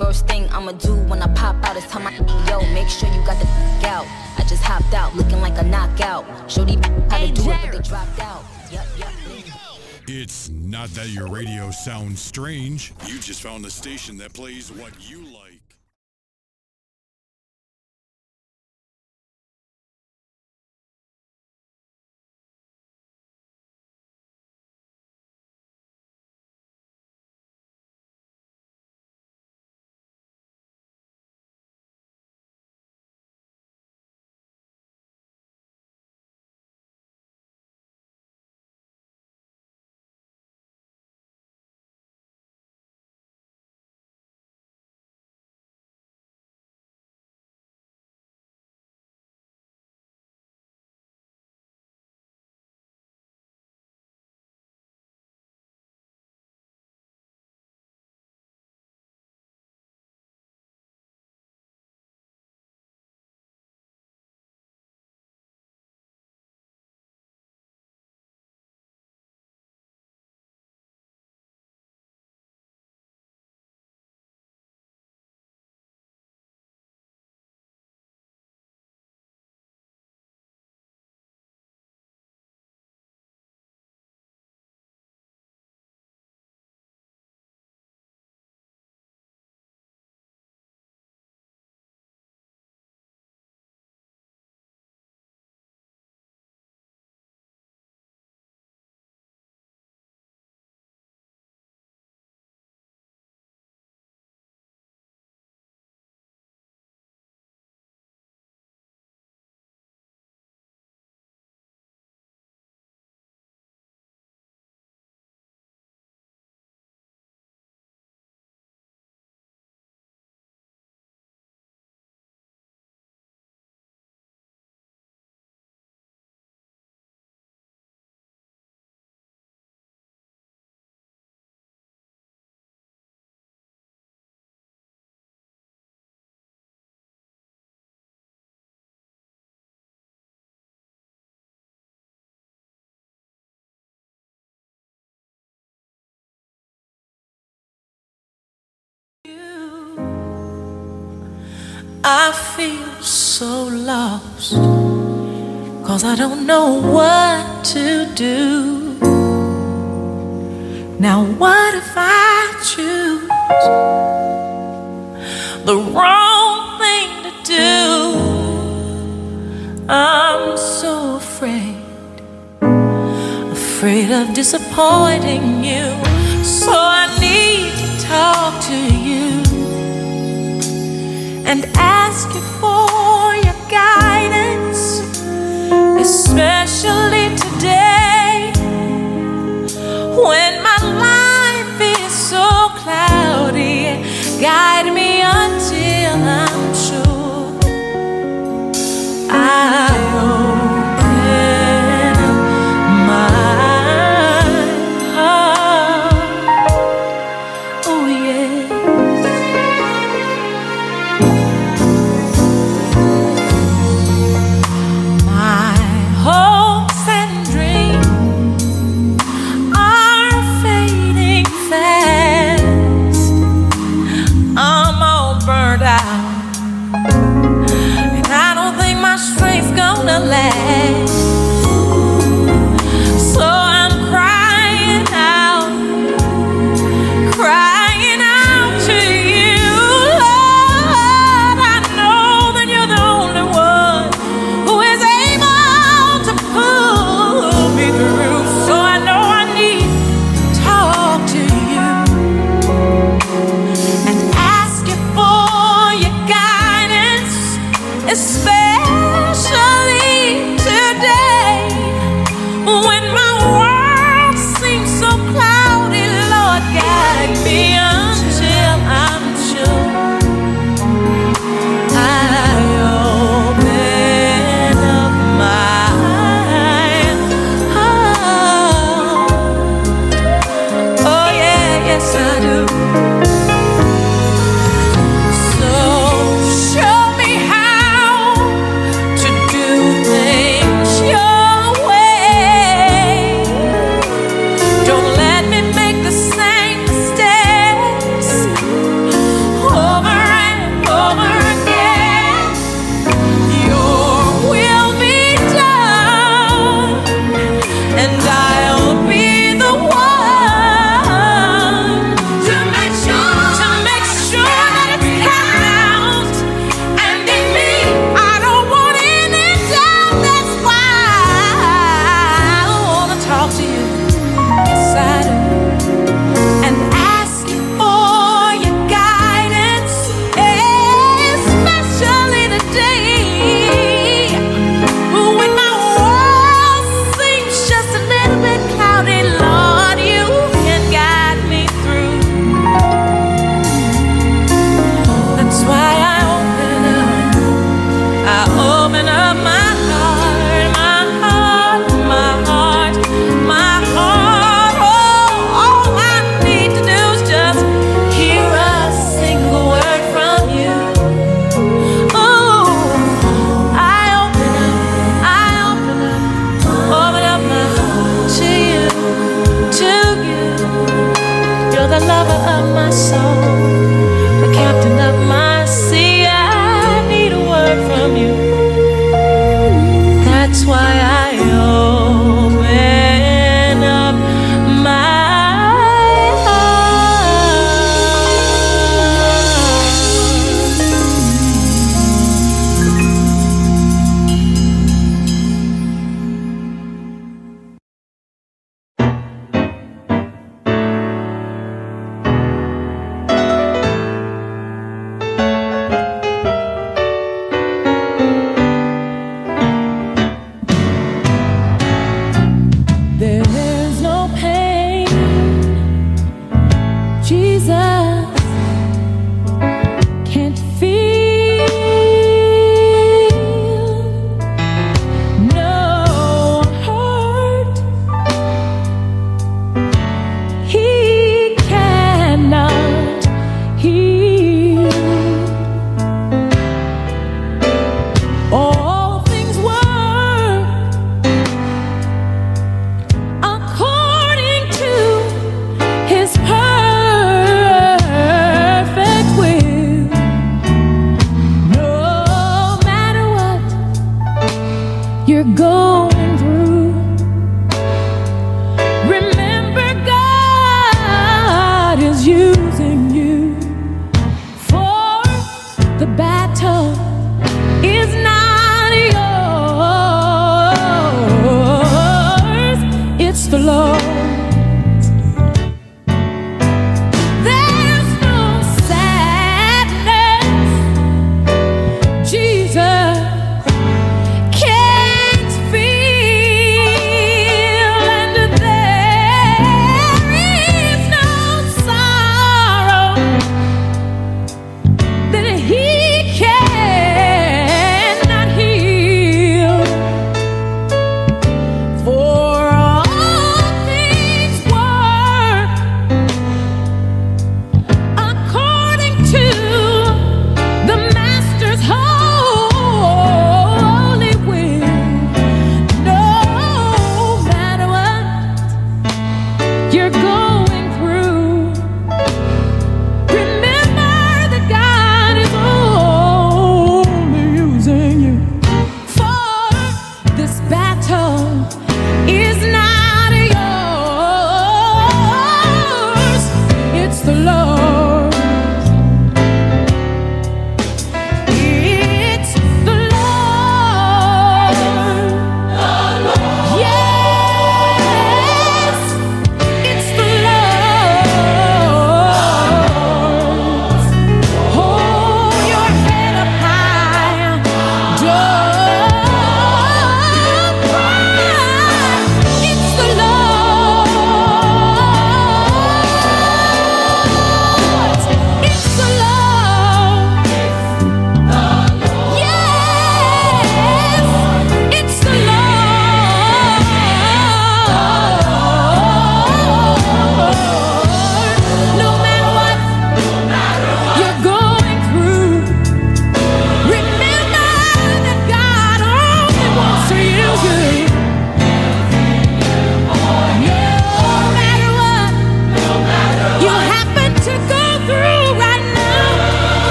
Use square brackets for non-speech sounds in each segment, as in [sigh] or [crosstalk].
First thing I'ma do when I pop out is tell my yo, make sure you got the out. I just hopped out looking like a knockout. Show these how to do it, but they dropped out. Yep, yep. It's not that your radio sounds strange. You just found the station that plays what you like. I feel so lost. Cause I don't know what to do. Now, what if I choose the wrong thing to do? I'm so afraid, afraid of disappointing you. So I need to talk to you and ask you for your guidance, especially today when my life is so cloudy. Guide me until I'm sure I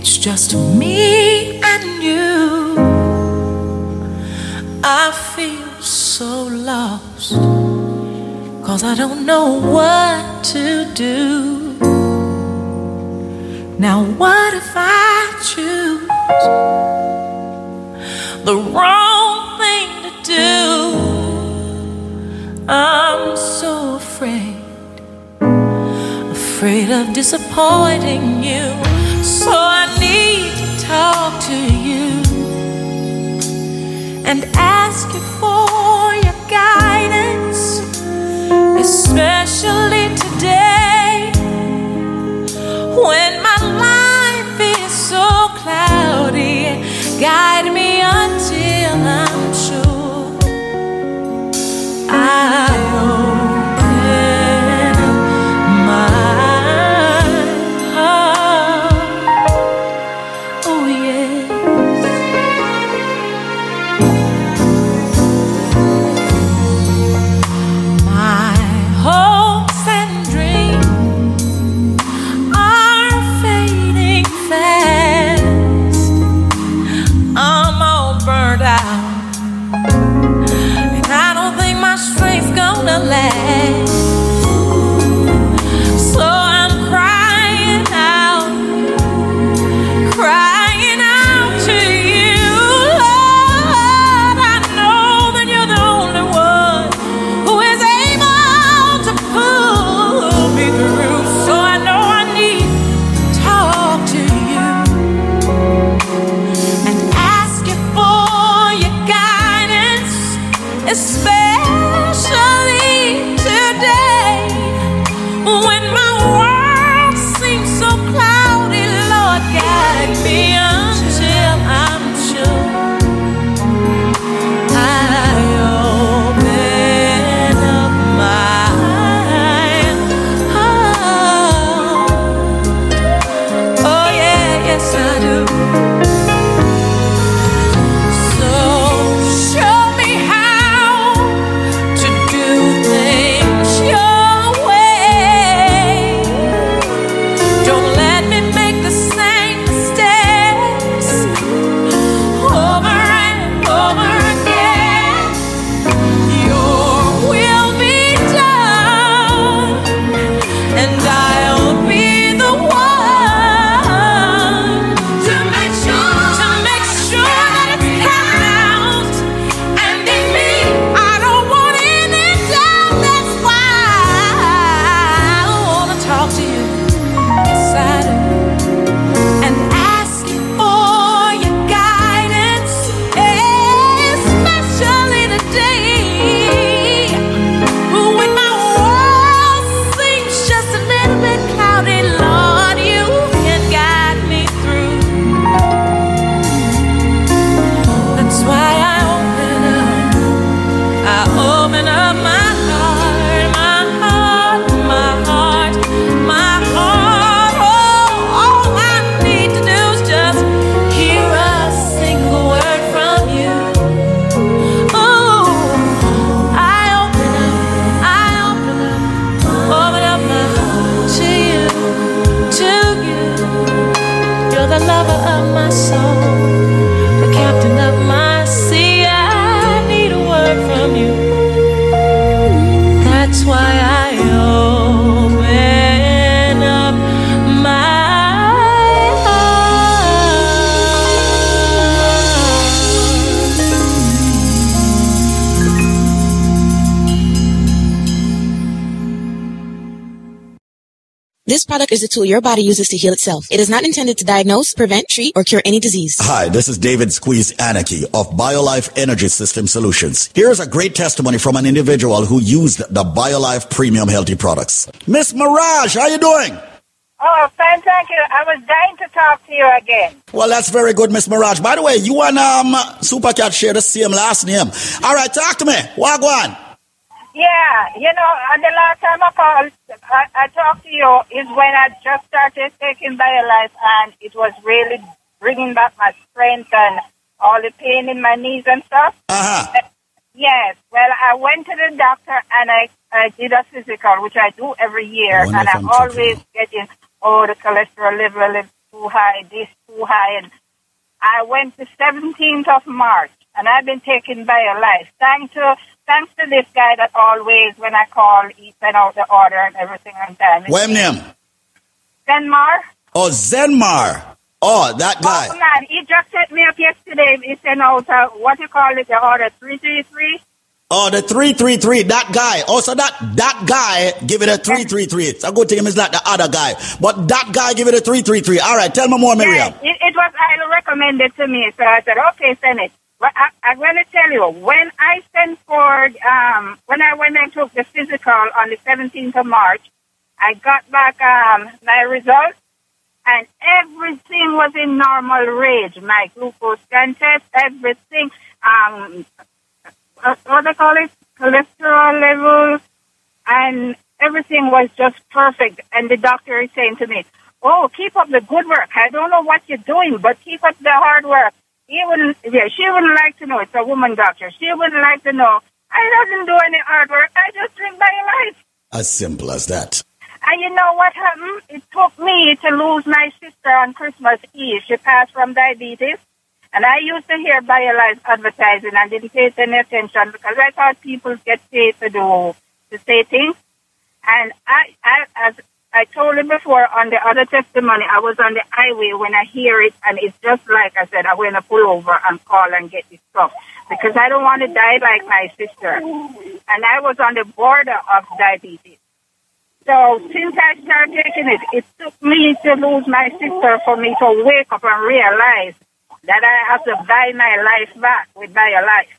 It's just me and you. I feel so lost. Cause I don't know what to do. Now, what if I choose the wrong thing to do? I'm so afraid, afraid of disappointing you. So I need to talk to you and ask you for your guidance, especially today when my life is so cloudy. Guide product is a tool your body uses to heal itself. It is not intended to diagnose, prevent, treat, or cure any disease. Hi, this is David Squeeze Annakie of BioLife Energy System Solutions. Here's a great testimony from an individual who used the BioLife Premium Healthy products. Miss Maragh, how you doing? Oh, fine, thank you. I was dying to talk to you again. Well, that's very good, Miss Maragh. By the way, you and um, Supercat share the same last name. All right, talk to me. Wagwan. Yeah, you know, and the last time I called, I, I talked to you is when I just started taking BioLife, and it was really bringing back my strength and all the pain in my knees and stuff. Uh-huh. Yes. Well, I went to the doctor and I, I did a physical, which I do every year, and I'm always getting, oh, the cholesterol level is too high, this, too high. And I went the 17th of March, and I've been taking by a life. Thanks to thanks to this guy that always, when I call, he sent out the order and everything on time. What name? Denmar. Oh, Zenmar. Oh, that guy. Oh, man, he just set me up yesterday. He sent out, uh, what you call it, the order 333. Oh, the 333, that guy. Also, that that guy give it a 333. It's a good thing it's not the other guy. But that guy give it a 333. All right, tell me more, Miriam. Yeah, it, it was highly recommended to me. So I said, okay, send it. I, I'm going to tell you, when I sent for, um, when I went and took the physical on the 17th of March, I got back um, my results and everything was in normal range. My glucose scan test, everything, um, what they call it, cholesterol levels, and everything was just perfect. And the doctor is saying to me, "Oh, keep up the good work. I don't know what you're doing, but keep up the hard work." He wouldn't, yeah, she wouldn't like to know. It's a woman doctor. She wouldn't like to know. I doesn't do any hard work. I just drink my life. As simple as that. And you know what happened? It took me to lose my sister on Christmas Eve. She passed from diabetes. And I used to hear BioLife advertising and didn't pay any attention because I thought people get paid to do, to say things. And I, I, as I told him before on the other testimony, I was on the highway when I hear it and it's just like I said, I'm going to pull over and call and get this stuff because I don't want to die like my sister. And I was on the border of diabetes. So since I started taking it, it took me to lose my sister for me to wake up and realize that I have to buy my life back with my life.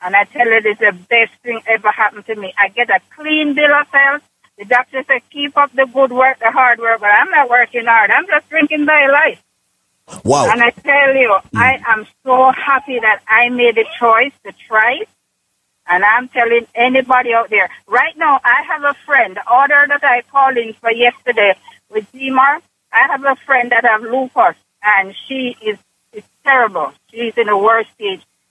And I tell you, it's the best thing ever happened to me. I get a clean bill of health. The doctor said, keep up the good work, the hard work, but I'm not working hard. I'm just drinking BioLife. Wow. And I tell you, hmm. I am so happy that I made the choice to try it. And I'm telling anybody out there, right now, I have a friend, the order that I called in for yesterday with Zimar, I have a friend that have lupus, and she is it's terrible. She's in the worst stage.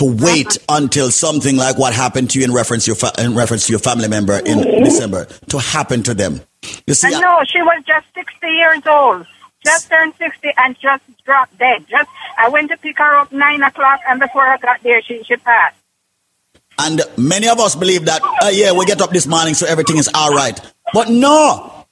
to wait until something like what happened to you in reference to your, fa- in reference to your family member in December to happen to them. You see, I know she was just 60 years old, just turned 60 and just dropped dead. Just I went to pick her up nine o'clock, and before I got there, she she passed. And many of us believe that, uh, yeah, we get up this morning so everything is all right. But no,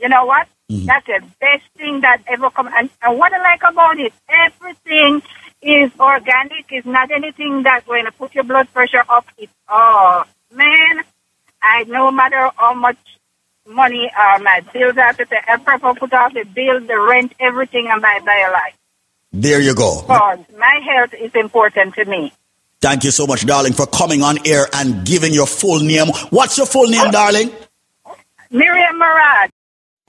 you know what? That's the best thing that ever come. And, and what I like about it, everything is organic. It's not anything that's going to put your blood pressure up. It's oh man, I no matter how much money uh, my bills have to pay, I prefer put off the bill, the rent, everything, and buy BioLife. There you go. Because my health is important to me. Thank you so much, darling, for coming on air and giving your full name. What's your full name, darling? Miriam Murad.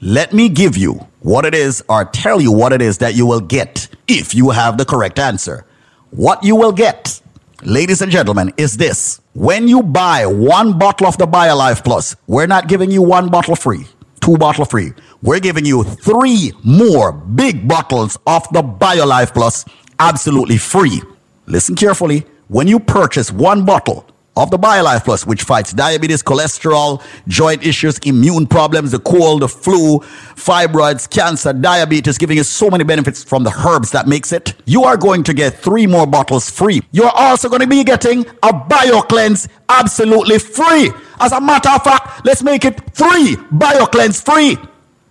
let me give you what it is or tell you what it is that you will get if you have the correct answer. What you will get, ladies and gentlemen, is this. When you buy one bottle of the BioLife Plus, we're not giving you one bottle free, two bottle free. We're giving you three more big bottles of the BioLife Plus absolutely free. Listen carefully. When you purchase one bottle of the BioLife Plus, which fights diabetes, cholesterol, joint issues, immune problems, the cold, the flu, fibroids, cancer, diabetes, giving you so many benefits from the herbs that makes it. You are going to get three more bottles free. You're also going to be getting a BioCleanse absolutely free. As a matter of fact, let's make it three BioCleanse free.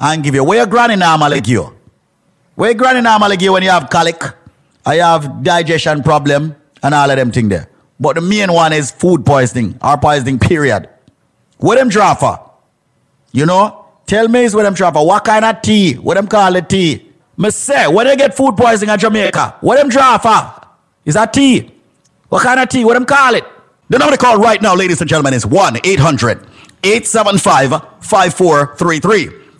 and give you. Where your granny normally give you? Where your granny normally give you when you have colic? I have digestion problem and all of them thing there. But the main one is food poisoning or poisoning period. What them draw for? You know? Tell me is what them draw for. What kind of tea? What them call it tea? Me say, when they get food poisoning in Jamaica, what them draw for? Is that tea? What kind of tea? What them call it? The number to call right now, ladies and gentlemen, is 1 800 875 5433.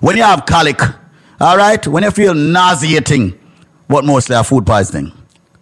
when you have colic, all right, when you feel nauseating, what mostly have food poisoning,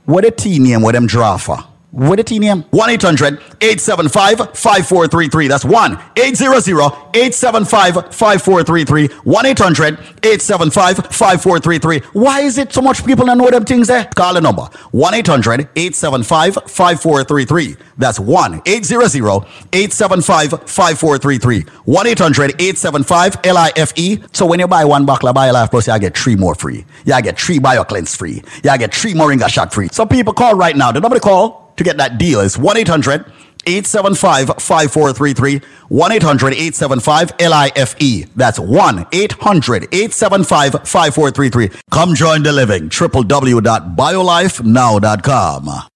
what a tea name, what them draw for? What a name? 1 800 875 5433. That's 1 800 875 5433. 1 800 875 5433. Why is it so much people don't know them things there? Call the number 1 800 875 5433. That's 1 800 875 5433. 1 800 875 LIFE. So when you buy one bottle of life Plus, you get three more free. You get three bio cleanse free. You get three more Moringa shot free. So people call right now. The number to call to get that deal is 1 800 875 5433. 1 800 875 LIFE. That's 1 800 875 5433. Come join the living. www.biolifenow.com.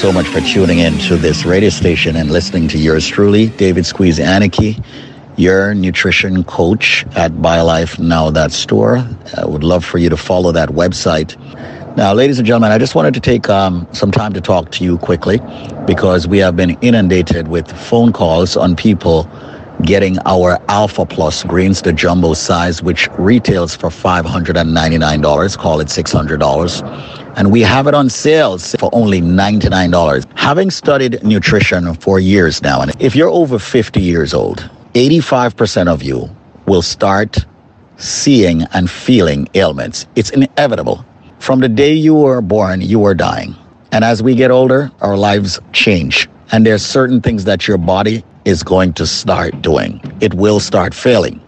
so much for tuning in to this radio station and listening to yours truly, David Squeeze Annakie, your nutrition coach at BioLife Now That Store. I would love for you to follow that website. Now, ladies and gentlemen, I just wanted to take um, some time to talk to you quickly because we have been inundated with phone calls on people getting our Alpha Plus greens, the jumbo size, which retails for $599, call it $600. And we have it on sales for only $99. Having studied nutrition for years now, and if you're over 50 years old, 85% of you will start seeing and feeling ailments. It's inevitable. From the day you were born, you are dying. And as we get older, our lives change. And there's certain things that your body is going to start doing. It will start failing.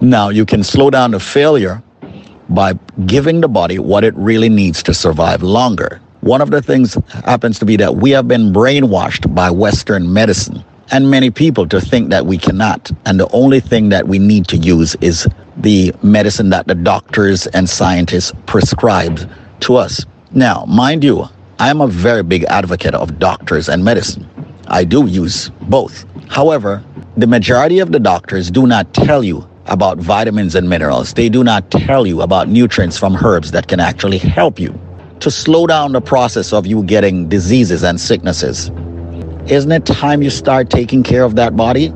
Now, you can slow down the failure by giving the body what it really needs to survive longer. One of the things happens to be that we have been brainwashed by Western medicine and many people to think that we cannot. And the only thing that we need to use is the medicine that the doctors and scientists prescribe to us. Now, mind you, I'm a very big advocate of doctors and medicine. I do use both. However, the majority of the doctors do not tell you about vitamins and minerals. They do not tell you about nutrients from herbs that can actually help you to slow down the process of you getting diseases and sicknesses. Isn't it time you start taking care of that body?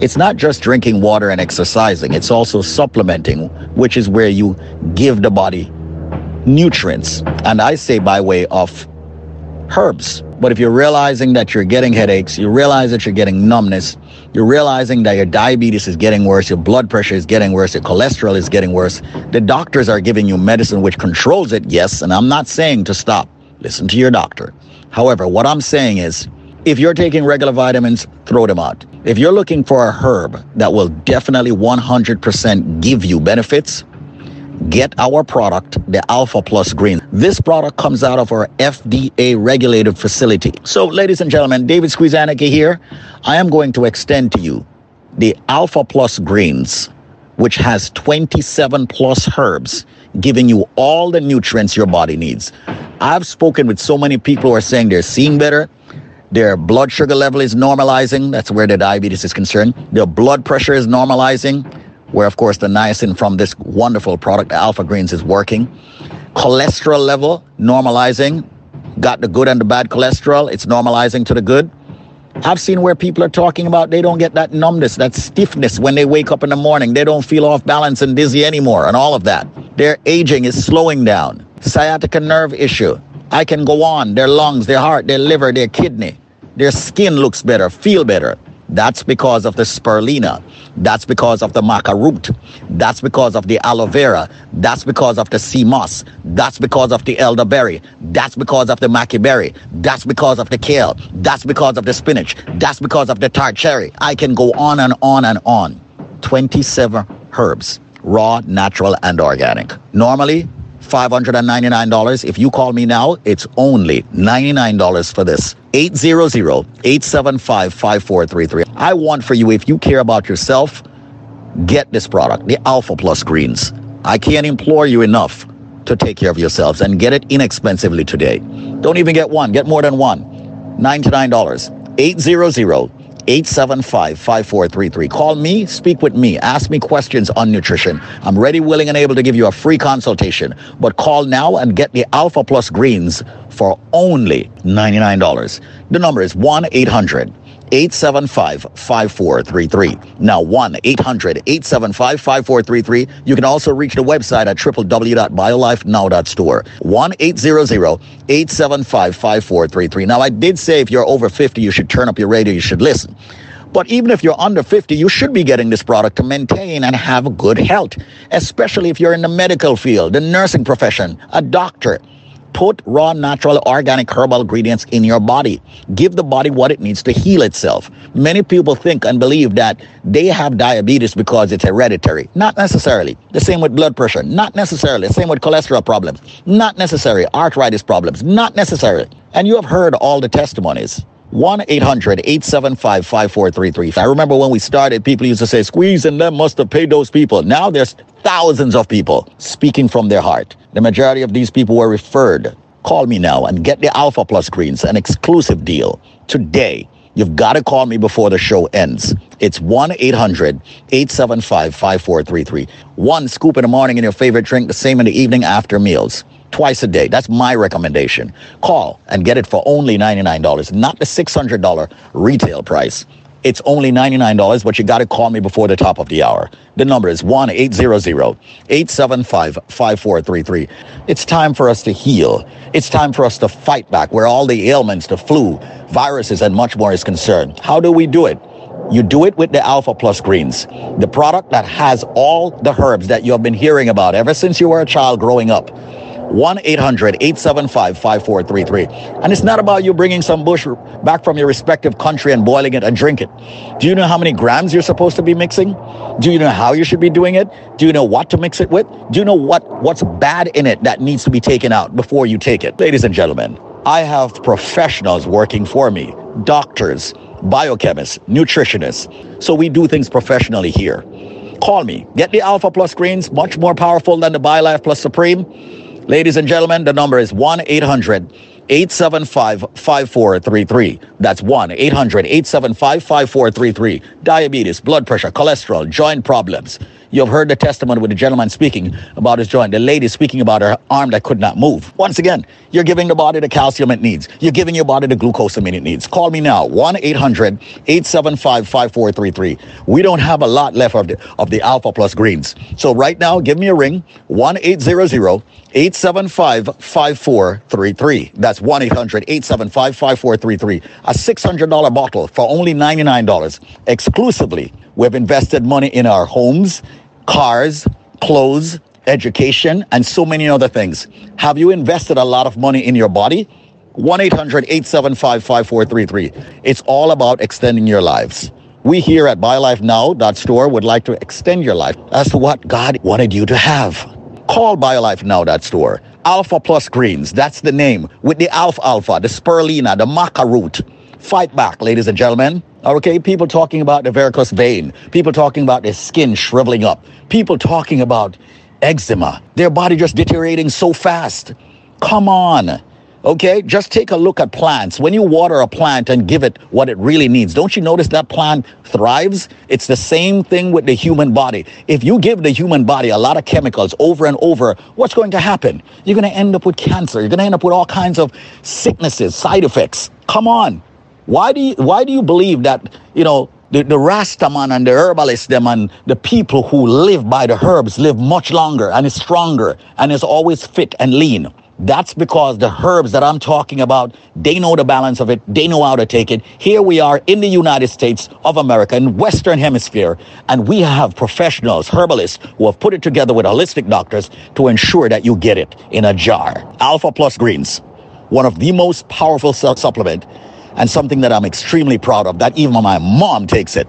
It's not just drinking water and exercising, it's also supplementing, which is where you give the body nutrients. And I say by way of herbs. But if you're realizing that you're getting headaches, you realize that you're getting numbness, you're realizing that your diabetes is getting worse, your blood pressure is getting worse, your cholesterol is getting worse, the doctors are giving you medicine which controls it, yes, and I'm not saying to stop. Listen to your doctor. However, what I'm saying is, if you're taking regular vitamins, throw them out. If you're looking for a herb that will definitely 100% give you benefits, get our product, the Alpha Plus Green. This product comes out of our FDA regulated facility. So, ladies and gentlemen, David Squeeze Annakie here. I am going to extend to you the Alpha Plus Greens, which has 27 plus herbs, giving you all the nutrients your body needs. I've spoken with so many people who are saying they're seeing better. Their blood sugar level is normalizing. That's where the diabetes is concerned. Their blood pressure is normalizing where of course the niacin from this wonderful product, Alpha Greens, is working. Cholesterol level normalizing, got the good and the bad cholesterol, it's normalizing to the good. I've seen where people are talking about they don't get that numbness, that stiffness when they wake up in the morning. They don't feel off balance and dizzy anymore, and all of that. Their aging is slowing down. Sciatica nerve issue. I can go on. Their lungs, their heart, their liver, their kidney. Their skin looks better, feel better. That's because of the spirulina. That's because of the maca root. That's because of the aloe vera. That's because of the sea moss. That's because of the elderberry. That's because of the maca berry. That's because of the kale. That's because of the spinach. That's because of the tart cherry. I can go on and on and on. 27 herbs, raw, natural, and organic. Normally, $599. If you call me now, it's only $99 for this. 800-875-5433. I want for you, if you care about yourself, get this product, the Alpha Plus Greens. I can't implore you enough to take care of yourselves and get it inexpensively today. Don't even get one, get more than one. $99. 800 875 5433. Call me, speak with me, ask me questions on nutrition. I'm ready, willing, and able to give you a free consultation. But call now and get the Alpha Plus Greens for only $99. The number is 1 800 875 5433. Now, 1 800 875 5433. You can also reach the website at www.biolifenow.store. 1 800 875 5433. Now, I did say if you're over 50, you should turn up your radio, you should listen. But even if you're under 50, you should be getting this product to maintain and have good health, especially if you're in the medical field, the nursing profession, a doctor. Put raw, natural, organic herbal ingredients in your body. Give the body what it needs to heal itself. Many people think and believe that they have diabetes because it's hereditary. Not necessarily. The same with blood pressure. Not necessarily. Same with cholesterol problems. Not necessary. Arthritis problems. Not necessary. And you have heard all the testimonies. 1 800 875 5433. I remember when we started, people used to say, Squeeze and them must have paid those people. Now there's thousands of people speaking from their heart. The majority of these people were referred Call me now and get the Alpha Plus greens, an exclusive deal today. You've got to call me before the show ends. It's 1 800 875 5433. One scoop in the morning in your favorite drink, the same in the evening after meals. Twice a day. That's my recommendation. Call and get it for only $99, not the $600 retail price. It's only $99, but you got to call me before the top of the hour. The number is 1 800 875 5433. It's time for us to heal. It's time for us to fight back where all the ailments, the flu, viruses, and much more is concerned. How do we do it? You do it with the Alpha Plus Greens, the product that has all the herbs that you have been hearing about ever since you were a child growing up. 1 800 875 5433. And it's not about you bringing some bush back from your respective country and boiling it and drink it. Do you know how many grams you're supposed to be mixing? Do you know how you should be doing it? Do you know what to mix it with? Do you know what, what's bad in it that needs to be taken out before you take it? Ladies and gentlemen, I have professionals working for me, doctors, biochemists, nutritionists. So we do things professionally here. Call me. Get the Alpha Plus greens, much more powerful than the BioLife Plus Supreme. Ladies and gentlemen, the number is 1 800 875 5433. That's 1 800 875 5433. Diabetes, blood pressure, cholesterol, joint problems. You've heard the testimony with the gentleman speaking about his joint, the lady speaking about her arm that could not move. Once again, you're giving the body the calcium it needs. You're giving your body the glucosamine it needs. Call me now, 1 800 875 5433. We don't have a lot left of the, of the Alpha Plus greens. So right now, give me a ring, 1 800 875 5433. That's 1 800 875 5433. A $600 bottle for only $99 exclusively. We've invested money in our homes, cars, clothes, education, and so many other things. Have you invested a lot of money in your body? 1 800 875 5433. It's all about extending your lives. We here at BioLifeNow.store would like to extend your life as to what God wanted you to have. Call BioLifeNow.store. Alpha Plus Greens, that's the name, with the Alfalfa, the Spirulina, the Maca root. Fight back, ladies and gentlemen. Okay, people talking about the varicose vein, people talking about their skin shriveling up, people talking about eczema, their body just deteriorating so fast. Come on. Okay, just take a look at plants. When you water a plant and give it what it really needs, don't you notice that plant thrives? It's the same thing with the human body. If you give the human body a lot of chemicals over and over, what's going to happen? You're going to end up with cancer. You're going to end up with all kinds of sicknesses, side effects. Come on. Why do you, why do you believe that, you know, the, the Rastaman and the herbalists, them and the people who live by the herbs live much longer and is stronger and is always fit and lean? That's because the herbs that I'm talking about, they know the balance of it. They know how to take it. Here we are in the United States of America, in Western Hemisphere, and we have professionals, herbalists, who have put it together with holistic doctors to ensure that you get it in a jar. Alpha Plus Greens, one of the most powerful su- supplement and something that I'm extremely proud of, that even my mom takes it.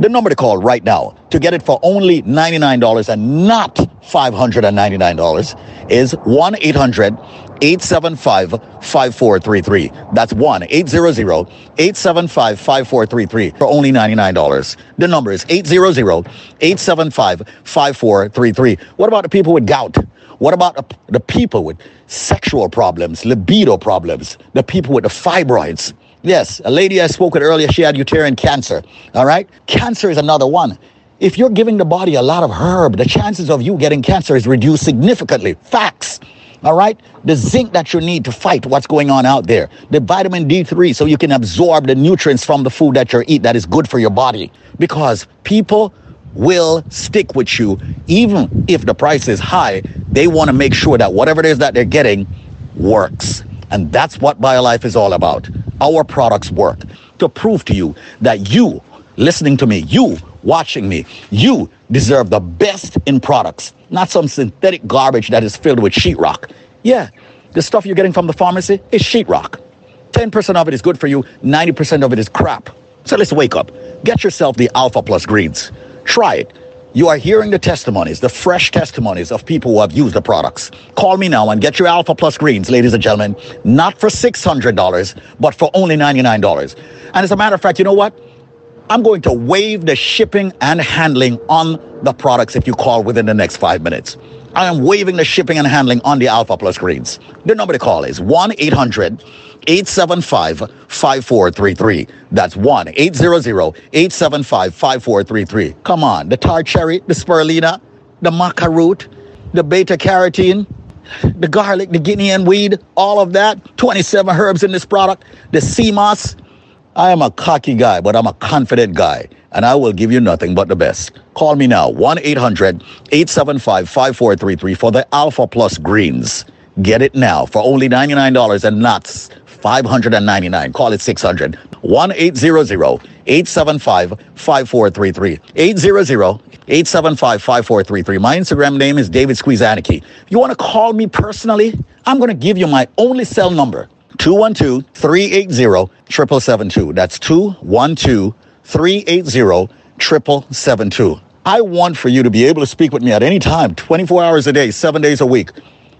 The number to call right now to get it for only $99 and not $599 is 1 800 875 5433. That's 1 800 875 5433 for only $99. The number is 800 875 5433. What about the people with gout? What about the, the people with sexual problems, libido problems, the people with the fibroids? Yes, a lady I spoke with earlier, she had uterine cancer. All right? Cancer is another one. If you're giving the body a lot of herb, the chances of you getting cancer is reduced significantly. Facts. All right? The zinc that you need to fight what's going on out there. The vitamin D3 so you can absorb the nutrients from the food that you eat that is good for your body. Because people will stick with you even if the price is high. They want to make sure that whatever it is that they're getting works. And that's what BioLife is all about. Our products work to prove to you that you, listening to me, you watching me, you deserve the best in products, not some synthetic garbage that is filled with sheetrock. Yeah, the stuff you're getting from the pharmacy is sheetrock. 10% of it is good for you, 90% of it is crap. So let's wake up. Get yourself the Alpha Plus greens. Try it. You are hearing the testimonies, the fresh testimonies of people who have used the products. Call me now and get your Alpha Plus greens, ladies and gentlemen, not for $600, but for only $99. And as a matter of fact, you know what? I'm going to waive the shipping and handling on the products if you call within the next five minutes. I am waiving the shipping and handling on the Alpha Plus greens. The number to call is 1 800 875 5433. That's 1 800 875 5433. Come on, the tart cherry, the spirulina, the maca root, the beta carotene, the garlic, the Guinea hen weed, all of that. 27 herbs in this product, the sea moss. I am a cocky guy, but I'm a confident guy, and I will give you nothing but the best. Call me now, 1 800 875 5433 for the Alpha Plus Greens. Get it now for only $99 and not 599 Call it 600 1 800 875 5433. 800 875 5433. My Instagram name is David Squeeze Annakie. You want to call me personally? I'm going to give you my only cell number 212 380 7772. That's 212 380 7772. I want for you to be able to speak with me at any time, 24 hours a day, seven days a week.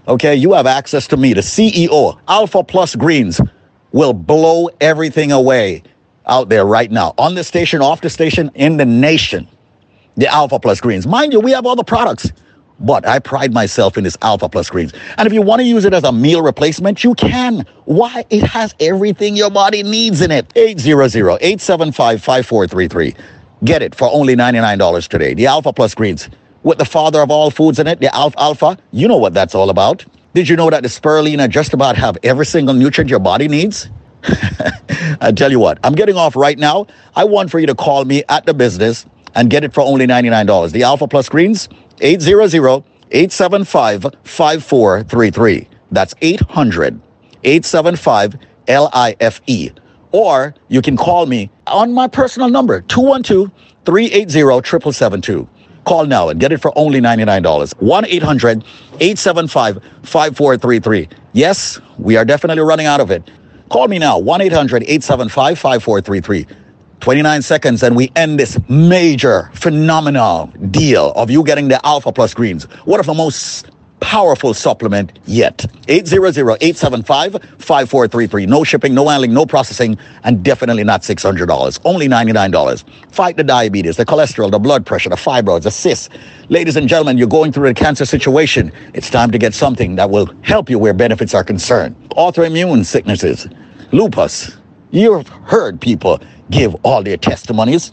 Okay, you have access to me, the CEO. Alpha Plus Greens will blow everything away out there right now, on the station, off the station, in the nation. The Alpha Plus Greens. Mind you, we have all the products. But I pride myself in this Alpha Plus Greens. And if you want to use it as a meal replacement, you can. Why? It has everything your body needs in it. 800-875-5433. Get it for only $99 today. The Alpha Plus Greens. With the father of all foods in it, the Alfalfa. You know what that's all about. Did you know that the spirulina just about have every single nutrient your body needs? [laughs] I tell you what, I'm getting off right now. I want for you to call me at the business and get it for only $99. The Alpha Plus Greens, 800-875-5433. That's 800-875-LIFE. Or you can call me on my personal number, 212-380-7772. Call now and get it for only $99. 1-800-875-5433. Yes, we are definitely running out of it. Call me now, 1-800-875-5433. 29 seconds and we end this major phenomenal deal of you getting the Alpha Plus greens. One of the most powerful supplement yet. 800-875-5433. No shipping, no handling, no processing, and definitely not $600. Only $99. Fight the diabetes, the cholesterol, the blood pressure, the fibroids, the cysts. Ladies and gentlemen, you're going through a cancer situation. It's time to get something that will help you where benefits are concerned. Autoimmune sicknesses, lupus. You've heard people give all their testimonies.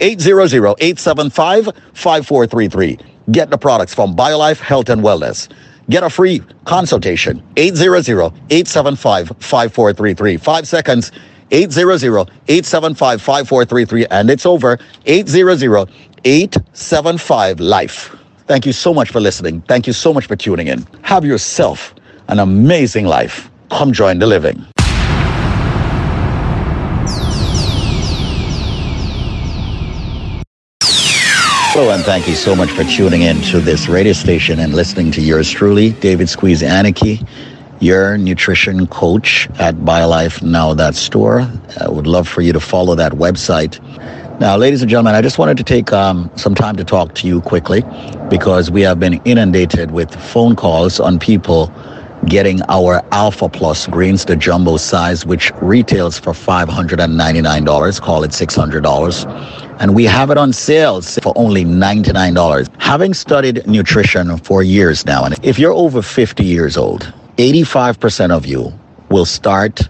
800-875-5433. Get the products from BioLife Health and Wellness. Get a free consultation. 800-875-5433. Five seconds. 800-875-5433. And it's over. 800-875-LIFE. Thank you so much for listening. Thank you so much for tuning in. Have yourself an amazing life. Come join the living. Hello, and thank you so much for tuning in to this radio station and listening to yours truly, David Squeeze Annakie, your nutrition coach at BioLife Now That Store. I would love for you to follow that website. Now, ladies and gentlemen, I just wanted to take um, some time to talk to you quickly because we have been inundated with phone calls on people getting our Alpha Plus greens, the jumbo size, which retails for $599, call it $600 and we have it on sales for only $99. Having studied nutrition for years now, and if you're over 50 years old, 85% of you will start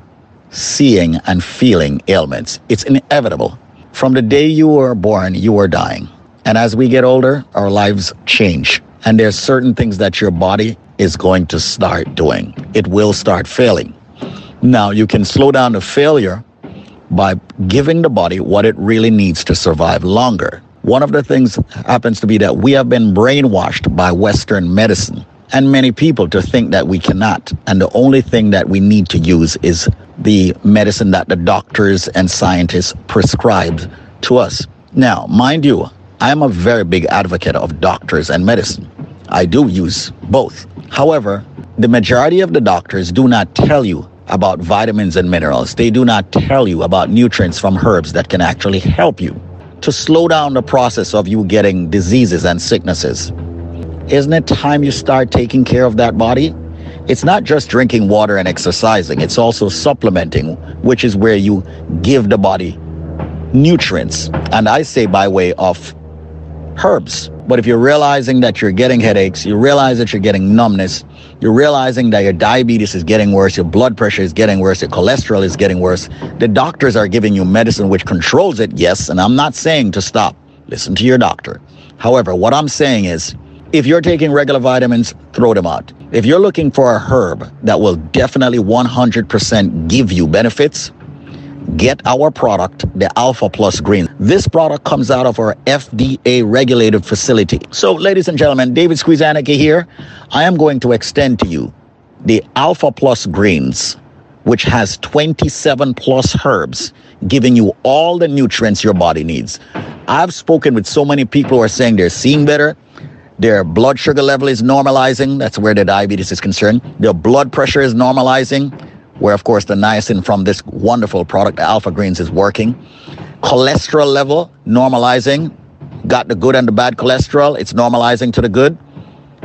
seeing and feeling ailments. It's inevitable. From the day you were born, you are dying. And as we get older, our lives change. And there's certain things that your body is going to start doing. It will start failing. Now, you can slow down the failure by giving the body what it really needs to survive longer. One of the things happens to be that we have been brainwashed by Western medicine and many people to think that we cannot. And the only thing that we need to use is the medicine that the doctors and scientists prescribe to us. Now, mind you, I am a very big advocate of doctors and medicine. I do use both. However, the majority of the doctors do not tell you about vitamins and minerals. They do not tell you about nutrients from herbs that can actually help you to slow down the process of you getting diseases and sicknesses. Isn't it time you start taking care of that body? It's not just drinking water and exercising, it's also supplementing, which is where you give the body nutrients. And I say by way of herbs. But if you're realizing that you're getting headaches, you realize that you're getting numbness, you're realizing that your diabetes is getting worse, your blood pressure is getting worse, your cholesterol is getting worse, the doctors are giving you medicine which controls it, yes, and I'm not saying to stop. Listen to your doctor. However, what I'm saying is, if you're taking regular vitamins, throw them out. If you're looking for a herb that will definitely 100% give you benefits, get our product, the Alpha Plus Green. This product comes out of our FDA regulated facility. So, ladies and gentlemen, David Squeeze Annakie here. I am going to extend to you the Alpha Plus Greens, which has 27 plus herbs, giving you all the nutrients your body needs. I've spoken with so many people who are saying they're seeing better. Their blood sugar level is normalizing. That's where the diabetes is concerned. Their blood pressure is normalizing, where, of course, the niacin from this wonderful product, Alpha Greens, is working. Cholesterol level normalizing. Got the good and the bad cholesterol. It's normalizing to the good.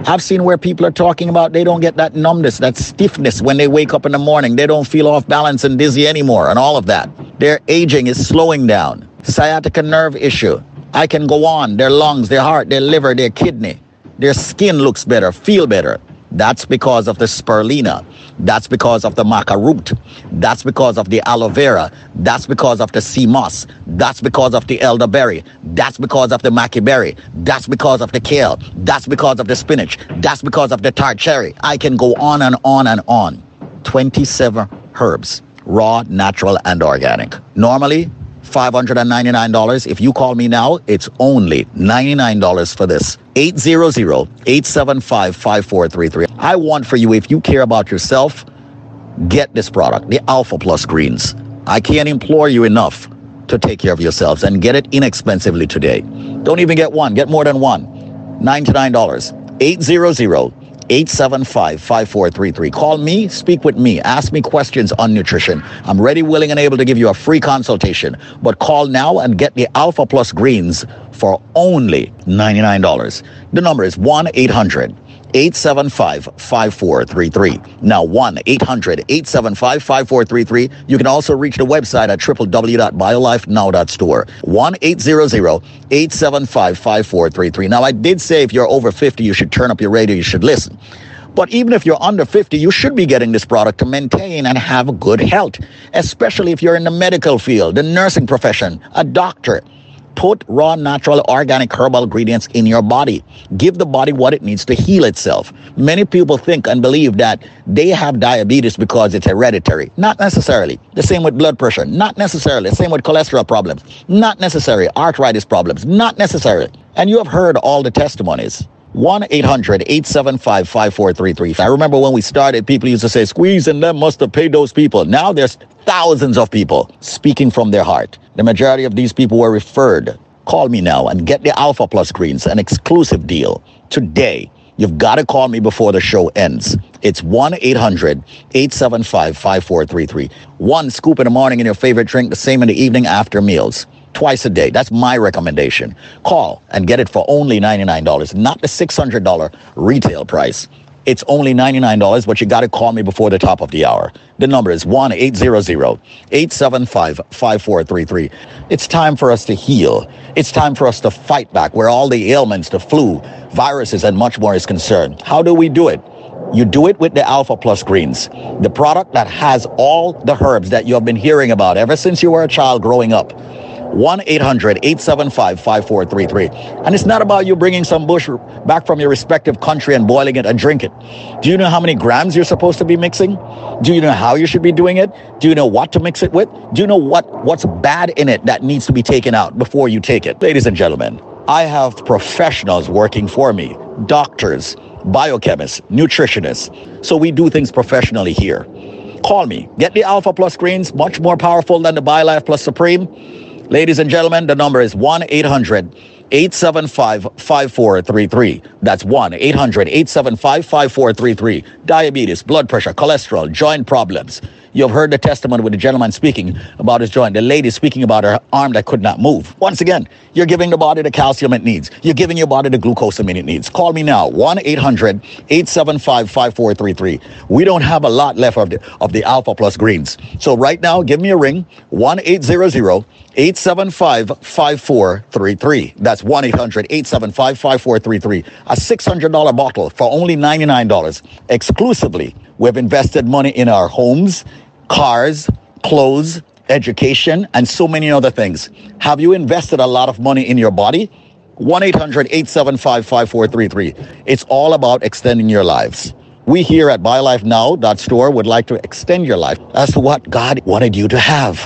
I've seen where people are talking about they don't get that numbness, that stiffness when they wake up in the morning. They don't feel off balance and dizzy anymore, and all of that. Their aging is slowing down. Sciatica nerve issue. I can go on. Their lungs, their heart, their liver, their kidney. Their skin looks better, feel better. That's because of the spirulina. That's because of the maca root. That's because of the aloe vera. That's because of the sea moss. That's because of the elderberry. That's because of the maca berry. That's because of the kale. That's because of the spinach. That's because of the tart cherry. I can go on and on and on. 27 herbs, raw, natural, and organic. Normally, $599. If you call me now, it's only $99 for this. 800-875-5433. I want for you, if you care about yourself, get this product, the Alpha Plus Greens. I can't implore you enough to take care of yourselves and get it inexpensively today. Don't even get one, get more than one. $99. 800 875 5433. Call me, speak with me, ask me questions on nutrition. I'm ready, willing, and able to give you a free consultation. But call now and get the Alpha Plus Greens for only $99. The number is 1 800 875 5433. Now 1 800 875 5433. You can also reach the website at www.biolifenow.store. 1 800 875 5433. Now, I did say if you're over 50, you should turn up your radio, you should listen. But even if you're under 50, you should be getting this product to maintain and have good health, especially if you're in the medical field, the nursing profession, a doctor. Put raw, natural, organic herbal ingredients in your body. Give the body what it needs to heal itself. Many people think and believe that they have diabetes because it's hereditary. Not necessarily. The same with blood pressure. Not necessarily. The same with cholesterol problems. Not necessarily. Arthritis problems. Not necessarily. And you have heard all the testimonies. 1 800 875 5433. I remember when we started, people used to say, Squeeze and them must have paid those people. Now there's thousands of people speaking from their heart. The majority of these people were referred. Call me now and get the Alpha Plus Greens, an exclusive deal today. You've got to call me before the show ends. It's 1 800 875 5433. One scoop in the morning in your favorite drink, the same in the evening after meals twice a day. That's my recommendation. Call and get it for only $99, not the $600 retail price. It's only $99, but you got to call me before the top of the hour. The number is 1 800 875 5433. It's time for us to heal. It's time for us to fight back where all the ailments, the flu, viruses, and much more is concerned. How do we do it? You do it with the Alpha Plus Greens, the product that has all the herbs that you have been hearing about ever since you were a child growing up. 1 800 875 5433. And it's not about you bringing some bush back from your respective country and boiling it and drink it. Do you know how many grams you're supposed to be mixing? Do you know how you should be doing it? Do you know what to mix it with? Do you know what, what's bad in it that needs to be taken out before you take it? Ladies and gentlemen, I have professionals working for me, doctors, biochemists, nutritionists. So we do things professionally here. Call me. Get the Alpha Plus Greens, much more powerful than the BioLife Plus Supreme. Ladies and gentlemen, the number is 1 800 875 5433. That's 1 800 875 5433. Diabetes, blood pressure, cholesterol, joint problems. You've heard the testimony with the gentleman speaking about his joint, the lady speaking about her arm that could not move. Once again, you're giving the body the calcium it needs. You're giving your body the glucose it needs. Call me now, 1 800 875 5433. We don't have a lot left of the, of the Alpha Plus greens. So right now, give me a ring, 1 800 875 5433. That's That's 1 800 875 5433. A $600 bottle for only $99 exclusively. We've invested money in our homes, cars, clothes, education, and so many other things. Have you invested a lot of money in your body? 1 800 875 5433. It's all about extending your lives. We here at BioLifeNow.store would like to extend your life to what God wanted you to have.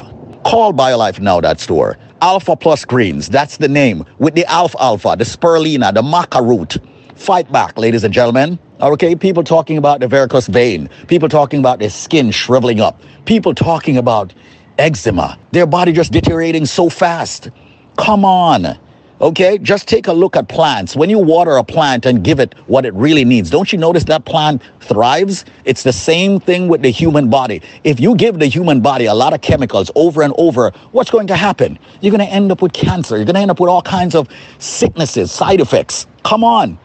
Call BioLifeNow.store. Alpha Plus Greens, that's the name, with the Alfalfa, the Spirulina, the Maca Root. Fight back, ladies and gentlemen. Okay, people talking about the varicose vein, people talking about their skin shriveling up, people talking about eczema, their body just deteriorating so fast. Come on. Okay, just take a look at plants. When you water a plant and give it what it really needs, don't you notice that plant thrives? It's the same thing with the human body. If you give the human body a lot of chemicals over and over, what's going to happen? You're going to end up with cancer. You're going to end up with all kinds of sicknesses, side effects. Come on.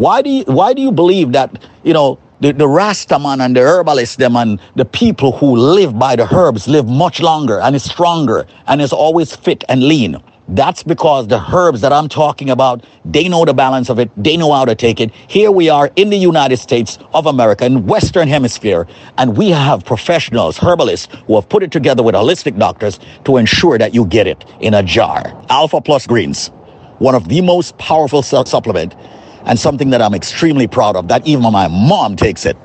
Why do you why do you believe that, you know, the, the Rastaman and the herbalists, them and the people who live by the herbs live much longer and is stronger and is always fit and lean? That's because the herbs that I'm talking about, they know the balance of it. They know how to take it. Here we are in the United States of America, in Western Hemisphere, and we have professionals, herbalists, who have put it together with holistic doctors to ensure that you get it in a jar. Alpha Plus Greens, one of the most powerful supplement and something that I'm extremely proud of, that even my mom takes it.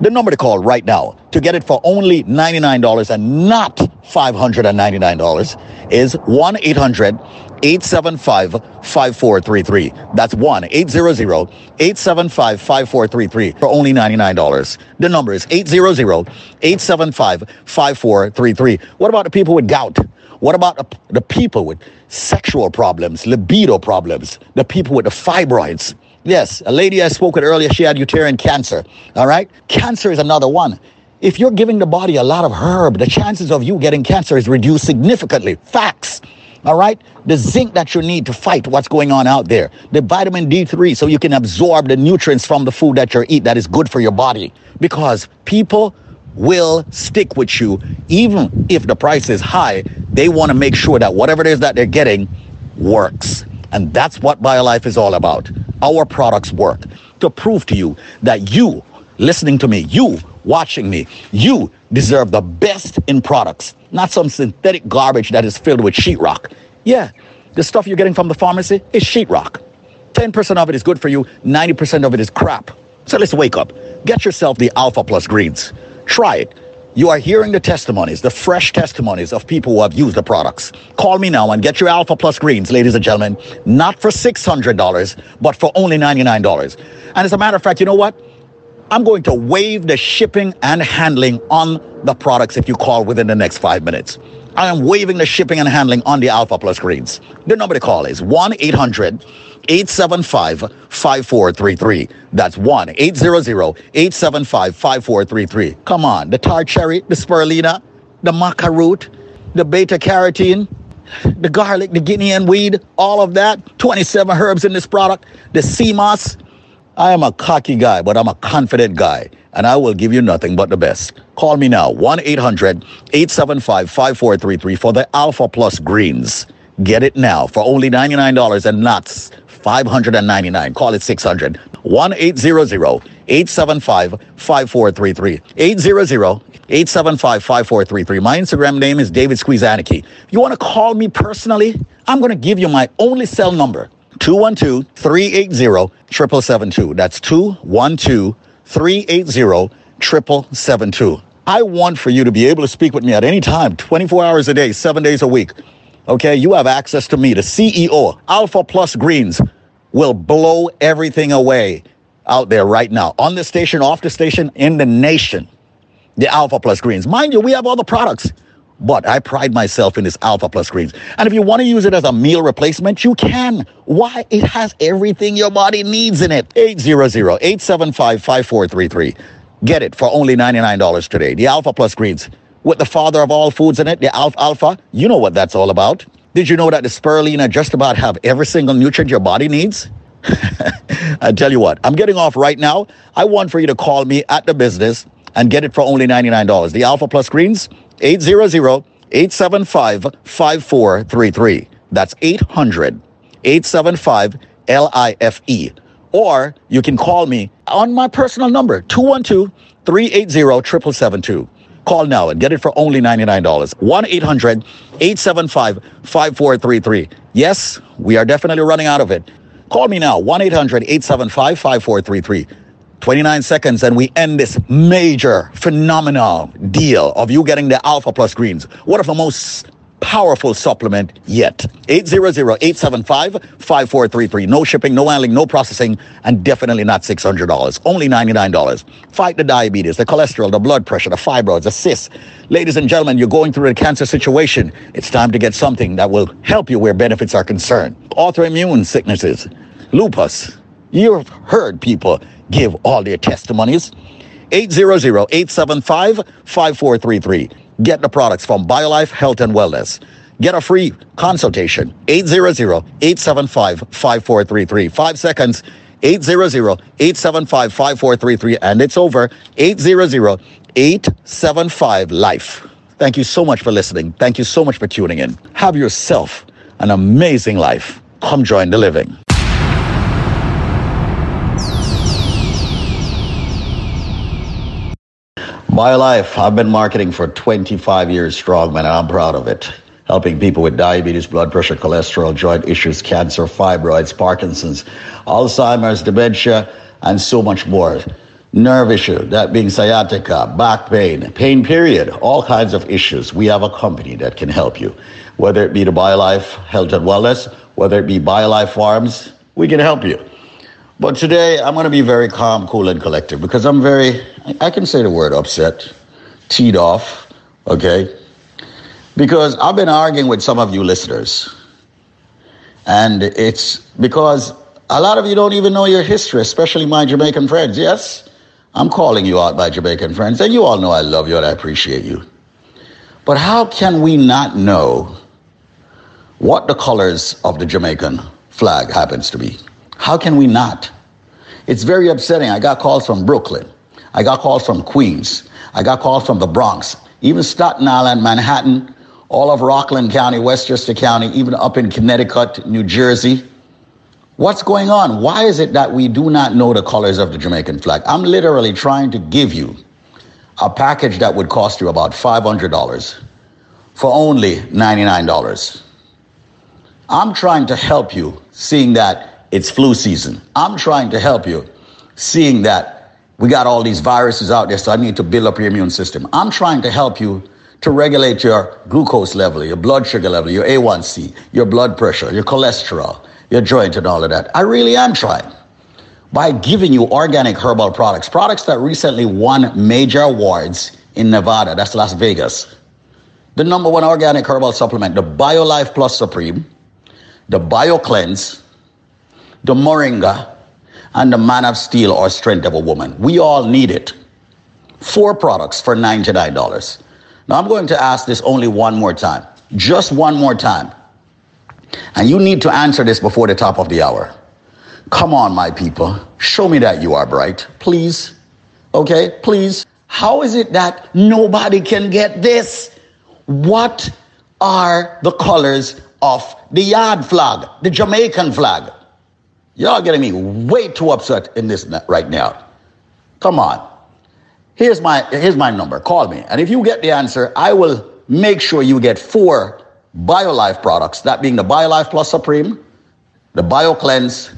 The number to call right now to get it for only $99 and not $599 is 1 800 875 5433. That's 1 800 875 5433 for only $99. The number is 800 875 5433. What about the people with gout? What about the people with sexual problems, libido problems, the people with the fibroids? Yes, a lady I spoke with earlier, she had uterine cancer. All right? Cancer is another one. If you're giving the body a lot of herb, the chances of you getting cancer is reduced significantly. Facts. All right? The zinc that you need to fight what's going on out there. The vitamin D3 so you can absorb the nutrients from the food that you eat that is good for your body. Because people will stick with you even if the price is high. They want to make sure that whatever it is that they're getting works. And that's what BioLife is all about. Our products work to prove to you that you, listening to me, you, watching me, you deserve the best in products, not some synthetic garbage that is filled with sheetrock. Yeah, the stuff you're getting from the pharmacy is sheetrock. 10% of it is good for you, 90% of it is crap. So let's wake up. Get yourself the Alpha Plus greens. Try it. You are hearing the testimonies, the fresh testimonies of people who have used the products. Call me now and get your Alpha Plus greens, ladies and gentlemen, not for $600, but for only $99. And as a matter of fact, you know what? I'm going to waive the shipping and handling on the products if you call within the next five minutes. I am waiving the shipping and handling on the Alpha Plus greens. The number to call is 1 800 875 5433. That's 1 800 875 5433. Come on, the tart cherry, the spirulina, the maca root, the beta carotene, the garlic, the Guinea hen weed, all of that. 27 herbs in this product. The sea moss. I am a cocky guy, but I'm a confident guy, and I will give you nothing but the best. Call me now, 1 800 875 5433 for the Alpha Plus Greens. Get it now for only $99 and nuts. 599. Call it 600. 1 875 5433. 800 875 5433. My Instagram name is David Squeeze Annakie. If you want to call me personally, I'm going to give you my only cell number 212 380 772. That's 212 380 772. I want for you to be able to speak with me at any time, 24 hours a day, seven days a week. Okay, you have access to me, the CEO, Alpha Plus Greens will blow everything away out there right now on the station, off the station, in the nation. The Alpha Plus Greens. Mind you, we have all the products, but I pride myself in this Alpha Plus Greens. And if you want to use it as a meal replacement, you can. Why? It has everything your body needs in it. 800-875-5433. Get it for only $99 today. The Alpha Plus Greens with the father of all foods in it, the Alfalfa. You know what that's all about. Did you know that the spirulina just about have every single nutrient your body needs? [laughs] I tell you what, I'm getting off right now. I want for you to call me at the business and get it for only $99. The Alpha Plus Greens, 800 875 5433. That's 800 875 LIFE. Or you can call me on my personal number, 212 380 7772. Call now and get it for only $99. 1 800 875 5433. Yes, we are definitely running out of it. Call me now, 1 800 875 5433. 29 seconds and we end this major phenomenal deal of you getting the Alpha Plus greens. One of the most powerful supplement yet. 800-875-5433. No shipping, no handling, no processing, and definitely not $600. Only $99. Fight the diabetes, the cholesterol, the blood pressure, the fibroids, the cysts. Ladies and gentlemen, you're going through a cancer situation. It's time to get something that will help you where benefits are concerned. Autoimmune sicknesses, lupus. You've heard people give all their testimonies. 800-875-5433. Get the products from BioLife Health and Wellness. Get a free consultation. 800-875-5433. Five seconds. 800-875-5433. And it's over. 800-875-LIFE. Thank you so much for listening. Thank you so much for tuning in. Have yourself an amazing life. Come join the living. BioLife, I've been marketing for 25 years strong, man, and I'm proud of it. Helping people with diabetes, blood pressure, cholesterol, joint issues, cancer, fibroids, Parkinson's, Alzheimer's, dementia, and so much more. Nerve issue, that being sciatica, back pain, pain period, all kinds of issues. We have a company that can help you. Whether it be the BioLife Health and Wellness, whether it be BioLife Farms, we can help you. But today I'm going to be very calm, cool, and collected because I'm very, I can say the word upset, teed off, okay? Because I've been arguing with some of you listeners. And it's because a lot of you don't even know your history, especially my Jamaican friends. Yes, I'm calling you out, my Jamaican friends, and you all know I love you and I appreciate you. But how can we not know what the colors of the Jamaican flag happens to be? How can we not? It's very upsetting. I got calls from Brooklyn. I got calls from Queens. I got calls from the Bronx, even Staten Island, Manhattan, all of Rockland County, Westchester County, even up in Connecticut, New Jersey. What's going on? Why is it that we do not know the colors of the Jamaican flag? I'm literally trying to give you a package that would cost you about $500 for only $99. I'm trying to help you seeing that it's flu season. I'm trying to help you, seeing that we got all these viruses out there, so I need to build up your immune system. I'm trying to help you to regulate your glucose level, your blood sugar level, your A1C, your blood pressure, your cholesterol, your joint, and all of that. I really am trying by giving you organic herbal products, products that recently won major awards in Nevada, that's Las Vegas. The number one organic herbal supplement, the BioLife Plus Supreme, the BioCleanse, the moringa, and the man of steel or strength of a woman. We all need it. Four products for $99. Now I'm going to ask this only one more time. Just one more time. And you need to answer this before the top of the hour. Come on, my people. Show me that you are bright. Please. Okay? Please. How is it that nobody can get this? What are the colors of the yard flag, the Jamaican flag? Y'all getting me way too upset in this right now. Come on. Here's my here's my number. Call me. And if you get the answer, I will make sure you get four BioLife products, that being the BioLife Plus Supreme, the BioCleanse,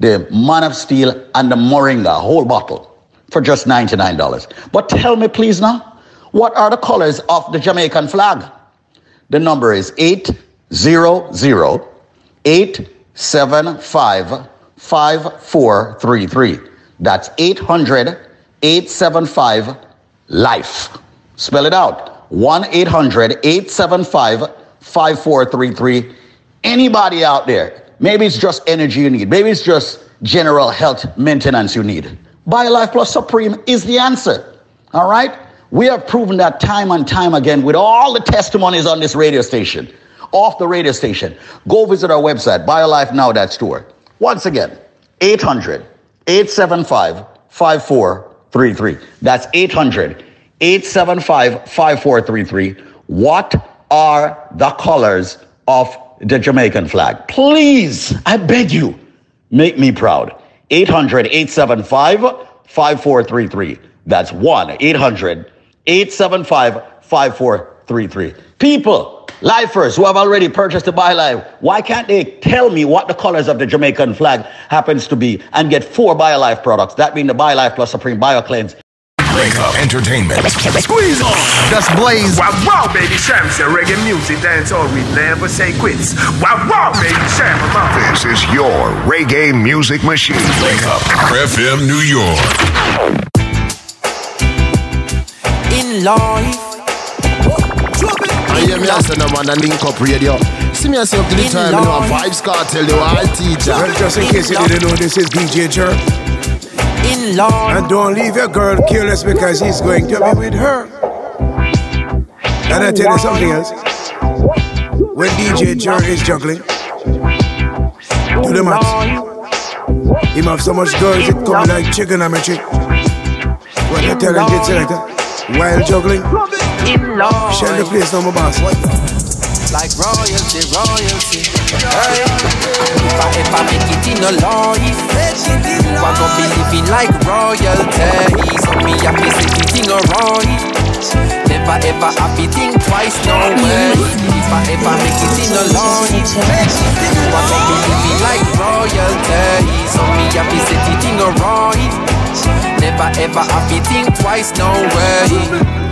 the Man of Steel, and the Moringa, whole bottle, for just $99. But tell me, please now, what are the colors of the Jamaican flag? The number is 800 875 5433. That's 800 875 LIFE. Spell it out 1 800 875 5433. Anybody out there, maybe it's just energy you need, maybe it's just general health maintenance you need. BioLife Plus Supreme is the answer. All right? We have proven that time and time again with all the testimonies on this radio station off the radio station, go visit our website, biolifenow.store. Once again, 800 875 5433. That's 800 875 5433. What are the colors of the Jamaican flag. Please, I beg you, make me proud. 800 875 5433. That's 1 800 875 5433. People, lifers who have already purchased the BioLife, why can't they tell me what the colors of the Jamaican flag happens to be and get four BioLife products? That being the BioLife Plus Supreme BioCleanse Wake up entertainment. Squeeze on. That's Blaze. Wow, wow, baby, Sham say reggae music, dance all we never say quits. Wow, wow, baby, Sham, This is your reggae music machine. Wake up, FM New York. In life. I hear me as the man and link up radio. See me as up to the time, you know, Vybz Kartel, the wild teacher. Well, just in case you didn't know, this is DJ Jerk. In life. And don't leave your girl careless because he's going to be with her. And I tell you something else. When DJ Jerk is juggling, do the max. Him have so much girls, it come like chicken on my chick. What you tell him, kid selector? While juggling, In life. share the place, no more boss. Like royalty, royalty. Hey. If I ever make it in a life, you are gonna be living like royalty. So me happy say the thing alright. Never ever happy think twice, no way. If I ever make it in a life, you are gonna be living like royalty. So me happy say the thing alright. Never ever happy think twice, no way.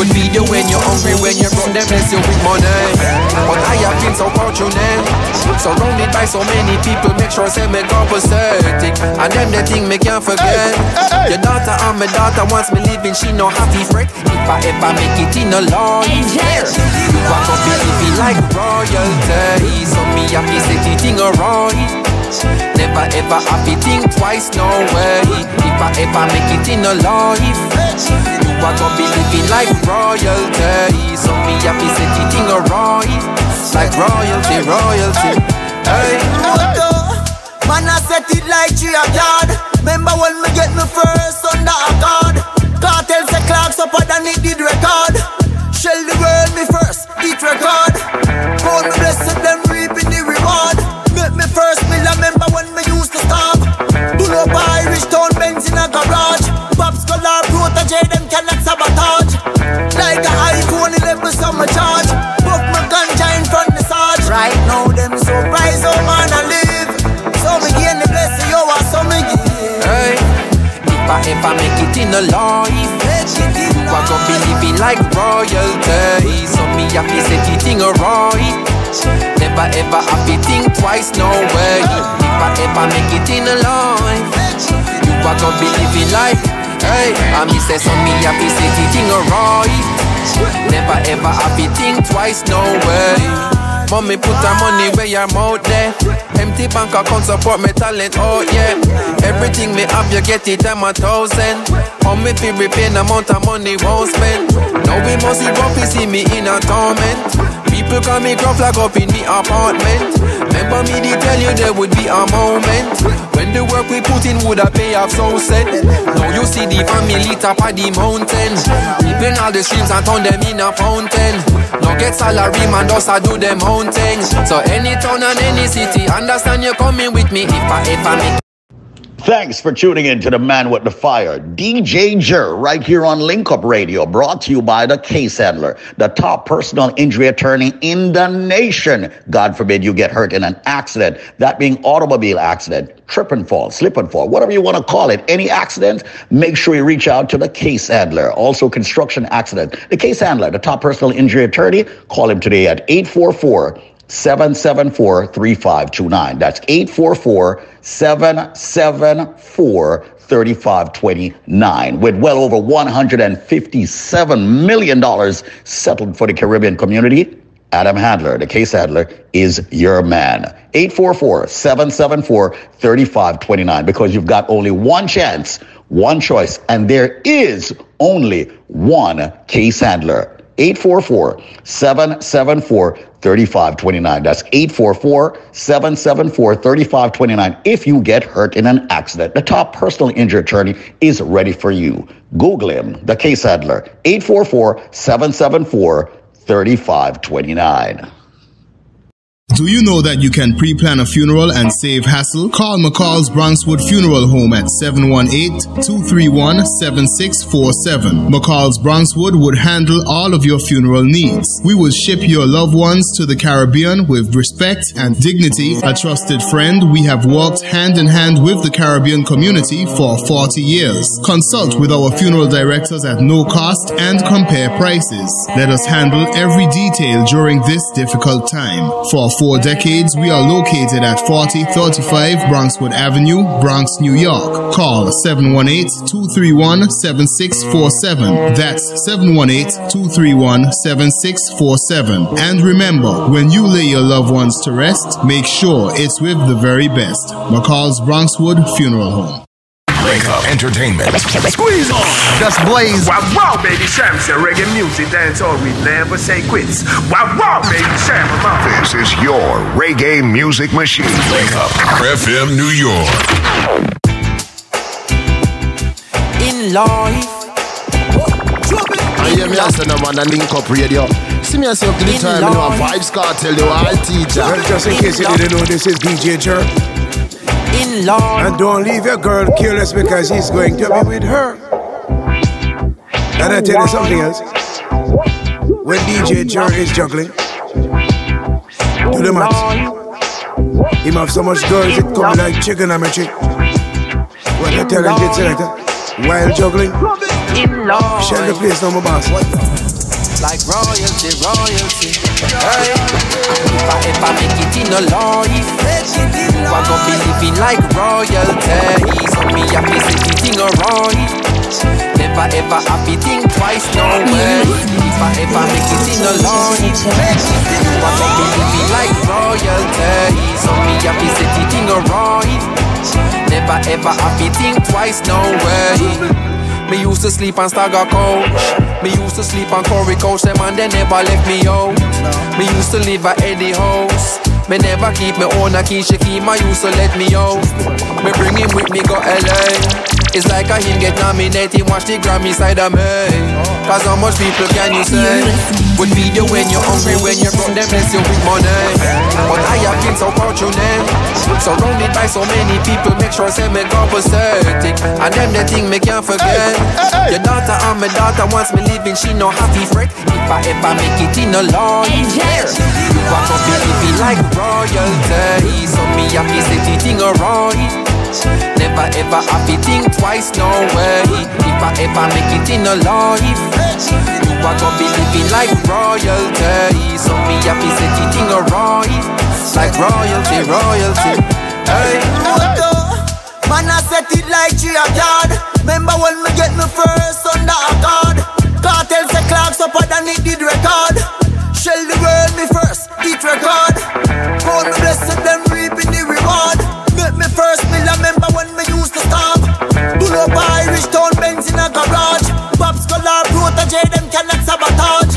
Would feed you when you're hungry, when you're broke, them bless you with money. But I have been so fortunate. Surrounded by so many people, make sure say me go pathetic. And them the thing me can't forget. Your daughter and my daughter wants me living, she no happy fret. If I ever make it in a life, you are gonna be living like royalty. So me happy say the thing alright. Never ever happy think twice, no way. If I ever make it in a life, you are gonna be living like royalty. So me happy say the thing alright. Like royalty, royalty. Hey. Man, I set it like tree a yard. Remember when me get me first under a card? Cartel say clocks up than it did record. Shell the world me first, it record. Call me blessed, them reaping the reward. Make me first I remember when me used to starve. Pull up Irish town Benz in a garage. Pops color protege, them cannot sabotage. Like a iPhone 11, summer charge. Book my ganja in front the sarge. Right now, them surprise, oh man, I live. So me gain the blessing, yo, so me give. Hey, if I ever make it in a life, you are gonna be living like royalty. So me happy say the thing alright. Never ever happy think twice, no way. If I ever make it in a life, you are gonna be living like. Hey, I me say so me happy say the thing alright. Never ever happy think twice, no way. Mommy put her money where your mouth there. Empty bank account support me talent, oh yeah. Everything me have, you get it, I'm a thousand. How me feel repay amount of money won't spend. Now we must rough, see me in a torment. People call me gruff like up in me apartment. Remember me, they tell you there would be a moment when the work we put in would have pay off so set. Now you see the family top of the mountain. Keeping all the streams and turn them in a fountain. Now get salary, man, just a do them own things. So any town and any city, understand you coming with me if I ever make Thanks for tuning in to the man with the fire, DJ Jer, right here on Link Up Radio, brought to you by the Case Handler, the top personal injury attorney in the nation. God forbid you get hurt in an accident, that being automobile accident, trip and fall, slip and fall, whatever you want to call it. Any accident, make sure you reach out to the Case Handler. Also, construction accident, the Case Handler, the top personal injury attorney. Call him today at 844- 774 3529. That's 844 774 3529. With well over $157 million settled for the Caribbean community, Adam Handler, the case handler, is your man. 844 774 3529. Because you've got only one chance, one choice, and there is only one case handler. 844 774 3529. That's 844 774 3529. If you get hurt in an accident, the top personal injury attorney is ready for you. Google him, the case handler, 844 774 3529. Do you know that you can pre-plan a funeral and save hassle? Call McCall's Bronxwood Funeral Home at 718-231-7647. McCall's Bronxwood would handle all of your funeral needs. We will ship your loved ones to the Caribbean with respect and dignity. A trusted friend, we have walked hand in hand with the Caribbean community for 40 years. Consult with our funeral directors at no cost and compare prices. Let us handle every detail during this difficult time. For four decades, we are located at 4035 Bronxwood Avenue, Bronx, New York. Call 718-231-7647. That's 718-231-7647. And remember, when you lay your loved ones to rest, make sure it's with the very best. McCall's Bronxwood Funeral Home. Wake up entertainment. Squeeze on. That's Blaze. Wow, wow, baby Sham say reggae music dance all we never say quits. Wow, wow, baby Sham. This is your reggae music machine. Wake up. FM New York. In life. I hear me as a man and link up radio. See me as up to the time, you know, a Vybz Kartel, you are teacher. Well, just in case you didn't know, this is DJ Jerk. In life. And don't leave your girl careless because he's going to be with her. And I tell you something else. When DJ Jerk is juggling, to the max. Him have so much girls, it come like chicken on my chick. What a talented selector. While juggling, share the place, no more boss. Like royalty, royalty. Hey. If I ever make it in a life, you are gonna be living like royalty. So me happy say the thing alright. Never ever happy think twice, no way. If I ever make it in a life, you are gonna be living like royalty. So me happy say the thing alright. Never ever happy think twice, no way. Me used to sleep on Stagger Coach. Me used to sleep on Corey Coach. Them and they never left me out. Me used to live at Eddie House. Me never keep me own a key. She keep my used to let me out. Me bring him with me go LA. It's like a him get nominated. Watch the Grammy side of me. Cause how much people can you say? Would feed you when you're hungry, when you're broke, them bless you with money. But I have been so fortunate. Surrounded by so many people, make sure I say me go pathetic. And them the thing me can't forget. Your daughter and my daughter wants me living, she no happy fret. If I ever make it in a life, you are gonna be living like royalty. So me happy say the thing alright. Never ever happy think twice, no way. If I ever make it in a life, you are gonna be living like royalty. So me happy say the thing alright. Like royalty, royalty. Hey. Man, I set it like tree a yard. Remember when me get me first under a guard? Cartel say clocks up and it did record. Shell the world me first, it record. God me blessed them reaping the reward. Make first me remember when me used to starve. Pull up a Irish town Benz in a garage. Bob Scholar protege them cannot sabotage.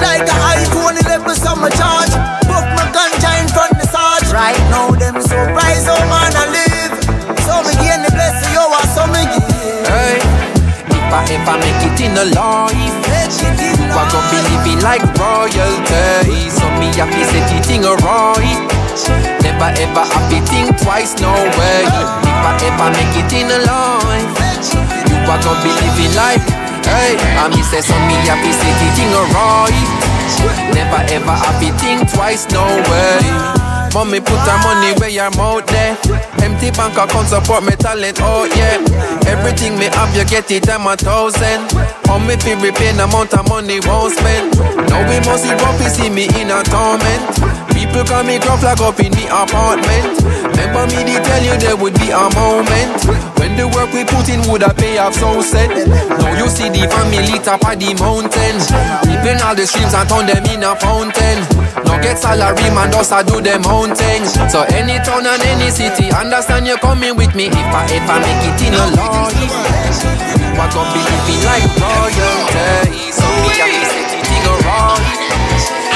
Like a iPhone 11 summer charge. Buff my ganja in front the sarge. Right now them surprise how man I live. So me gain the blessing, yo, I so me give. Hey, if I ever make it in a life, you are gonna be living like royalty. So me happy say the thing alright. Never ever happy think twice, no way. If I ever make it in a life, you are gonna be living like. Hey, I me say so me happy say the thing alright. Never ever happy think twice, no way. Mommy put her money where I'm out there. Empty bank account support me talent, oh yeah. Everything me have, you get it, I'm a thousand. On me feel repaying amount of money won't spend. Now we must see grumpy see me in a torment. People call me gruff like up in the apartment. Remember me they tell you there would be a moment when the work we put in would have pay off so set. Now you see the family top of the mountain. Keeping all the streams and turn them in a fountain. Now get salary man just a do them own. So any town and any city, understand you coming with me if I ever make it in a life. You are gonna be living like royalty. So say the thing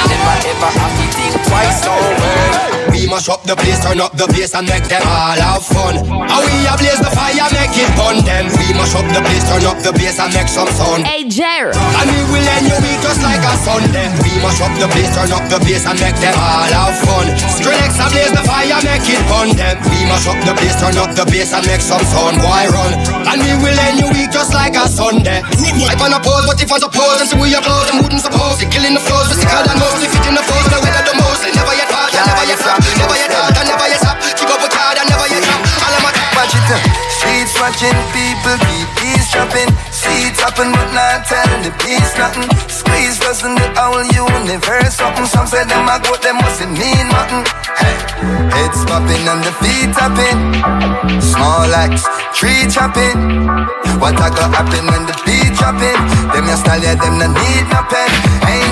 Never ever have to think twice over. We mash up the place, turn up the place and make them all have fun. How we a blaze the fire, make it burn them. We mash up the place, turn up the place and make some sound. Hey Jer. And we will end your week just like a Sunday. We mash up the place, turn up the place and make them all have fun. Skrillex a blaze the fire, make it burn them. We mash up the place, turn up the place and make some sound. Why run? And we will end your week just like a Sunday. I on a pose, but if I suppose, and so we applause and wouldn't suppose. You're killing the flows, we're sicker than most. If it in the flows, the way the most. Never yet fall, never yet flop, never yet halt, never yet stop. Keep up with hard and never yet drop. All of my Watch it, uh, streets watching people keep eavesdropping. Seeds happen, but not telling the peace nothing. Squeeze doesn't the whole universe something. Some say them a goat, them must mean nothing. Hey, heads popping and the feet tapping. Small axe, tree chopping. What I got happen when the beat dropping? Them your style, yeah, them no need no pen.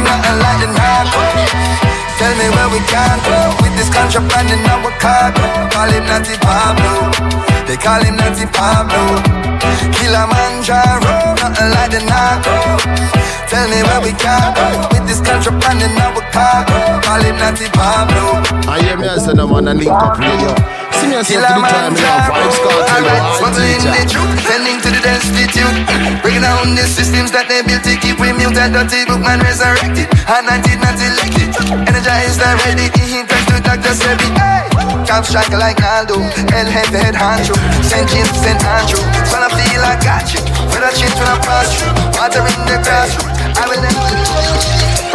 Nothing like the narco. Tell me where we can go with this contraband in our car. Call him Natty Pablo. They call him Natty Pablo. Kilimanjaro, nothing like the narco. Tell me where we can go with this contraband in our car. Call him Natty Pablo. I hear me, I said, I'm on link up radio. See me, I said, to the time, you know, vibes got to Alright, all the teacher. truth, sending to the destitute. Breaking down the systems that they built to keep we mute that dirty book man resurrected. Anointed, not elected. Energized and ready. He thanks to Dr. Sebi. Hey! Cop striker like Naldo. El Jefe head honcho. St. James, St. Andrew. I feel I got you. When I change, when I pass you. Water in the grassroots. I will never.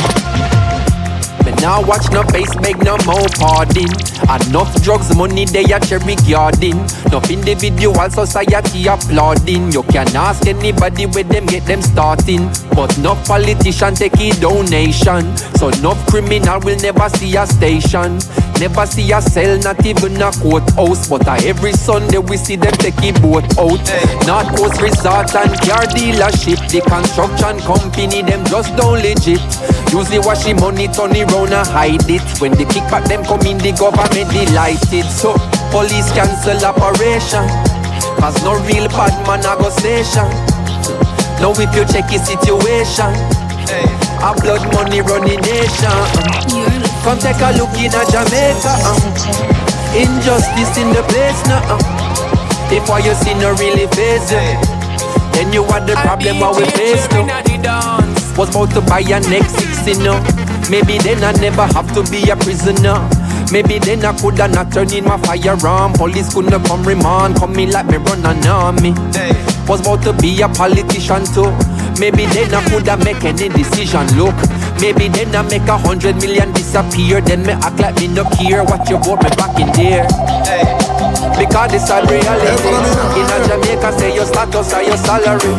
Now watch no face, beg no more pardon. Enough drugs, money they a cherry garden. Enough individual society applauding. You can ask anybody where them get them starting. But no politician take a donation. So no criminal will never see a station. Never see a cell, not even a courthouse. But uh, every Sunday we see them take a boat out. North Coast Resort and car dealership. The construction company, them just don't legit. Usually wash the money, turn it round and hide it. When the kickback them come in, the government delighted. So police cancel operation. Cause no real bad man a go station. Now if you check the situation, a blood money running nation. Come take a look in a Jamaica. uh. Injustice in the place now. uh. If what you see no really face you, then you are the problem what we face now. Was about to buy a next six, you know. Maybe then I never have to be a prisoner. Maybe then I coulda not turn in my firearm. Police couldn't come remand, come me like me run an army. Was about to be a politician too. Maybe then I coulda make any decision. Look, maybe then I make a hundred million disappear. Then me act like me no care Watch you vote me back in there. Because this a reality. In a Jamaica, say your status or your salary.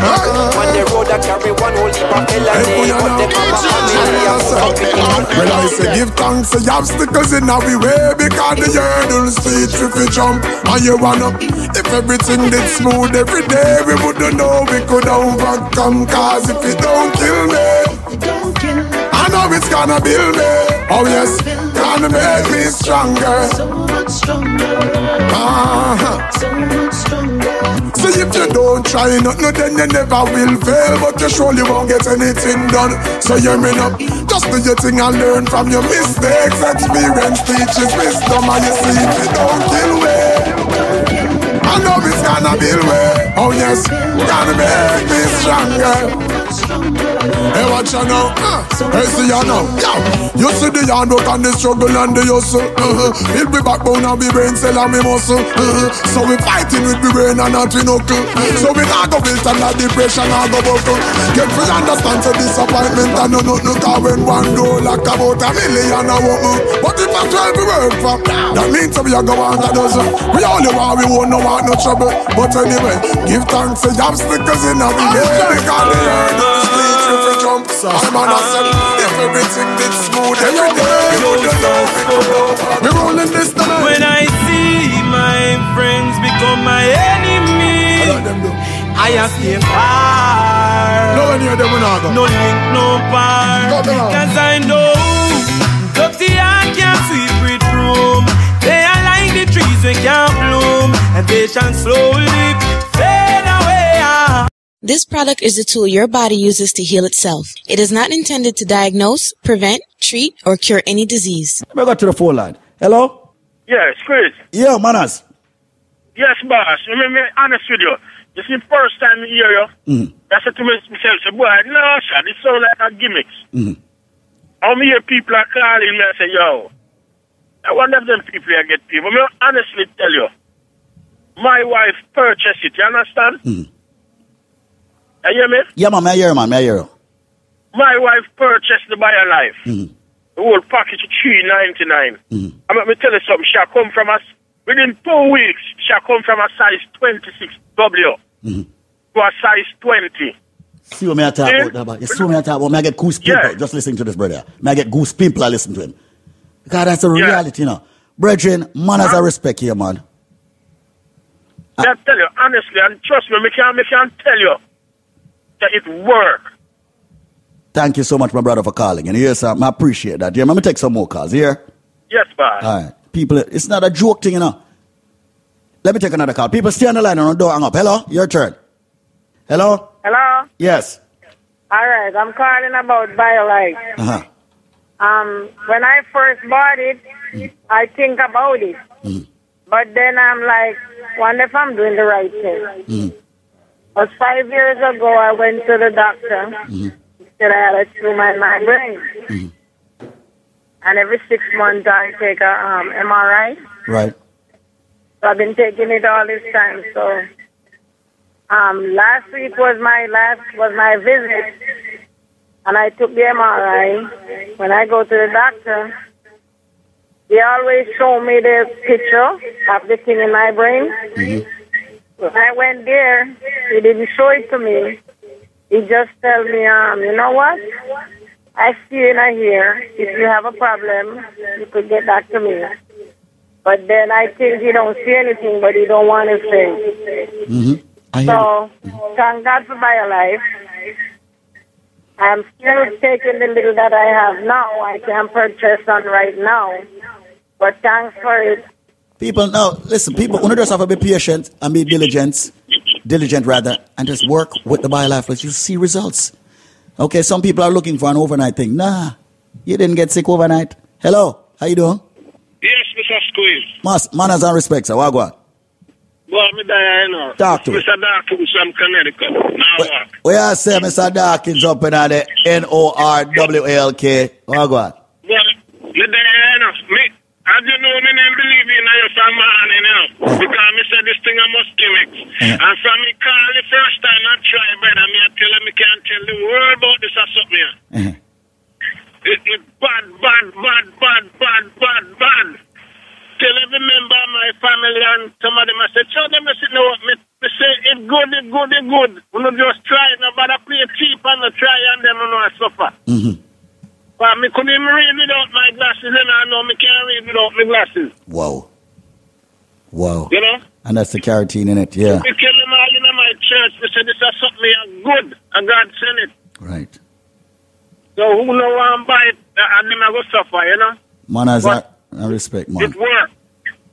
On the road, I carry one whole heap of felony. But them have a family, I'm Well, I say give thanks to the obstacles in our way because the hurdles feet if you jump and you wanna. If everything did smooth every day, we wouldn't know we could overcome. Cause if it don't kill me, I know it's gonna build me. Oh yes, gonna make me stronger. So much stronger. Uh-huh. So if you don't try nothing, then you never will fail. But you surely won't get anything done. So hear me now. Just do your thing and learn from your mistakes. Experience teaches wisdom, and you see if it don't kill me. I know it's gonna build me. Oh yes, we gonna make me stronger. Hey, watch you now. Uh, hey, see you now. Yo, you see the hard work and the struggle and the hustle. Uh-huh. Build me backbone and me brain cell and me muscle. Uh-huh. So we fighting with me brain and not with knuckle. So we not go build and not depression and go buckle. Get free understand so disappointment and no nothing. Cause when one door like about a million a woman. But if I try to work for, that means we are go on a dozen. We only want we won't no want no trouble. But anyway, give thanks to the obstacles in our way. Because the hurdles lead you to jump. I'm on a set. If everything did smooth every day, you wouldn't know we could rolling this tonight. When I see my friends become my enemy, I have stay far. No one near them will not go. No link, no bar. Cause I know dirty hand can't sweep with broom. They are like the trees we can't bloom, and they shall slowly fade away. Ah. This product is a tool your body uses to heal itself. It is not intended to diagnose, prevent, treat, or cure any disease. Let me go to the phone line. Hello? Yes, Chris. Yeah, manas. Yes, boss. Let me be honest with you. This is the first time I hear you. Mm. I said to myself, say, boy, no, sir, this sound like a gimmicks. Mm. How me hear people are calling me and say, yo, I wonder if them people here get people. Me honestly tell you, my wife purchased it, you understand? Mm. You hear me? Yeah, man, I hear you, man, I hear you. My wife purchased the BioLife. Mm. The whole package three ninety nine. Mm. I'm let me tell you something. She'll come from us within two weeks. She'll come from a size twenty six W Mm. to a size twenty. See what me I talk Yeah. about, that, but you see what me I talk about, me I get goose pimple, just listening to this brother. Me I get goose pimple, I listen to him. Because that's a reality, you know. Brethren, manners and respect here, man. I tell you honestly, and trust me, me can me can tell you that it work. Thank you so much, my brother, for calling. And yes, I appreciate that. Yeah, let me take some more calls here. Yes, boss. All right. People, it's not a joke thing, you know. Let me take another call. People, stay on the line and don't hang up. Hello? Your turn. Hello? Hello? Yes. All right, I'm calling about BioLife. Uh-huh. Um, when I first bought it, I think about it. Mm. But then I'm like, wonder if I'm doing the right thing. Mm. But five years ago, I went to the doctor. Mm. Said I had a tumor in my brain. Mm. And every six months, I take a um, MRI. Right. So I've been taking it all this time. So um, last week was my last was my visit, and I took the MRI. When I go to the doctor, they always show me the picture of the thing in my brain. When I went there, he didn't show it to me. He just tell me, um, you know what? I see you in here. If you have a problem, you could get back to me. But then I think he don't see anything, but he don't want to say. Mm-hmm. I hear So thank God for my life. I'm still taking the little that I have now. I can purchase on right now. But thanks for it. People, now, listen, people, want to just have to be patient and be diligent, diligent rather, and just work with the BioLife. Let you see results. Okay, some people are looking for an overnight thing. Nah, you didn't get sick overnight. Hello, how you doing? Yes, Mr. Squeeze. Mas, manners and respect, sir. On? Boy, me die, you know. Talk to. Mr. Dawkins from Connecticut. Now what? We are say Mr. Dawkins up in the N O R W A L K. What go on? Well, me die, you know. Me, I don't know me name believe in you from man, you know. Because me said this thing I must gimmicks. And from me call the first time I try, brother, me I tell him me can't tell the world about this or something. here. It, it bad, bad, bad, bad, bad, bad, bad. Tell every member of my family and some of them I said, show them I said, no, me, me say it good, it good, it good. We not just try, nobody play cheap and not try and then we know I suffer. Mm-hmm. But me couldn't read without my glasses and I know me can't read without my glasses. Whoa. Whoa. You know? And that's the carotene in it, yeah. We kill them all in my church. We said, this is something good and God sent it. Right. So who know want buy it uh, and them I go suffer, you know? Manners But and and respect, man. It work.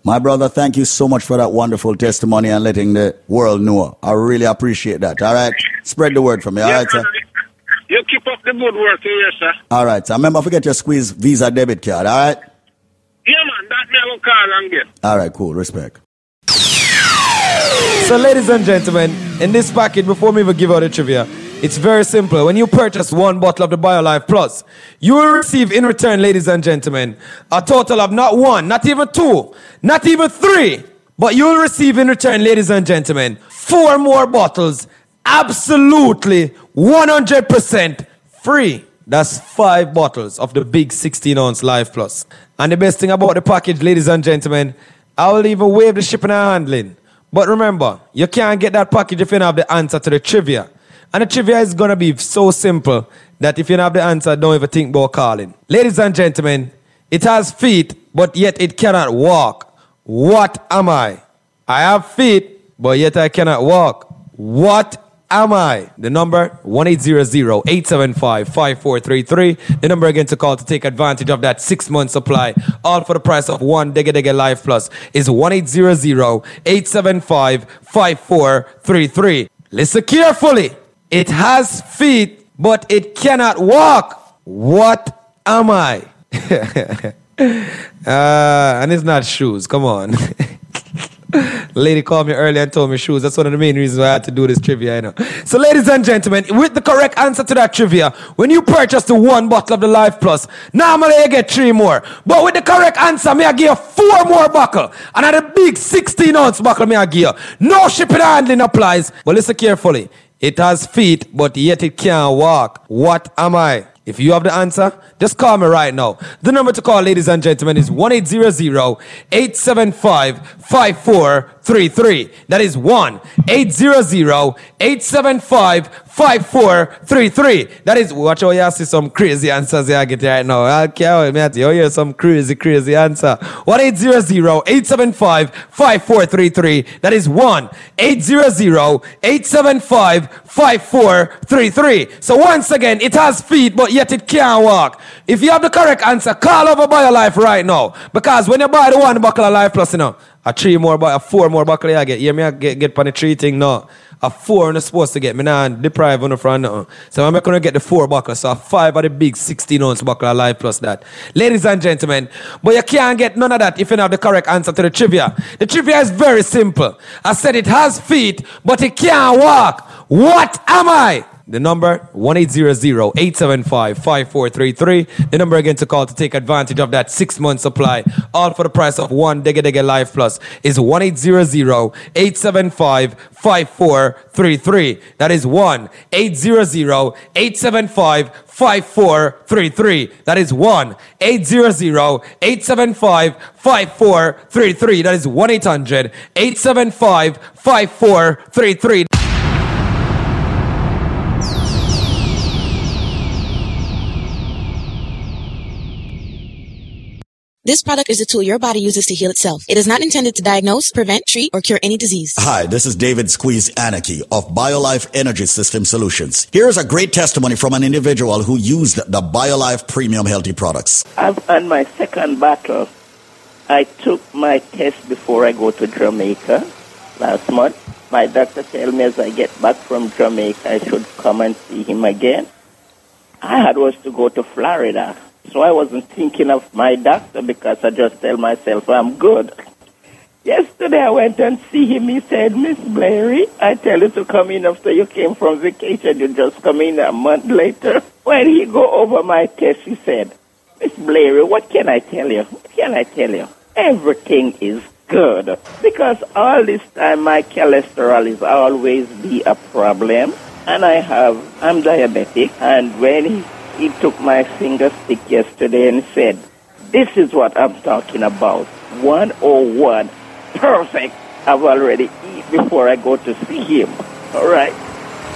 My brother, thank you so much for that wonderful testimony and letting the world know. I really appreciate that. All right. Spread the word for me. All right, sir. You keep up the good work here, sir. All right. So remember, forget your squeeze Visa debit card. All right. Yeah, man, that me I go call and get. All right. Cool. Respect. So, ladies and gentlemen, in this packet, before we even give out the trivia, it's very simple. When you purchase one bottle of the BioLife Plus, you will receive in return, ladies and gentlemen, a total of not one, not even two, not even three, but you will receive in return, ladies and gentlemen, four more bottles absolutely 100% free. That's five bottles of the big 16 ounce Life Plus. And the best thing about the package, ladies and gentlemen, I will even waive the shipping and handling. But remember, you can't get that package if you don't have the answer to the trivia. And the trivia is going to be so simple that if you don't have the answer, don't even think about calling. Ladies and gentlemen, it has feet, but yet it cannot walk. What am I? I have feet, but yet I cannot walk. What am I? The number 1-800-875-5433. The number again to call to take advantage of that six month supply, all for the price of one Dega Dega Life Plus, is 1-800-875-5433. Listen carefully. It has feet, but it cannot walk. What am I? [laughs] Uh, and it's not shoes. Come on. [laughs] [laughs] Lady called me earlier and told me shoes. That's one of the main reasons why I had to do this trivia, you know. So, ladies and gentlemen, with the correct answer to that trivia, when you purchase the one bottle of the Life Plus, normally you get three more. But with the correct answer, me I give you four more buckle. And at a big 16 ounce buckle, me I give you. No shipping and handling applies. But listen carefully. It has feet, but yet it can't walk. What am I? If you have the answer, just call me right now. The number to call, ladies and gentlemen, is 1 875 5433. That is 1 875 5433. That is, watch how you see some crazy answers you get right now. Oh, I can't wait, you hear some crazy, crazy answer. 1 875 5433. That is 1 875 5433. So once again, it has feet, but yet it can't walk. If you have the correct answer, call over by your BioLife right now. Because when you buy the one buckle of Life Plus, you know, a three more, a four more buckle I get. Yeah, me I get, get on the three thing. A four I'm supposed to get. Me now deprive on the front now. So I'm to get the four buckle. So a five of the big 16 ounce buckle of Life Plus that. Ladies and gentlemen, but you can't get none of that if you have the correct answer to the trivia. The trivia is very simple. I said it has feet, but it can't walk. What am I? The number 1-800-875-5433. The number again to call to take advantage of that six month supply, all for the price of one Dega Dega Life Plus, is 1-800-875-5433. That is 1-800-875-5433. That is 1-800-875-5433. That is 1-800-875-5433. This product is a tool your body uses to heal itself. It is not intended to diagnose, prevent, treat, or cure any disease. Hi, this is David Squeeze Annakie of BioLife Energy System Solutions. Here's a great testimony from an individual who used the BioLife Premium Healthy products. I've had my second battle. I took my test before I go to Jamaica last month. My doctor told me as I get back from Jamaica, I should come and see him again. I had was to go to Florida. So I wasn't thinking of my doctor because I just tell myself I'm good. Yesterday I went and see him. He said, Miss Blairy, I tell you to come in after you came from vacation. You just come in a month later. [laughs] When he go over my test, he said, Miss Blairy, what can I tell you? What can I tell you? Everything is good. Because all this time my cholesterol is always be a problem. And I have, I'm diabetic. And when he he took my finger stick yesterday and said, This is what I'm talking about. 101. Perfect. I've already eaten before I go to see him. All right.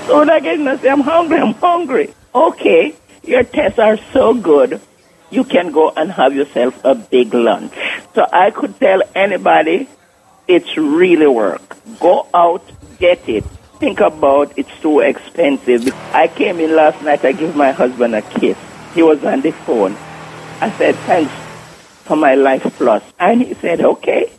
So again, I say, I'm hungry, I'm hungry. Okay, your tests are so good, you can go and have yourself a big lunch. So I could tell anybody, it's really work. Go out, get it think about it's too expensive. I came in last night, I gave my husband a kiss. He was on the phone. I said, thanks for my Life Plus. And he said, okay.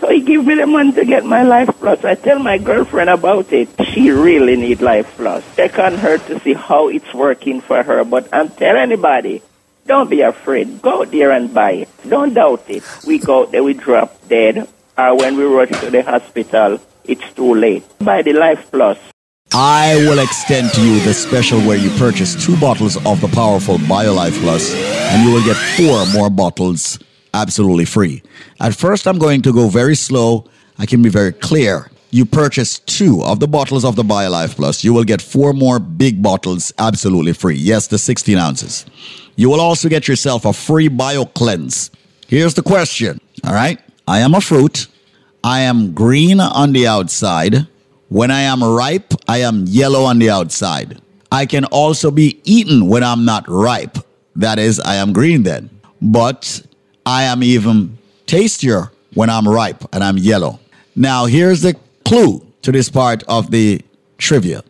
So he gave me the money to get my Life Plus. I tell my girlfriend about it. She really need Life Plus. Check on her to see how it's working for her. But I'm telling anybody, don't be afraid. Go there and buy it. Don't doubt it. We go there, we drop dead. Or when we rush to the hospital, it's too late. Buy the Life Plus. I will extend to you the special where you purchase two bottles of the powerful BioLife Plus and you will get four more bottles absolutely free. At first, I'm going to go very slow. I can be very clear. You purchase two of the bottles of the BioLife Plus, you will get four more big bottles absolutely free. Yes, the 16 ounces. You will also get yourself a free Bio Cleanse. Here's the question. All right. I am a fruit. I am green on the outside. When I am ripe, I am yellow on the outside. I can also be eaten when I'm not ripe. That is, I am green then. But I am even tastier when I'm ripe and I'm yellow. Now, here's the clue to this part of the trivia.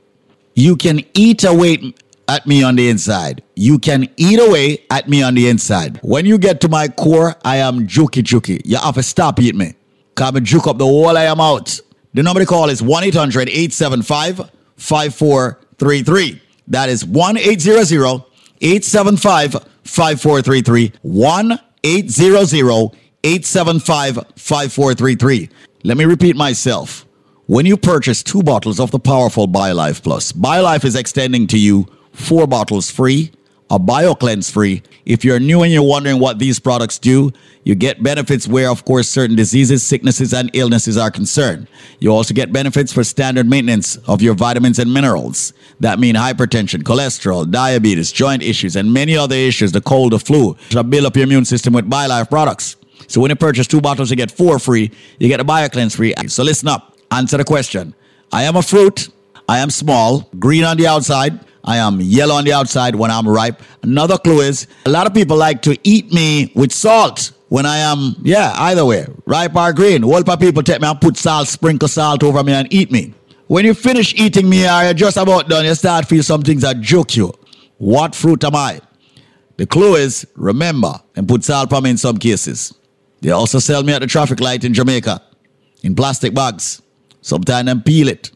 You can eat away at me on the inside. You can eat away at me on the inside. When you get to my core, I am jukey jukey. You have to stop eating me. Come and juke up the whole I am out. The number to call is 1 800 875 5433. That is 1 800 875 5433. 1 800-875-5433. Let me repeat myself. When you purchase two bottles of the powerful BioLife Plus, BioLife is extending to you four bottles free, a BioCleanse free. If you're new and you're wondering what these products do, you get benefits where, of course, certain diseases, sicknesses, and illnesses are concerned. You also get benefits for standard maintenance of your vitamins and minerals. That mean hypertension, cholesterol, diabetes, joint issues, and many other issues, the cold, the flu, to build up your immune system with BioLife products. So when you purchase two bottles, you get four free. You get a BioCleanse free. So listen up. Answer the question. I am a fruit. I am small, green on the outside. I am yellow on the outside when I'm ripe. Another clue is a lot of people like to eat me with salt when I am, yeah, either way, ripe or green. Of people take me and put salt, sprinkle salt over me and eat me. When you finish eating me or you're just about done, you start feel some things that joke you. What fruit am I? The clue is remember and put salt on me in some cases. They also sell me at the traffic light in Jamaica in plastic bags. Sometimes them peel it.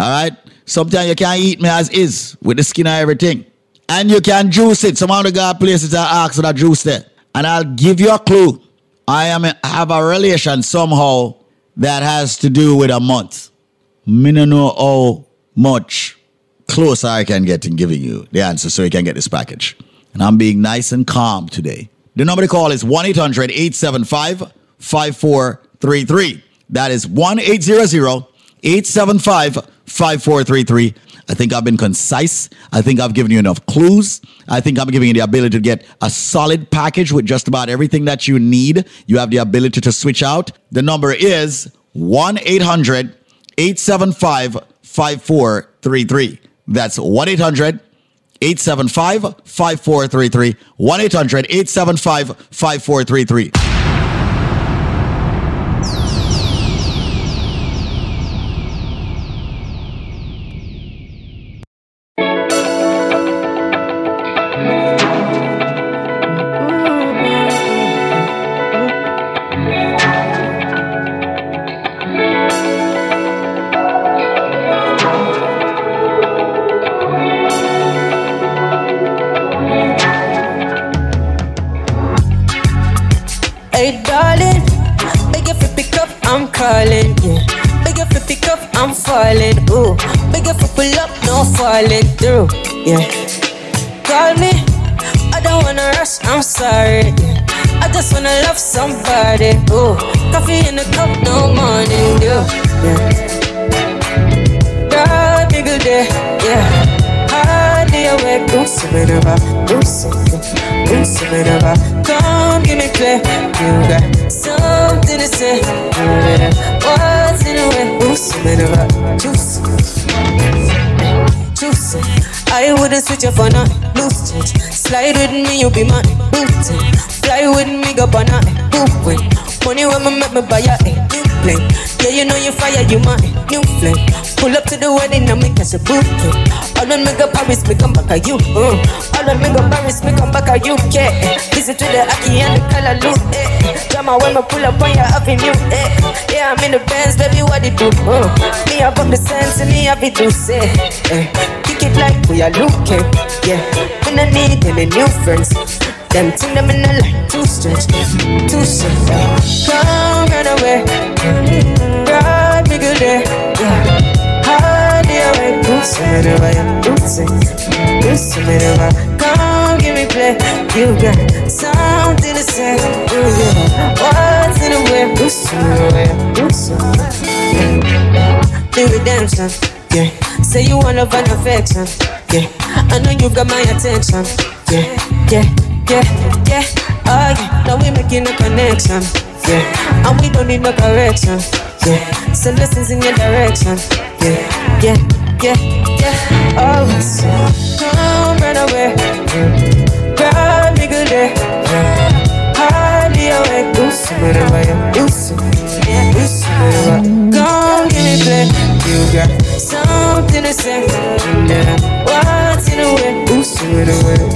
All right? Sometimes you can't eat me as is with the skin and everything. And you can juice it. Some other guy places that ask for that juice there. And I'll give you a clue. I am have a relation somehow that has to do with a month. Me no know how much closer I can get in giving you the answer so you can get this package. And I'm being nice and calm today. The number to call is 1 800 875 5433. That is 1 800 875 5433. I think I've been concise. I think I've given you enough clues. I think I'm giving you the ability to get a solid package with just about everything that you need. You have the ability to switch out. The number is 1 800 875 5433. That's 1 800 875 5433. 1 800 875 5433. You be my booty. Fly with me, go. Moving. Money when me make me buy a new plane. Yeah, you know you fire, you my new flame. Pull up to the wedding and me catch a bouquet. All when me go Paris, me come back at you. Uh. All when me go Paris, me come back at you. Yeah. Visit to the Aki and the color loot. Eh. Drama when me pull up on your avenue. Eh. Yeah, I'm in the Benz, baby, what it do? Uh. Me up on the sense and me have it to say. Eh. Kick it like we are looking. Yeah. We don't need any new friends. Them thing them in the line too stretch, too stretch. Come run away, mm-hmm. ride me good day. Hardly away, do anyway, do some, do some anyway. Come give me play, you got something to say. Ooh, yeah. What's in the way? Do some anyway, do some. The redemption, yeah. Say you want love and affection. I know you've got my attention, yeah, yeah yeah, yeah, oh yeah. Now we're making a connection, yeah. And we don't need no correction, yeah. So lessons in your direction, yeah, yeah, yeah, yeah. Oh, Always, come run away, grab me good day, yeah. Hardly awake, do some whatever, do some whatever. Come give me play, you got something to say, yeah. Do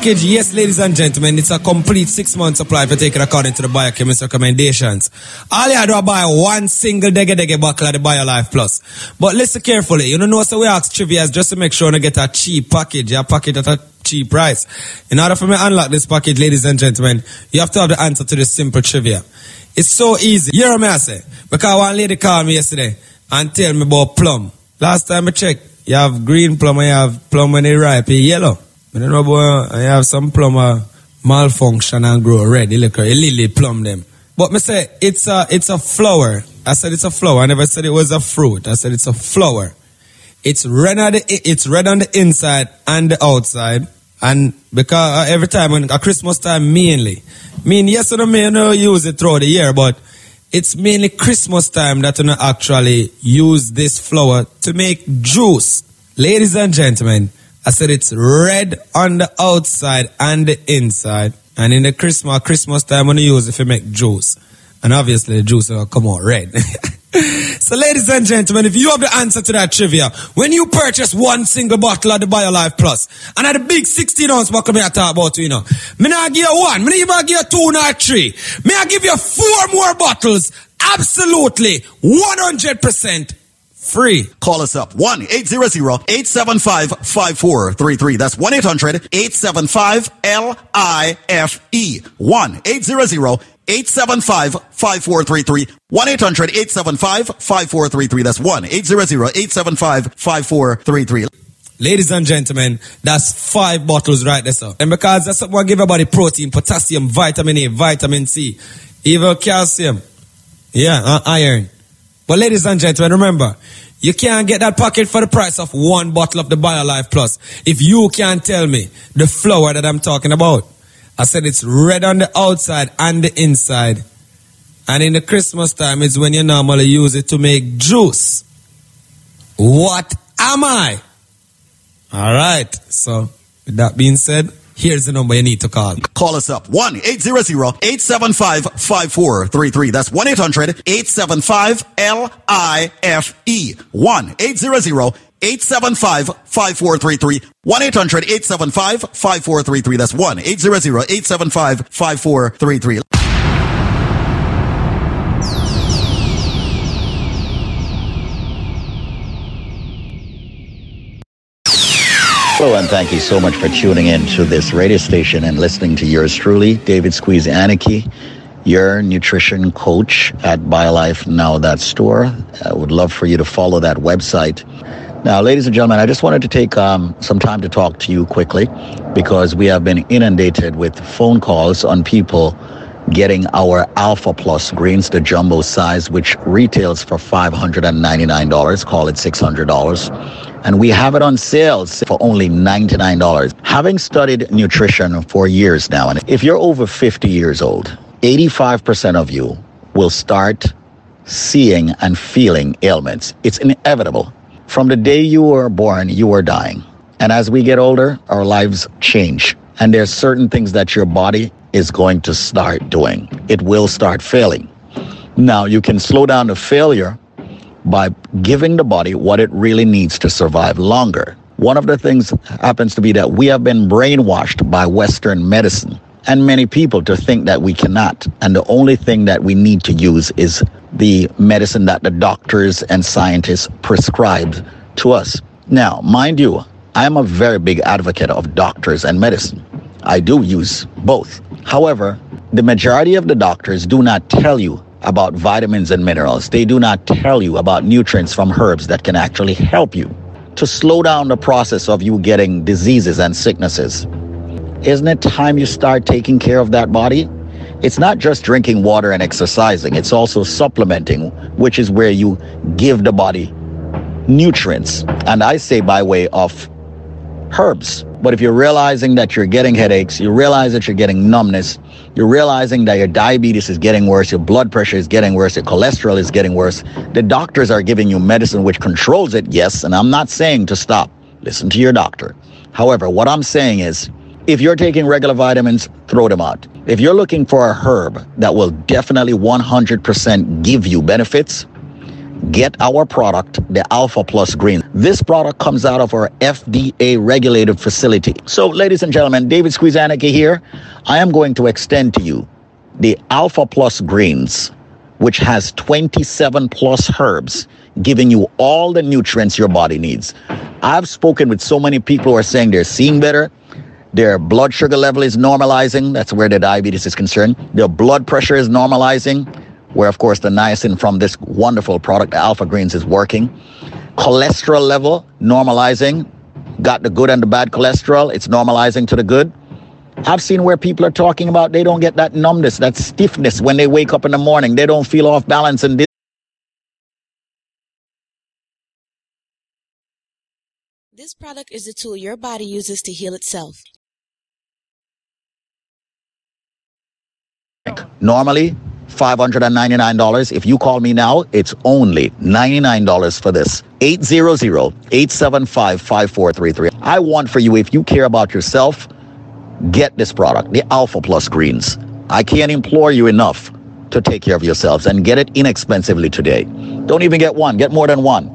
package, yes, ladies and gentlemen, it's a complete six month supply if you take it according to the biochemist recommendations. All you have to buy one single dege dege bottle of the BioLife Plus. But listen carefully, you don't know, so we ask trivia just to make sure you get a cheap package, a package at a cheap price. In order for me to unlock this package, ladies and gentlemen, you have to have the answer to this simple trivia. It's so easy. You hear me I say? Because one lady called me yesterday and tell me about plum. Last time I checked, you have green plum and you have plum when they ripe, yellow. I don't know about, I have some plum uh, malfunction and grow red. It look a lily plum them. But me say, it's a, it's a flower. I said it's a flower. I never said it was a fruit. I said it's a flower. It's red on the, it's red on the inside and the outside. And because uh, every time, when, at Christmas time mainly, mean, yes no, may no use it throughout the year, but it's mainly Christmas time that you know, actually use this flower to make juice. Ladies and gentlemen, I said it's red on the outside and the inside. And in the Christmas, Christmas time, when you use it you make juice. And obviously the juice will come out red. [laughs] so ladies and gentlemen, if you have the answer to that trivia, when you purchase one single bottle of the BioLife Plus, and at the big 16 ounce bottle me I talk about, you know, me not give you one, me not even give you two nor three. Me I give you four more bottles, absolutely, 100% free. Call us up 1 800 875 5433. That's 1 800 875 L I F E. 1 800 875 5433. 1 800 875 5433. That's 1 800 875 5433. Ladies and gentlemen, that's five bottles right there, sir. And because that's what give everybody protein, potassium, vitamin A, vitamin C, even calcium. Yeah, uh, iron. But ladies and gentlemen, remember, you can't get that packet for the price of one bottle of the BioLife Plus. If you can't tell me the flower that I'm talking about, I said it's red on the outside and the inside. And in the Christmas time, it's when you normally use it to make juice. What am I? All right. So, with that being said, here's the number you need to call. Call us up 1 800 875 5433. That's 1 800 875 L I F E. 1 800 875 5433. 1 800 875 5433. That's 1 Hello, and thank you so much for tuning in to this radio station and listening to yours truly, David Squeeze Annakie, your nutrition coach at BioLifeNow.store. I would love for you to follow that website. Now, ladies and gentlemen, I just wanted to take um, some time to talk to you quickly because we have been inundated with phone calls on people getting our Alpha Plus greens, the jumbo size, which retails for $599, call it $600 and we have it on sales for only $99. Having studied nutrition for years now, and if you're over 50 years old, 85% of you will start seeing and feeling ailments. It's inevitable. From the day you were born, you are dying. And as we get older, our lives change. And there's certain things that your body is going to start doing. It will start failing. Now, you can slow down the failure by giving the body what it really needs to survive longer. One of the things happens to be that we have been brainwashed by Western medicine and many people to think that we cannot. And the only thing that we need to use is the medicine that the doctors and scientists prescribe to us. Now, mind you, I am a very big advocate of doctors and medicine. I do use both. However, the majority of the doctors do not tell you about vitamins and minerals. They do not tell you about nutrients from herbs that can actually help you to slow down the process of you getting diseases and sicknesses. Isn't it time you start taking care of that body? It's not just drinking water and exercising, it's also supplementing, which is where you give the body nutrients. And I say by way of herbs. But if you're realizing that you're getting headaches, you realize that you're getting numbness, you're realizing that your diabetes is getting worse, your blood pressure is getting worse, your cholesterol is getting worse, the doctors are giving you medicine which controls it, yes, and I'm not saying to stop. Listen to your doctor. However, what I'm saying is, if you're taking regular vitamins, throw them out. If you're looking for a herb that will definitely 100% give you benefits, get our product, the Alpha Plus Green. This product comes out of our FDA regulated facility. So, ladies and gentlemen, David Squeeze Annakie here. I am going to extend to you the Alpha Plus Greens, which has 27 plus herbs, giving you all the nutrients your body needs. I've spoken with so many people who are saying they're seeing better, their blood sugar level is normalizing. That's where the diabetes is concerned. Their blood pressure is normalizing, where, of course, the niacin from this wonderful product, Alpha Greens, is working. Cholesterol level normalizing. Got the good and the bad cholesterol. It's normalizing to the good. I've seen where people are talking about they don't get that numbness, that stiffness when they wake up in the morning. They don't feel off balance and This product is the tool your body uses to heal itself. Normally, $599. If you call me now, it's only $99 for this. 800-875-5433. I want for you, if you care about yourself, get this product, the Alpha Plus Greens. I can't implore you enough to take care of yourselves and get it inexpensively today. Don't even get one, get more than one.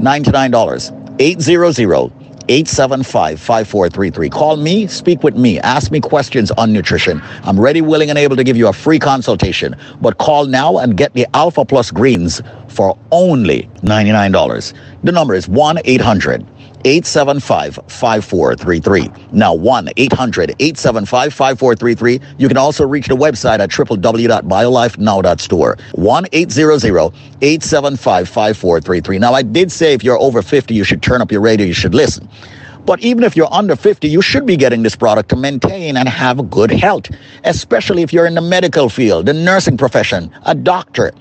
$99. 800 875 5433. Call me, speak with me, ask me questions on nutrition. I'm ready, willing, and able to give you a free consultation. But call now and get the Alpha Plus Greens for only $99. The number is 1 800 875 5433. Now 1 800 875 5433. You can also reach the website at www.biolifenow.store. 1 800 875 5433. Now, I did say if you're over 50, you should turn up your radio, you should listen. But even if you're under 50, you should be getting this product to maintain and have good health, especially if you're in the medical field, the nursing profession, a doctor.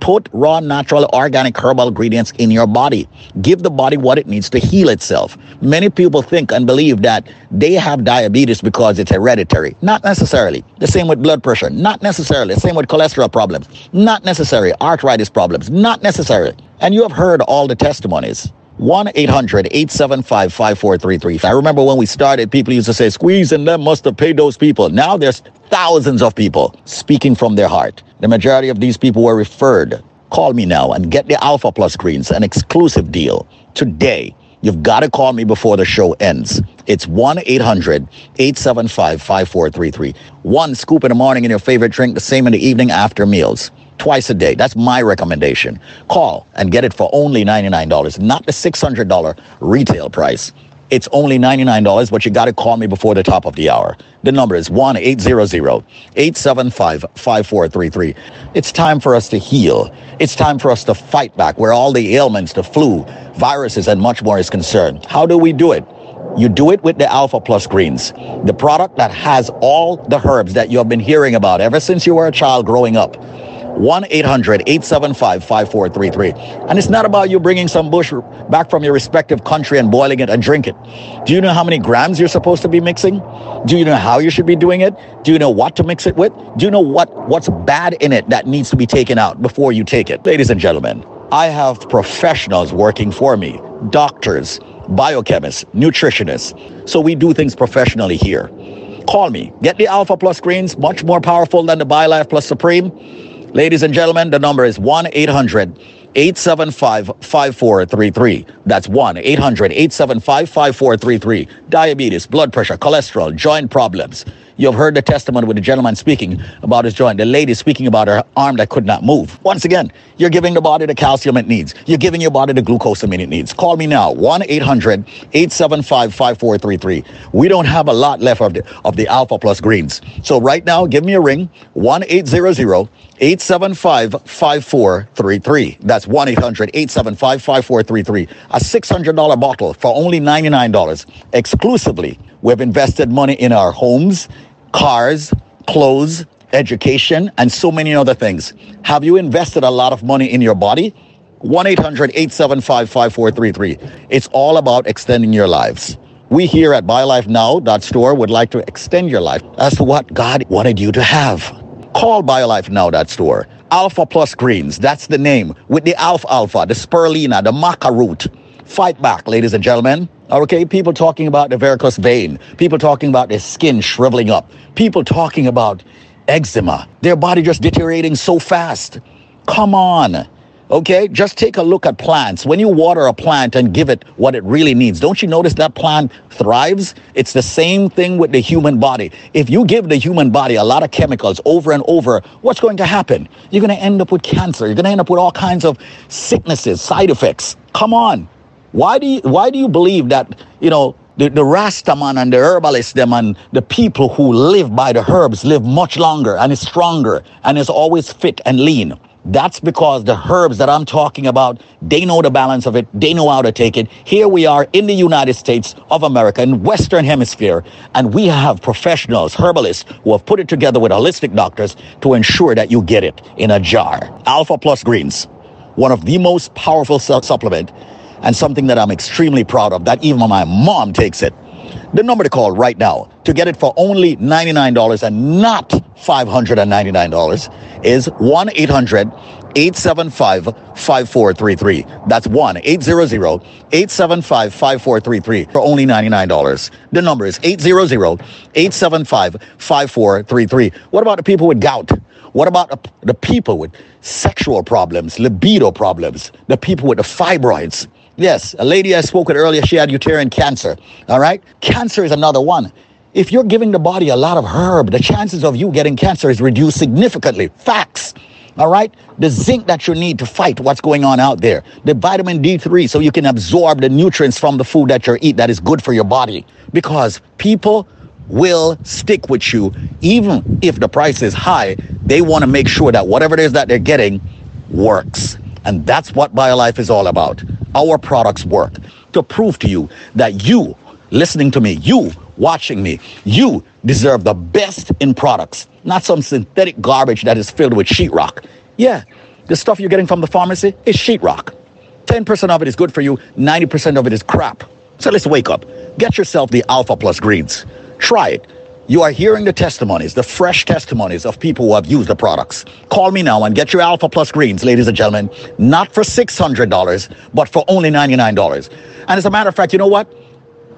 Put raw, natural, organic herbal ingredients in your body. Give the body what it needs to heal itself. Many people think and believe that they have diabetes because it's hereditary. Not necessarily. The same with blood pressure. Not necessarily. The same with cholesterol problems. Not necessary. Arthritis problems. Not necessarily. And you have heard all the testimonies. 1 800 875 5433. I remember when we started, people used to say, Squeeze and them must have paid those people. Now there's thousands of people speaking from their heart. The majority of these people were referred. Call me now and get the Alpha Plus Greens, an exclusive deal today. You've got to call me before the show ends. It's 1 800 875 5433. One scoop in the morning in your favorite drink, the same in the evening after meals twice a day. That's my recommendation. Call and get it for only $99, not the $600 retail price. It's only $99, but you got to call me before the top of the hour. The number is 1 800 875 5433. It's time for us to heal. It's time for us to fight back where all the ailments, the flu, viruses, and much more is concerned. How do we do it? You do it with the Alpha Plus Greens, the product that has all the herbs that you have been hearing about ever since you were a child growing up. 1 800 875 5433. And it's not about you bringing some bush back from your respective country and boiling it and drink it. Do you know how many grams you're supposed to be mixing? Do you know how you should be doing it? Do you know what to mix it with? Do you know what, what's bad in it that needs to be taken out before you take it? Ladies and gentlemen, I have professionals working for me doctors, biochemists, nutritionists. So we do things professionally here. Call me. Get the Alpha Plus greens, much more powerful than the BioLife Plus Supreme. Ladies and gentlemen, the number is 1 800 875 5433. That's 1 800 875 5433. Diabetes, blood pressure, cholesterol, joint problems. You've heard the testimony with the gentleman speaking about his joint, the lady speaking about her arm that could not move. Once again, you're giving the body the calcium it needs. You're giving your body the glucosamine it needs. Call me now, 1 800 875 5433. We don't have a lot left of the, of the Alpha Plus greens. So right now, give me a ring, 1 800 875 5433. That's 1 800 875 5433. A $600 bottle for only $99 exclusively. We've invested money in our homes, cars, clothes, education, and so many other things. Have you invested a lot of money in your body? 1 800 875 5433. It's all about extending your lives. We here at BioLifeNow.store would like to extend your life as to what God wanted you to have. Call BioLifeNow.store. Alpha Plus Greens, that's the name. With the Alfalfa, the Spirulina, the Maca root. Fight back, ladies and gentlemen. Okay, people talking about the varicose vein, people talking about their skin shriveling up, people talking about eczema, their body just deteriorating so fast. Come on. Okay, just take a look at plants. When you water a plant and give it what it really needs, don't you notice that plant thrives? It's the same thing with the human body. If you give the human body a lot of chemicals over and over, what's going to happen? You're going to end up with cancer. You're going to end up with all kinds of sicknesses, side effects. Come on. Why do you why do you believe that, you know, the, the Rastaman and the herbalists, them and the people who live by the herbs live much longer and is stronger and is always fit and lean? That's because the herbs that I'm talking about, they know the balance of it. They know how to take it. Here we are in the United States of America, in Western Hemisphere, and we have professionals, herbalists, who have put it together with holistic doctors to ensure that you get it in a jar. Alpha Plus Greens, one of the most powerful su- supplement and something that I'm extremely proud of, that even my mom takes it. The number to call right now to get it for only $99 and not $599 is 1 800 875 5433. That's 1 800 875 5433 for only $99. The number is 800 875 5433. What about the people with gout? What about the people with sexual problems, libido problems, the people with the fibroids? Yes, a lady I spoke with earlier, she had uterine cancer. All right? Cancer is another one. If you're giving the body a lot of herb, the chances of you getting cancer is reduced significantly. Facts. All right? The zinc that you need to fight what's going on out there. The vitamin D3 so you can absorb the nutrients from the food that you eat that is good for your body. Because people will stick with you even if the price is high. They want to make sure that whatever it is that they're getting works. And that's what BioLife is all about. Our products work to prove to you that you, listening to me, you watching me, you deserve the best in products, not some synthetic garbage that is filled with sheetrock. Yeah, the stuff you're getting from the pharmacy is sheetrock. 10% of it is good for you, 90% of it is crap. So let's wake up. Get yourself the Alpha Plus greens. Try it. You are hearing the testimonies, the fresh testimonies of people who have used the products. Call me now and get your Alpha Plus greens, ladies and gentlemen, not for $600, but for only $99. And as a matter of fact, you know what?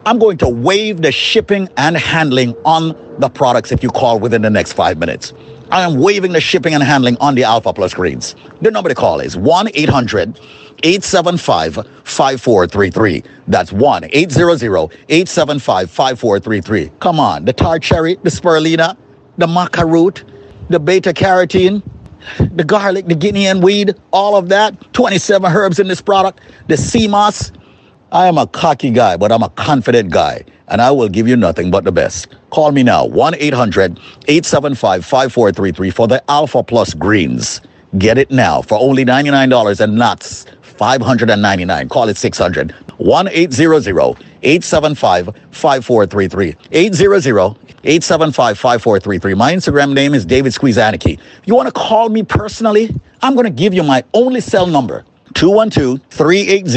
I'm going to waive the shipping and handling on the products if you call within the next five minutes. I am waiving the shipping and handling on the Alpha Plus greens. The number to call is 1 800 875 5433. That's 1 800 875 5433. Come on, the tart cherry, the spirulina, the maca root, the beta carotene, the garlic, the Guinea hen weed, all of that. 27 herbs in this product. The sea moss. I am a cocky guy, but I'm a confident guy, and I will give you nothing but the best. Call me now, 1 800 875 5433 for the Alpha Plus Greens. Get it now for only $99 and not 599 Call it 600 1 800 875 5433. 800 875 5433. My Instagram name is David Squeeze Annakie. If you want to call me personally, I'm going to give you my only cell number 212 380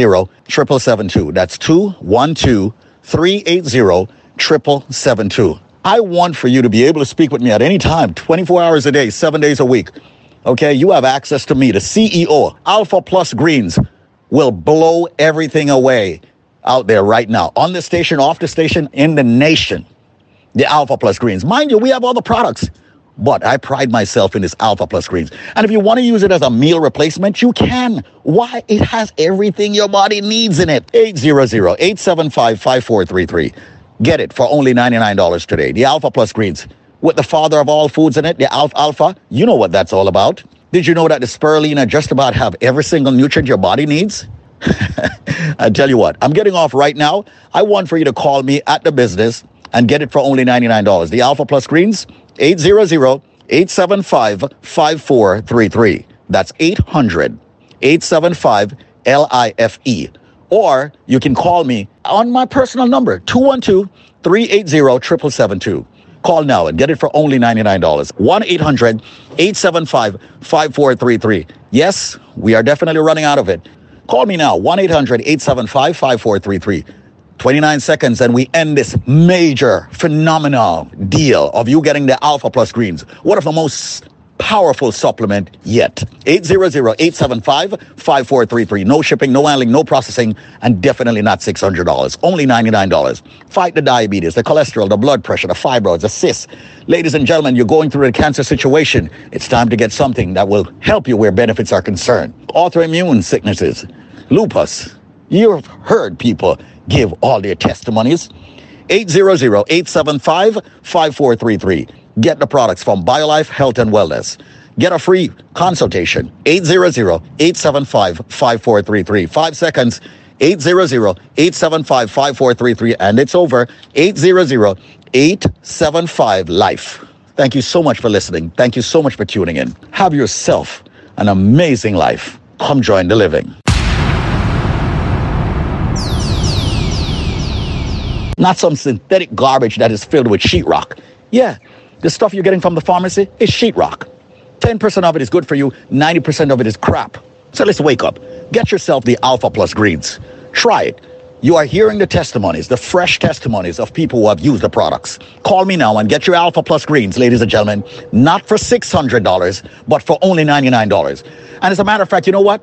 7772. That's 212 380 7772. I want for you to be able to speak with me at any time, 24 hours a day, seven days a week. Okay, you have access to me, the CEO. Alpha Plus Greens will blow everything away out there right now on the station, off the station, in the nation. The Alpha Plus Greens. Mind you, we have all the products, but I pride myself in this Alpha Plus Greens. And if you want to use it as a meal replacement, you can. Why? It has everything your body needs in it. 800 875 5433. Get it for only $99 today. The Alpha Plus Greens with the father of all foods in it, the Alfalfa. You know what that's all about. Did you know that the spirulina just about have every single nutrient your body needs? [laughs] I tell you what, I'm getting off right now. I want for you to call me at the business and get it for only $99. The Alpha Plus Greens, 800-875-5433. That's 800-875-LIFE. Or you can call me on my personal number, 212-380-7772. Call now and get it for only $99. 1 800 875 5433. Yes, we are definitely running out of it. Call me now 1 800 875 5433. 29 seconds and we end this major, phenomenal deal of you getting the Alpha Plus greens. One of the most powerful supplement yet. 800-875-5433. No shipping, no handling, no processing, and definitely not $600. Only $99. Fight the diabetes, the cholesterol, the blood pressure, the fibroids, the cysts. Ladies and gentlemen, you're going through a cancer situation. It's time to get something that will help you where benefits are concerned. Autoimmune sicknesses, lupus. You've heard people give all their testimonies. 800-875-5433. Get the products from BioLife Health and Wellness. Get a free consultation. 800-875-5433. Five seconds. 800-875-5433. And it's over. 800-875-LIFE. Thank you so much for listening. Thank you so much for tuning in. Have yourself an amazing life. Come join the living. Not some synthetic garbage that is filled with sheetrock. Yeah, the stuff you're getting from the pharmacy is sheetrock. 10% of it is good for you, 90% of it is crap. So let's wake up. Get yourself the Alpha Plus Greens. Try it. You are hearing the testimonies, the fresh testimonies of people who have used the products. Call me now and get your Alpha Plus Greens, ladies and gentlemen, not for $600, but for only $99. And as a matter of fact, you know what?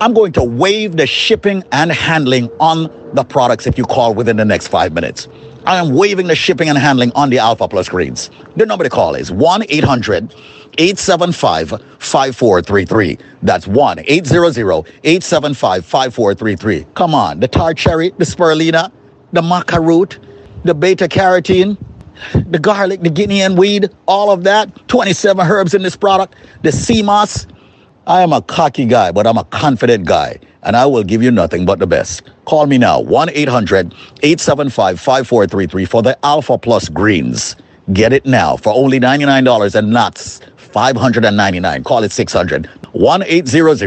I'm going to waive the shipping and handling on the products if you call within the next five minutes. I am waiving the shipping and handling on the Alpha Plus greens. The number to call is 1 800 875 5433. That's 1 800 875 5433. Come on, the tart cherry, the spirulina, the maca root, the beta carotene, the garlic, the Guinea hen weed, all of that. 27 herbs in this product, the sea moss. I am a cocky guy, but I'm a confident guy, and I will give you nothing but the best. Call me now, 1 800 875 5433 for the Alpha Plus Greens. Get it now for only $99 and not 599 Call it 600 1 800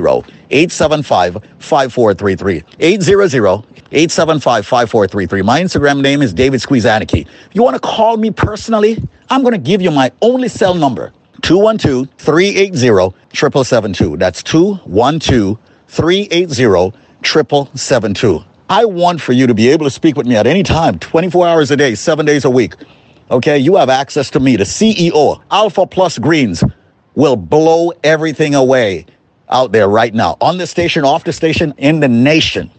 875 5433. 800 875 5433. My Instagram name is David Squeeze Annakie. If you want to call me personally, I'm going to give you my only cell number 212 380 7772. That's 212 380 7772. I want for you to be able to speak with me at any time, 24 hours a day, seven days a week. Okay, you have access to me, the CEO. Alpha Plus Greens will blow everything away out there right now on the station, off the station, in the nation.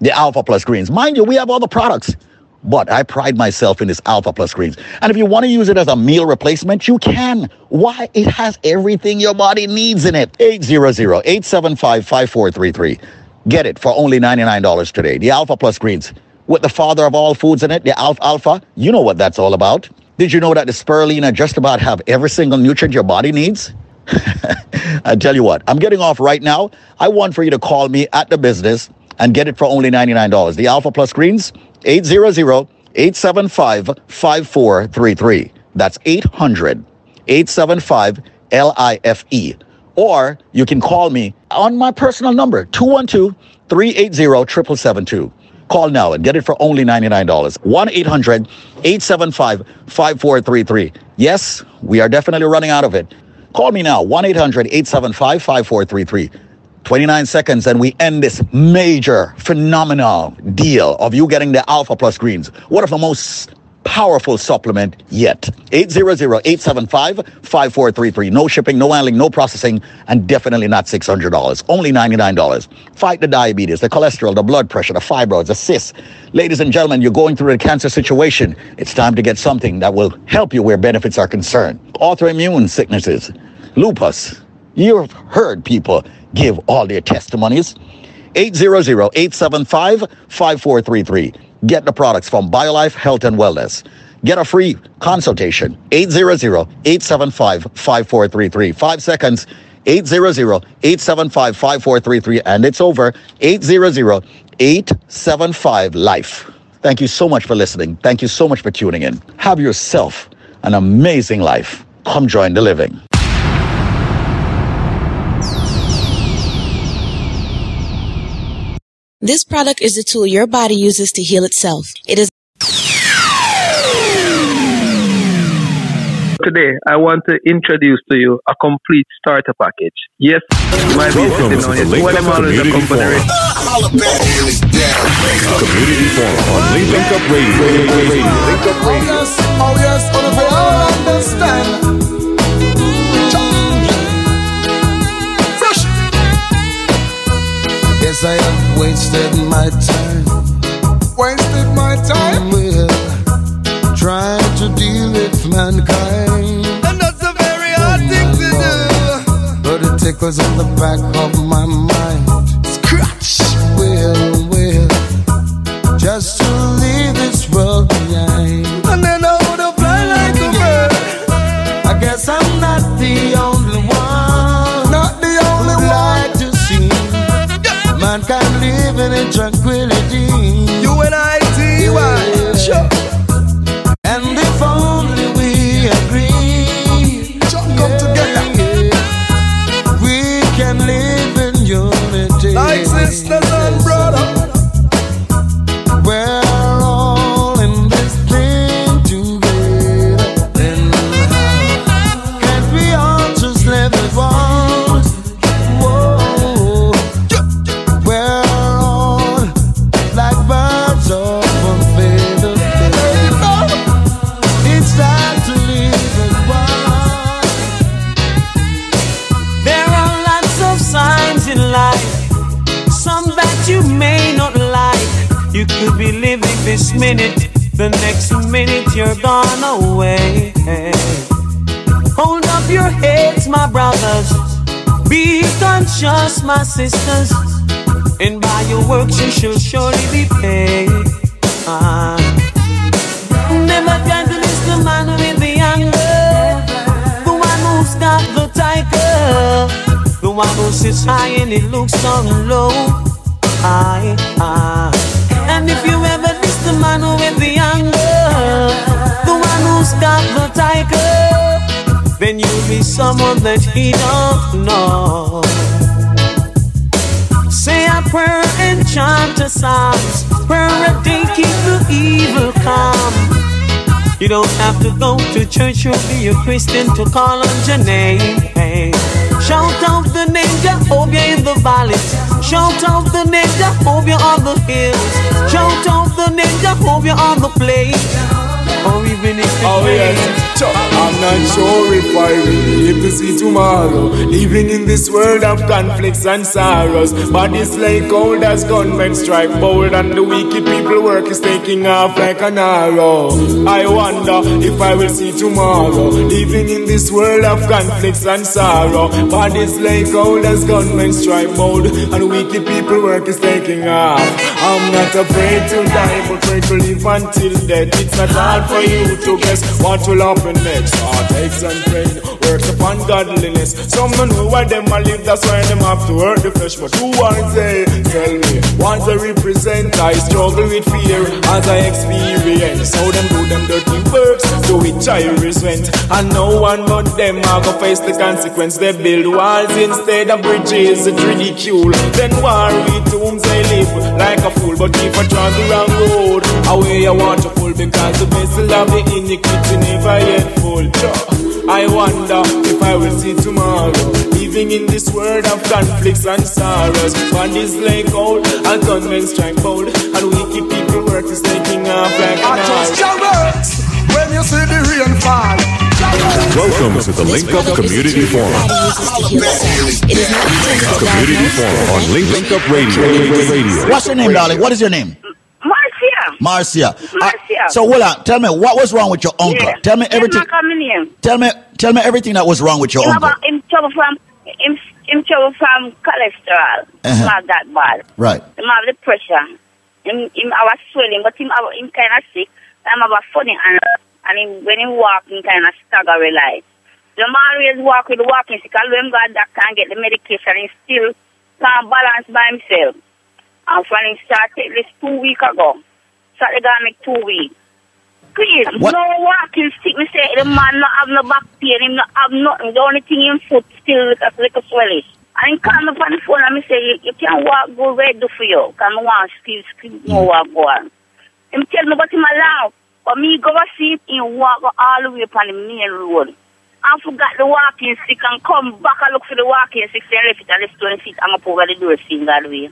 The Alpha Plus Greens. Mind you, we have all the products. But I pride myself in this Alpha Plus greens. And if you want to use it as a meal replacement, you can. Why? It has everything your body needs in it. 800-875-5433. Get it for only $99 today. The Alpha Plus greens. With the father of all foods in it, the Alfalfa, you know what that's all about. Did you know that the spirulina just about have every single nutrient your body needs? [laughs] I tell you what, I'm getting off right now. I want for you to call me at the business and get it for only $99. The Alpha Plus greens, 800-875-5433. That's 800-875-LIFE. Or you can call me on my personal number, 212-380-7772. Call now and get it for only $99. 1-800-875-5433. Yes, we are definitely running out of it. Call me now, 1-800-875-5433. 29 seconds and we end this major phenomenal deal of you getting the Alpha Plus greens. One of the most powerful supplement yet. 800-875-5433. No shipping, no handling, no processing, and definitely not $600. Only $99. Fight the diabetes, the cholesterol, the blood pressure, the fibroids, the cysts. Ladies and gentlemen, you're going through a cancer situation. It's time to get something that will help you where benefits are concerned. Autoimmune sicknesses, lupus. You've heard people give all their testimonies. 800-875-5433. Get the products from BioLife Health and Wellness. Get a free consultation. 800-875-5433. Five seconds. 800-875-5433. And it's over. 800-875-LIFE. Thank you so much for listening. Thank you so much for tuning in. Have yourself an amazing life. Come join the living. This product is the tool your body uses to heal itself. It is Today, I want to introduce to you a complete starter package. Yes, you might be Welcome sitting to on the. Link What Up am always a Community Forum. Community Forum on Link Up Radio. Radio. Link Up Radio. Oh yes, oh yes, all of understand. My time, Wasted my time. well, trying to deal with mankind. And that's a very hard oh, thing to do. But it tickles in the back of my mind. Scratch. Well, well, just to leave this world behind. Tranquility. You and I, T.Y. Sure. And if only we agree, come together. we can live in unity. Like sisters minute, the next minute you're gone away. Hold up your heads, my brothers. Be conscious, my sisters. And by your works you shall surely be paid. Ah. Never miss the man with the anger. The one who's got the tiger. The one who sits high and it looks down low. Aye, aye. The tiger, then you'll be someone that he don't know. Say a prayer and chant a psalms. Prayer a day keep the evil calm. You don't have to go to church or be a Christian to call on your name. Shout out the name Jehovah in the valleys. Shout out the name Jehovah on the hills. Shout out the name Jehovah on the plain. Or even if it Oh rains. yes, I'm not sure if I will live to see tomorrow. Living in this world of conflicts and sorrows. Bodies like cold as gunmen strike bold, and the wicked people work is taking off like an arrow. I wonder if I will see tomorrow. Living in this world of conflicts and sorrow. Bodies like cold as gunmen strike bold, and wicked people work is taking off. I'm not afraid to die, but pray to live until death. It's not hard for you to guess what will happen next. Heartaches and pain works upon godliness. Some don't know why them a live, that's why them have to hurt the flesh. But who wants they? Tell me, once I represent, I struggle with fear as I experience. How them do them dirty works, to which I resent. And no one but them are gonna face the consequence. They build walls instead of bridges, it's ridicule. Then war with tombs they live like a fool. But if I try the wrong road, away I want to because the vessel of the iniquity never yet full. I wonder if I will see tomorrow. Living in this world of conflicts and sorrows. Bodies lay cold, and gunmen strike bold. And wicked people work is taking off like an I trust arrow. your words when you see the rain fall. Welcome to the Link Up Community Forum. Community Forum on Link, Link Up Radio. Radio. What's your name, darling? What is your name? Marcia. Marcia. Uh, so on. Tell me what was wrong with your uncle. Yeah. Tell me everything. not coming in. Tell me. Tell me everything that was wrong with your Him uncle. about him trouble from him him trouble from cholesterol. Uh-huh. Not that bad. Right. Him have the pressure. Him him have a swelling, but him have, him kind of sick. Him have a funny and and him, when him walk, him kind of stagger like. The man always walk with walking stick. Although him got that can't get the medication, he still can't balance by himself. And when him start take this two week ago, the guy make two weeks. Please, What? no walking stick. Me say the man not have no back pain, him not have nothing. The only thing him foot still like a like a swelling. And he call me on the phone and me say you, you can't walk good. Where do for you? Me want still still no walk go on. Him tell me about him allow. But me go see him walk all the way upon the main road. I forgot the walking stick and come back and look for the walking stick and left it and left it feet and up over the door seeing that way.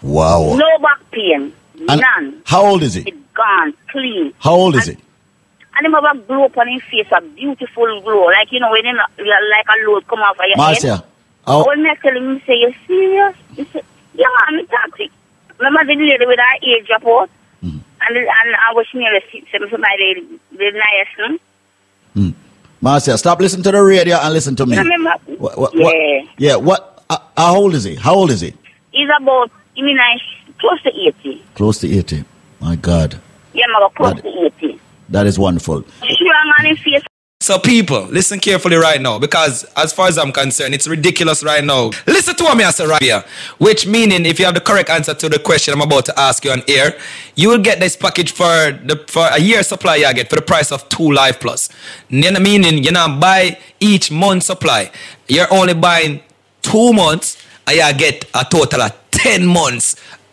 Wow. No back pain. And None. how old is he? It gone, clean. How old is he? And him have a glow upon his face, a beautiful glow. Like, you know, when you like a load come off of your head. Marcia. How, When me tell him, he say, you serious? He say, yeah, man, me talk to you. remember the lady with her ear drop out? And, and I was near the seat, so my lady, the nice one. Marcia, stop listening to the radio and listen to me. Remember? What, what, yeah. what- yeah, what, uh, how old is he? How old is he? He's about, I mean, I close to 80. Close to 80. My God. Yeah, I'm about close to 80. That is wonderful. Strong on his face. So, people, listen carefully right now because, as far as I'm concerned, it's ridiculous right now. Listen to what me I say right here. Which meaning, if you have the correct answer to the question I'm about to ask you on air, you will get this package for the for a year supply you get for the price of two Life Plus. Then meaning you not buy each month supply. You're only buying two months, and you get a total of ten months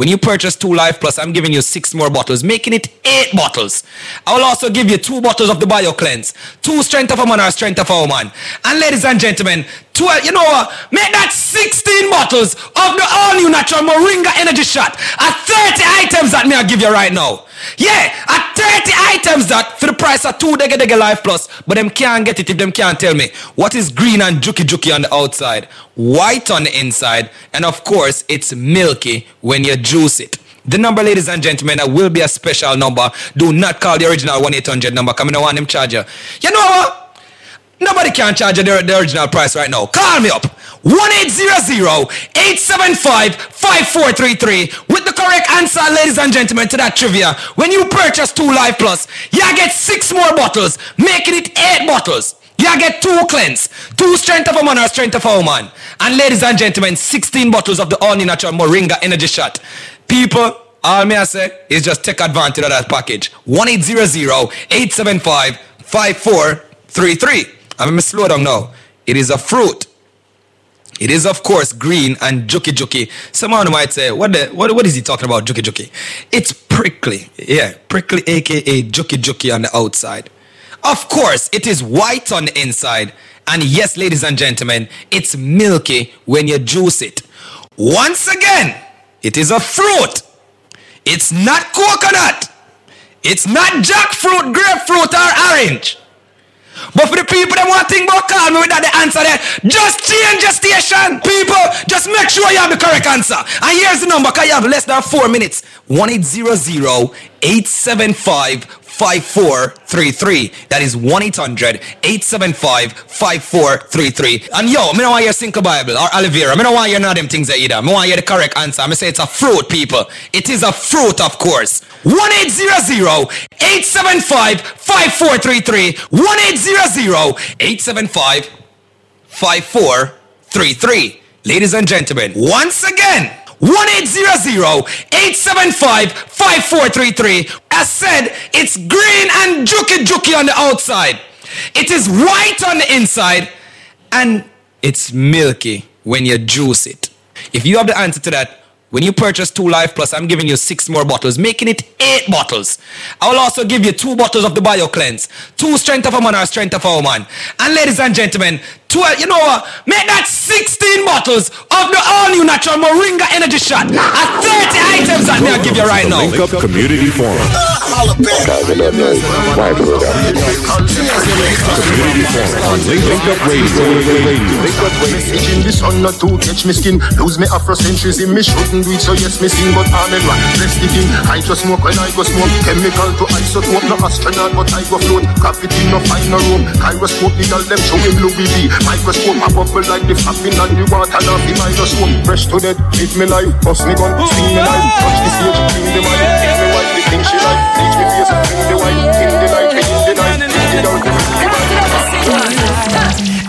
when you purchase two Life Plus, I'm giving you six more bottles, making it eight bottles. I will also give you two bottles of the Bio Cleanse, two Strength of a Man or Strength of a Woman. And ladies and gentlemen, 12, you know what? Make that 16 bottles of the all new natural Moringa Energy Shot at 30 items that me I give you right now. Yeah, at 30 items that for the price of two Dega Dega Life Plus, but them can't get it if them can't tell me what is green and juky juky on the outside, white on the inside, and of course it's milky when you juice it. The number, ladies and gentlemen, that will be a special number. Do not call the original 1 800 number. Come in, want them charge you. You know what? Nobody can charge you the, the original price right now. Call me up. 1-800-875-5433 with the correct answer, ladies and gentlemen, to that trivia. When you purchase two Life Plus, you get six more bottles, making it eight bottles. You get two cleanse, two strength of a man or strength of a woman. And ladies and gentlemen, 16 bottles of the all natural Moringa Energy Shot. People, all me I say is just take advantage of that package. 1-800-875-5433. I'm to slow down now. It is a fruit. It is, of course, green and juky juky. Someone might say, what, the, what, what is he talking about, juky juky? It's prickly. Yeah, prickly, aka juky juky on the outside. Of course, it is white on the inside. And yes, ladies and gentlemen, it's milky when you juice it. Once again, it is a fruit. It's not coconut. It's not jackfruit, grapefruit, or orange. But for the people that want to think about call me without the answer there, just change your station. People, just make sure you have the correct answer. And here's the number, because you have less than four minutes. 1-800-875-5433. That is 1-800-875-5433. And yo, me don't want you to a Bible or aloe vera. Me don't want you to know them things either. Me want you the correct answer. Me say it's a fruit, people. It is a fruit, of course. 1-800-875-5433. 1-800-875-5433. Ladies and gentlemen, once again, 1-800-875-5433. As said, it's green and juky juky on the outside. It is white on the inside. And it's milky when you juice it. If you have the answer to that, when you purchase two Life Plus, I'm giving you six more bottles, making it eight bottles. I will also give you two bottles of the Bio Cleanse, two Strength of a Man or Strength of a Woman. And ladies and gentlemen, 12, you know what? Make that 16 bottles of the all new natural Moringa Energy Shot at 30 items that me I'll give you right now. Link Up Community Forum. Community Forum on Link, Link Up Radio. Message in the sun not to catch me skin Lose me Afrocentrism, me shouldn't do So yes, me sing, but I'm in rock Rest the thing, I just smoke when I go smoke. Chemical to isotope, no astronaut But I go float, gravity no final room. Gyroscope, the girl them showing Louis V Microscope, a bubble like the flapping And the water now be minus one Fresh to death, live me life. Bust me gun, swing me life. Touch the stage, bring the mic. Tell me what the thing she like. Teach me face, bring the wine. In the night, in the night. In the dark, in the night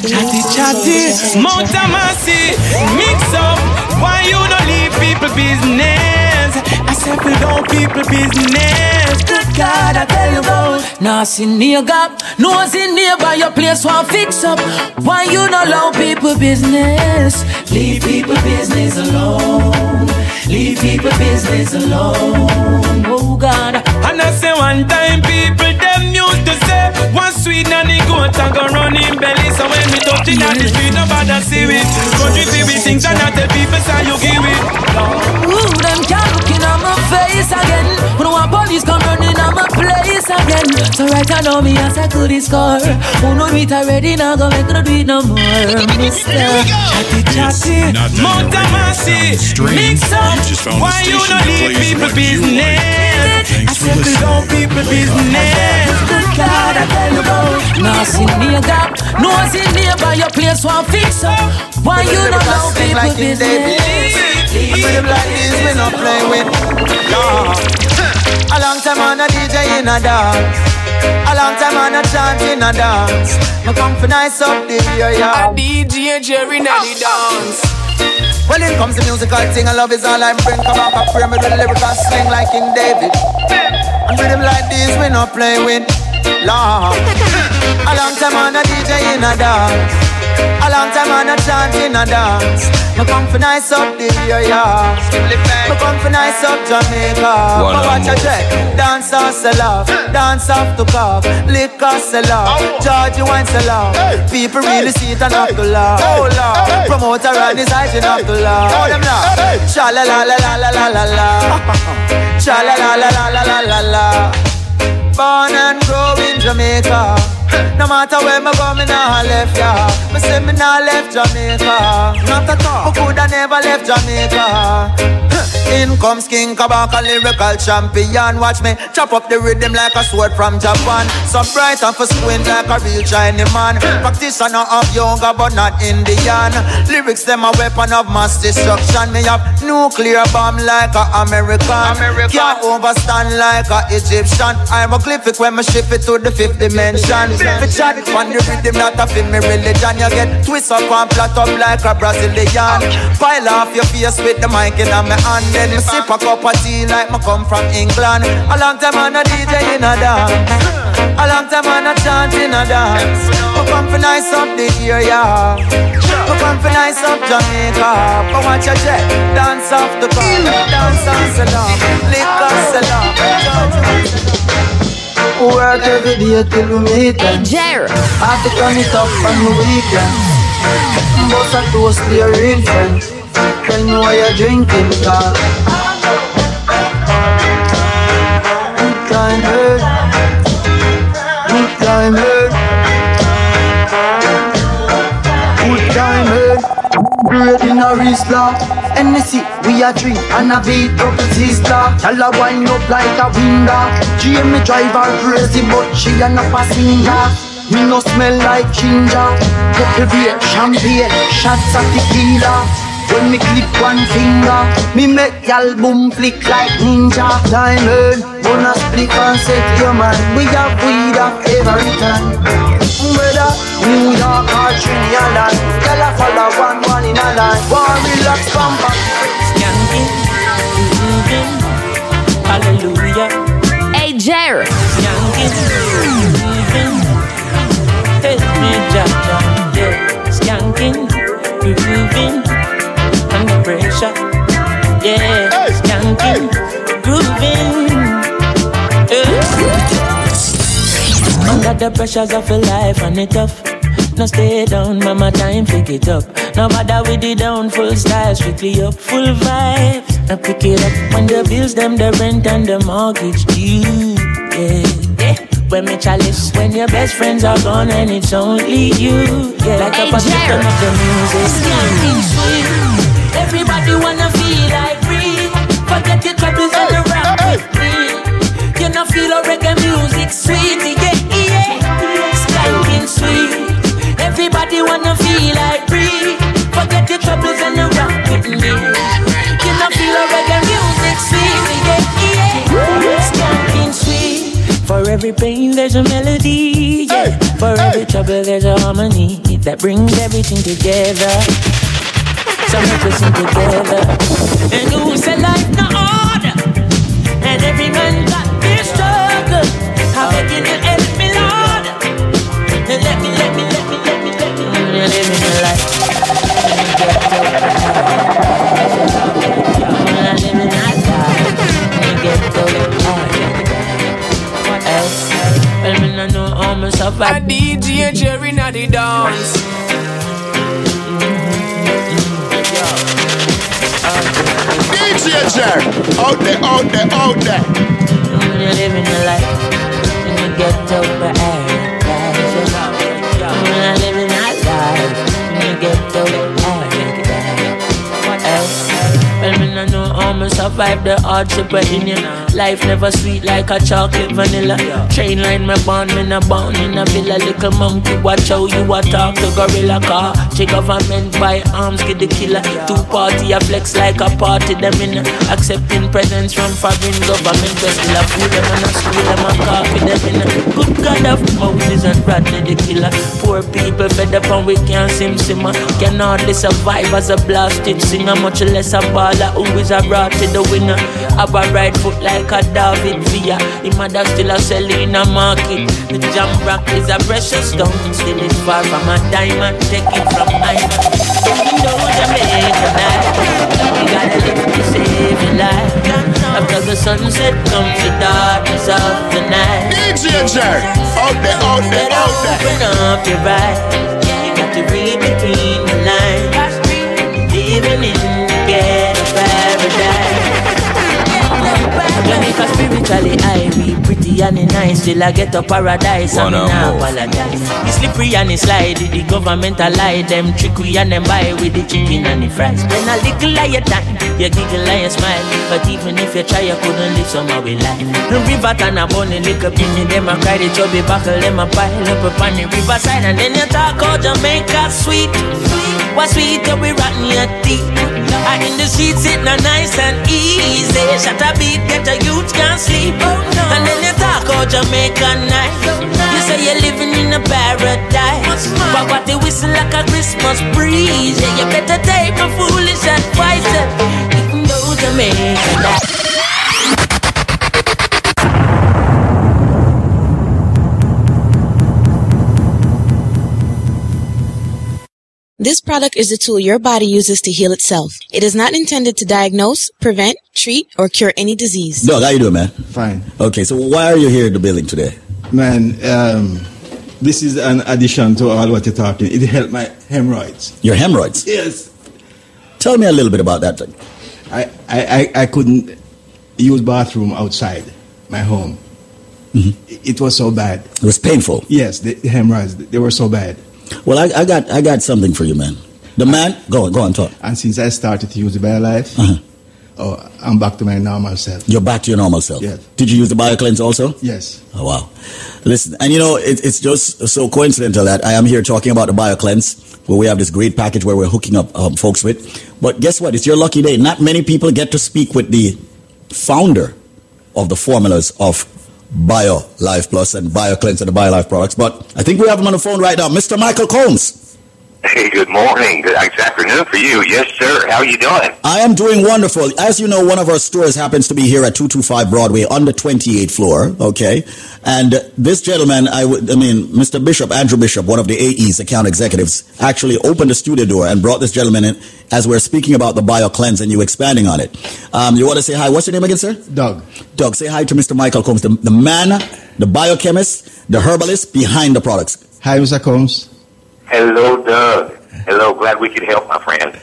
Chatty chatty, Mount Mercy, mix up. Why you don't people business? I say, don't people business. Good God, I tell you about. Sin near gap, no sin nearby your place one fix up. Why you no allow people business? Leave people business alone. Leave people business alone. Oh God. And I say one time people them used to say one sweet nanny goat and go run in belly. So when we touch it on the street, nobody see it. Country feel we things and not the people say you give it. Ooh, them can't look in on my face again. When one police come running on my place again. So right I know me as I could score. Who know it already now go make no do it no more. Mister. Chatty chatty, Mount Mercy, mix up. Why you don't leave people business? I settle down people business. Good God, I tell you about. Nah, sin near gap, no sin nearby your place one fix up. Why you don't allow people like in business? Rhythm like this, we not play with. No. A long time on a DJ in a dance. A long time on a chant in a dance. Me come for nice up the area. A DJ Jerry na the ah, ah. dance. Well, it comes the musical thing, I love is all I bring. Come out, I pray me with lyrical sling like King David. And rhythm like this, we not play with. A long time on a DJ in a dance. A long time on a chant in a dance. Me come for nice up the area. Me come for nice up Jamaica. One Me watch a more. check. Dance off sell off. Dance off to cough. Liquor sell off. Georgie wine sell off. People really see it and have to laugh. Oh Lord. Promoter on his eyes, you have to laugh. Oh them laugh. Cha la la la la la la la la. Cha la la la la la la la la. Born and grow in Jamaica. No matter where me go, me nah left ya. Me say me nah left Jamaica. Not at all. Me coulda never left Jamaica. In comes King Kabaka, lyrical champion. Watch me chop up the rhythm like a sword from Japan. So bright and for squint like a real Chinese man. Practitioner of yoga, but not Indian. Lyrics them a weapon of mass destruction. Me have nuclear bomb like a American. Can't overstand like a Egyptian. Hieroglyphic when me ship it to the fifth dimension. Me chat on the rhythm that a fit me religion. You get twist up and flat up like a Brazilian. Pile off your face with the mic in my hand. Then me sip a cup of tea like me come from England. A long time on a DJ in a dance. A long time on a chant in a dance. We come for nice up the area. We come for nice up Jamaica. But watch your jet. Dance off the car. Dance on the salon. Liquor salon. Work every day till we meet them. Have to turn it up on the weekend. Boss a toast to your real friend. Tell me why you're drinking, girl. Good time, bird. Good time, bird. Good time, bird. Great in a Rizla Hennessy, we a drink and a beat up sister Tell her wind up like a window Jamie drive her crazy but she a no passenger Me no smell like ginger Couple beer, champagne, shots of tequila When me clip one finger Me make y'all boom flick like ninja Diamond, wanna split and set your man We have weed of every time Whether New York or Trinidad Y'all a follow one one in a line One relax bumper Skanking, moving, hallelujah. Hey, Jerry. Skanking, moving, hey, me, ja, ja, yeah. Skanking, grooving, under pressure, yeah. Skanking, grooving, yeah. Under the pressures of a life and it tough. No stay down, mama, time pick it up. No matter with the down, full style, strictly up, full vibes. Now pick it up when the bills, them, the rent and the mortgage due. Yeah, yeah. When me chalice, when your best friends are gone and it's only you. Yeah, like Hey, a passion Jared. of the music. Everybody wanna feel like free. Forget your troubles and around with me. You know feel a reggae music sweet, yeah, yeah. Skanking sweet. Everybody wanna feel like free. Forget your troubles and around with me. You know feel a reggae music sweet, yeah, yeah. Skanking sweet. For every pain, there's a melody. Yeah. For every trouble, there's a harmony that brings everything together. So make us sing together. And who say life not hard? And every man got their struggle. How can you help me, Lord? And let me, let me, let me, let me, let me. Life. Life. Well, me no know how me survive. A DJ Jerry na the dance. DJ out there, out there, out there. You're living life, when you get to paradise. Living that life, when you get to paradise. Well, me no know how me survive the hardship we're in, you. Life never sweet like a chocolate vanilla. Train line me born, me no born in a villa. Little monkey, watch how you a talk to gorilla car. Che government buy arms, get the killer. Two party, a flex like a party, them in accepting presents from foreign government. But still a fool them and a school them a coffee them in Good God of Moses and Bradley the killer. Poor people fed up and we can't sim simmer. Can hardly survive as a blasted singer, much less a baller who is a brought to the winner. Have a right foot like a David Villa. Him mother still a sell in a market. The jam rock is a precious stone, still it's far from a diamond. Take it from Ivan. You know Jamaica night. We gotta live to save your life. After the sunset comes the darkness of the night. DJ Jerry, out there, out there, out there. Open up your eyes. You got to read between the lines. Living in the ghetto paradise. Jamaica spiritually I be pretty and nice. Till I get to paradise Wanna nah apologize It's slippery and it's slidey The government a lie Them trickery and them buy with the chicken and the fries. Then a little lie you time You giggle and you smile. But even if you try you couldn't live somehow with life. The river and a bunny lick up in them a cry The chubby buckle them a pile up upon the riverside. And then you talk about Jamaica sweet What sweet till we rotten your teeth? I in the streets sitting a nice and easy. Shut a beat get a youth can't sleep. Oh, and then you talk about Jamaica night. You say you're living in a paradise. But what they whistle like a Christmas breeze. Yeah, you better take my foolish advice. Yeah. You can go Jamaica night This product is the tool your body uses to heal itself. It is not intended to diagnose, prevent, treat, or cure any disease. Doug, how you doing, man? Fine. Okay, so why are you here in the building today? Man, um, this is an addition to all what you're talking. It helped my hemorrhoids. Your hemorrhoids? Yes. Tell me a little bit about that thing. I, I, I, I couldn't use bathroom outside my home. It, it was so bad. It was painful. Yes, the, the hemorrhoids, they were so bad. Well, I, I got I got something for you, man. The man, go on, go on, talk. And since I started to use the BioLife, Uh-huh. oh, I'm back to my normal self. You're back to your normal self. Yes. Did you use the BioCleanse also? Yes. Oh, wow. Listen, and you know, it, it's just so coincidental that I am here talking about the BioCleanse, where we have this great package where we're hooking up um, folks with. But guess what? It's your lucky day. Not many people get to speak with the founder of the formulas of Bio Life Plus and BioCleanse and the BioLife products. But I think we have him on the phone right now, Mr. Michael Combs. Hey, good morning. Good afternoon for you. Yes, sir. How are you doing? I am doing wonderful. As you know, one of our stores happens to be here at 225 Broadway on the 28th floor, okay? And this gentleman, I would, I mean, Mr. Bishop, Andrew Bishop, one of the AE's account executives, actually opened the studio door and brought this gentleman in as we're speaking about the bio cleanse and you expanding on it. Um, you want to say hi? What's your name again, sir? Doug. Doug, say hi to Mr. Michael Combs, the, the man, the biochemist, the herbalist behind the products. Hi, Mr. Combs. Hello, Doug. Hello. Glad we could help, my friend.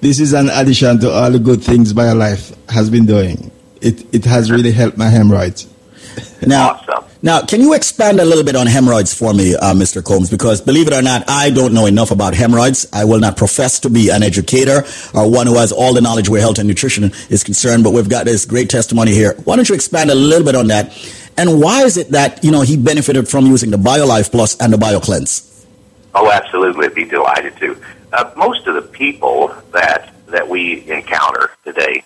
This is an addition to all the good things BioLife has been doing. It, it has really helped my hemorrhoids. [laughs] Now, now, can you expand a little bit on hemorrhoids for me, uh, Mr. Combs? Because believe it or not, I don't know enough about hemorrhoids. I will not profess to be an educator or one who has all the knowledge where health and nutrition is concerned, but we've got this great testimony here. Why don't you expand a little bit on that? And why is it that, you know, he benefited from using the BioLife Plus and the BioCleanse? Oh, absolutely. I'd be delighted to. Uh, most of the people that that we encounter today,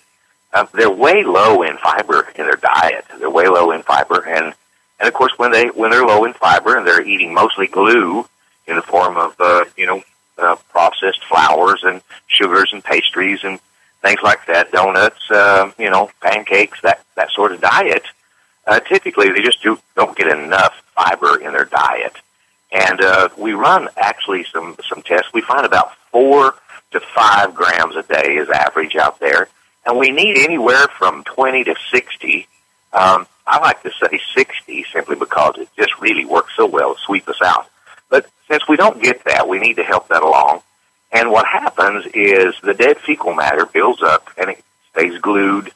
uh, they're way low in fiber in their diet. They're way low in fiber, and And of course, when they when they're low in fiber and they're eating mostly glue in the form of uh, you know uh, processed flours and sugars and pastries and things like that, donuts, uh, you know, pancakes, that that sort of diet. Uh, typically, they just do, don't get enough fiber in their diet. And uh, we run actually some some tests. We find about four to five grams a day is average out there, and we need anywhere from twenty to sixty. Um, I like to say sixty simply because it just really works so well to sweep us out. But since we don't get that, we need to help that along. And what happens is the dead fecal matter builds up and it stays glued.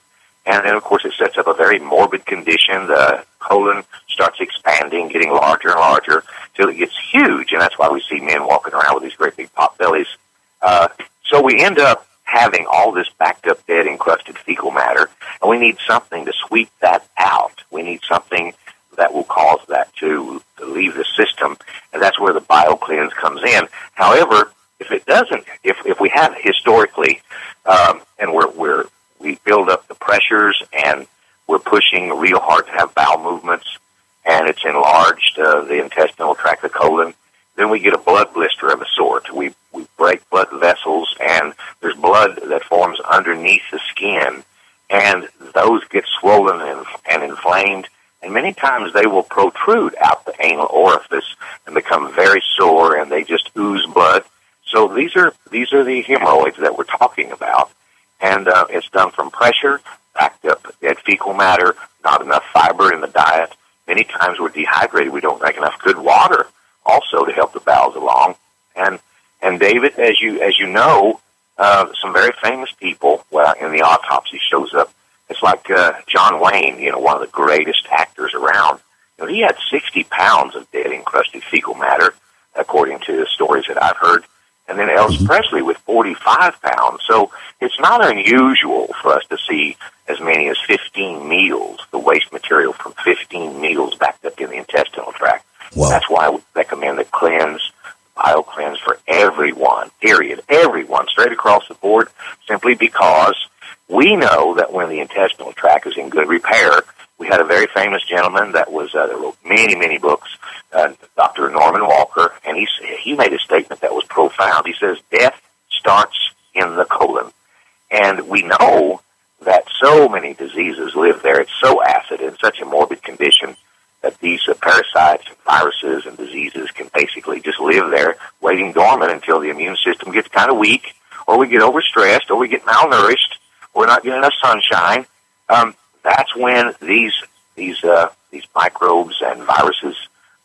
And then, of course, it sets up a very morbid condition. The colon starts expanding, getting larger and larger till it gets huge. And that's why we see men walking around with these great big pot bellies. Uh, so we end up having all this backed up dead encrusted fecal matter. And we need something to sweep that out. We need something that will cause that to, to leave the system. And that's where the BioCleanse comes in. However, if it doesn't, if, if we have historically, um, and we're, we're, we build up the pressures and we're pushing real hard to have bowel movements and it's enlarged, uh, the intestinal tract, the colon, then we get a blood blister of a sort. We, we break blood vessels and there's blood that forms underneath the skin and those get swollen and, and inflamed and many times they will protrude out the anal orifice and become very sore and they just ooze blood so these are these are the hemorrhoids that we're talking about, and uh, it's done from pressure, backed up dead fecal matter, not enough fiber in the diet. Many times we're dehydrated. We don't drink enough good water, also to help the bowels along. And and David, as you as you know, uh, some very famous people well, in the autopsy shows up. It's like uh, John Wayne, you know, one of the greatest actors around. You know, he had 60 pounds of dead encrusted fecal matter, according to the stories that I've heard and then Elvis mm-hmm. Presley with 45 pounds. So it's not unusual for us to see as many as 15 meals, the waste material from 15 meals backed up in the intestinal tract. Wow. That's why we recommend the cleanse, bio cleanse for everyone, period. Everyone, straight across the board, simply because we know that when the intestinal tract is in good repair, we had a very famous gentleman that was uh, that wrote many, many books, uh, Dr. Norman Walker, and he he made a statement that was profound. He says death starts in the colon, and we know that so many diseases live there. It's so acid and such a morbid condition that these uh, parasites, and viruses, and diseases can basically just live there, waiting dormant until the immune system gets kind of weak, or we get overstressed, or we get malnourished, or we're not getting enough sunshine. Um, that's when these these uh, these microbes and viruses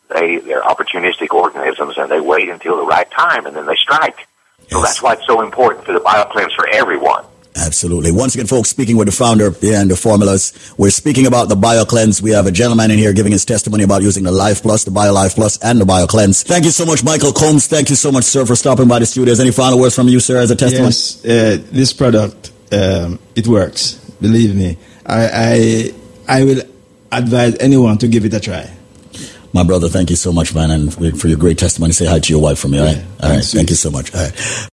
they they're opportunistic organisms and they wait until the right time and then they strike. So that's why it's so important for the BioCleanse for everyone. Absolutely. Once again, folks, speaking with the founder behind the formulas, we're speaking about the BioCleanse. We have a gentleman in here giving his testimony about using the Life Plus, the BioLife Plus, and the BioCleanse. Thank you so much, Michael Combs. Thank you so much, sir, for stopping by the studios. Any final words from you, sir, as a testimony? Yes, uh, this product, um, it works. Believe me. I, I, I will advise anyone to give it a try. My brother, thank you so much, man, and for your great testimony. Say hi to your wife for me, all right? Yeah, all right. Thank you so much. All right.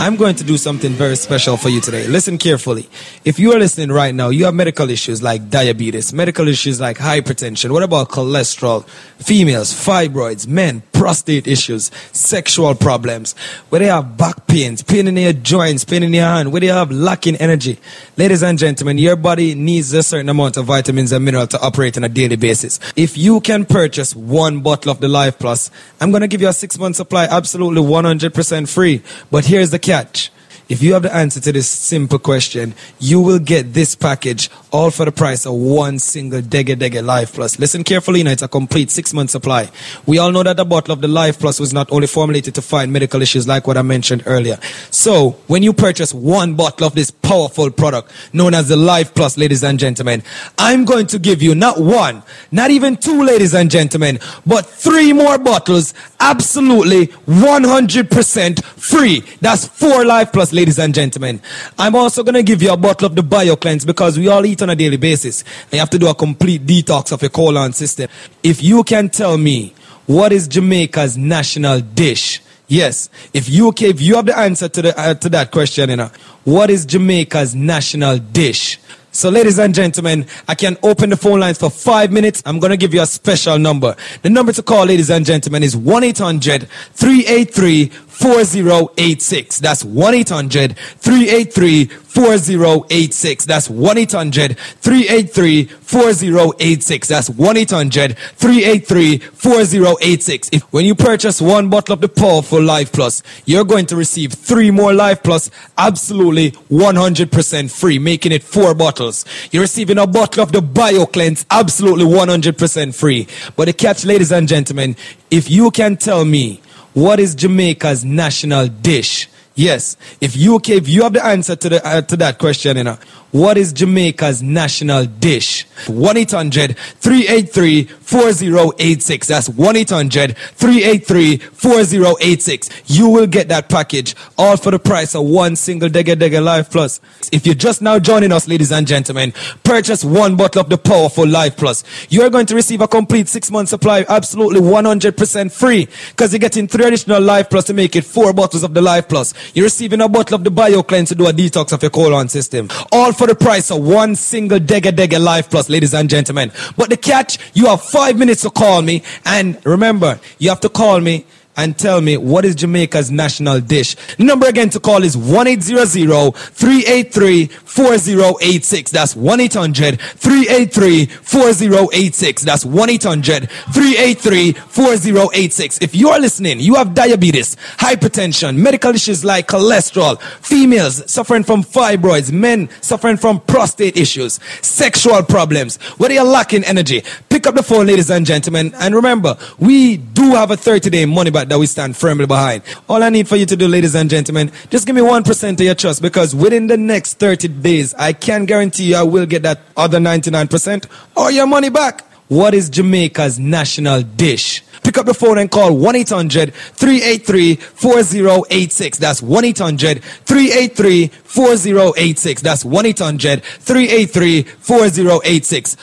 I'm going to do something very special for you today. Listen carefully. If you are listening right now, you have medical issues like diabetes, medical issues like hypertension. What about cholesterol? Females, fibroids, men, prostate issues, sexual problems. Whether you have back pains, pain in your joints, pain in your hand, whether you have lacking energy. Ladies and gentlemen, your body needs a certain amount of vitamins and minerals to operate on a daily basis. If you can purchase one bottle of the Life Plus, I'm going to give you a six month supply absolutely 100% free. But here's the catch. Cut. If you have the answer to this simple question, you will get this package all for the price of one single Dege Dege Life Plus. Listen carefully now, it's a complete six month supply. We all know that the bottle of the Life Plus was not only formulated to fight medical issues like what I mentioned earlier. So, when you purchase one bottle of this powerful product known as the Life Plus, ladies and gentlemen, I'm going to give you not one, not even two, ladies and gentlemen, but three more bottles absolutely 100% free. That's four Life Plus ladies and gentlemen. I'm also going to give you a bottle of the bio cleanse because we all eat on a daily basis. You have to do a complete detox of your colon system. If you can tell me what is Jamaica's national dish, Yes, if you okay, if you have the answer to the uh, to that question, you know, what is Jamaica's national dish? So, ladies and gentlemen, I can open the phone lines for five minutes. I'm going to give you a special number. The number to call, ladies and gentlemen, is 1 800 383 4086. That's 1 800 383 4086. That's 1 800 383 4086. That's 1 800 383 4086. If when you purchase one bottle of the powerful Life Plus, you're going to receive three more Life Plus absolutely 100% free, making it four bottles. You're receiving a bottle of the Bio Cleanse absolutely 100% free. But the catch, ladies and gentlemen, if you can tell me what is Jamaica's national dish? Yes, if you if you have the answer to the uh, to that question, you know, what is Jamaica's national dish? 1 800 383 4086. That's 1 800 383 4086. You will get that package all for the price of one single Dega Dega Life Plus. If you're just now joining us, ladies and gentlemen, purchase one bottle of the powerful Life Plus. You are going to receive a complete six month supply absolutely 100% free because you're getting three additional Life Plus to make it four bottles of the Life Plus. You're receiving a bottle of the Bio Cleanse to do a detox of your colon system. All for the price of one single Dega Dega Life Plus, ladies and gentlemen. But the catch, you have five minutes to call me. And remember, you have to call me and tell me what is Jamaica's national dish. Number again to call is 1-800-383-4086. That's 1-800-383-4086. That's 1-800-383-4086. If you are listening, you have diabetes, hypertension, medical issues like cholesterol, females suffering from fibroids, men suffering from prostate issues, sexual problems, whether you're lacking energy, pick up the phone, ladies and gentlemen. And remember, we do have a 30 day money back that we stand firmly behind. All I need for you to do, ladies and gentlemen, just give me 1% of your trust because within the next 30 days, I can guarantee you I will get that other 99% or your money back. What is Jamaica's national dish? Pick up the phone and call 1 800 383 4086. That's 1 800 383 4086. That's 1 800 383 4086.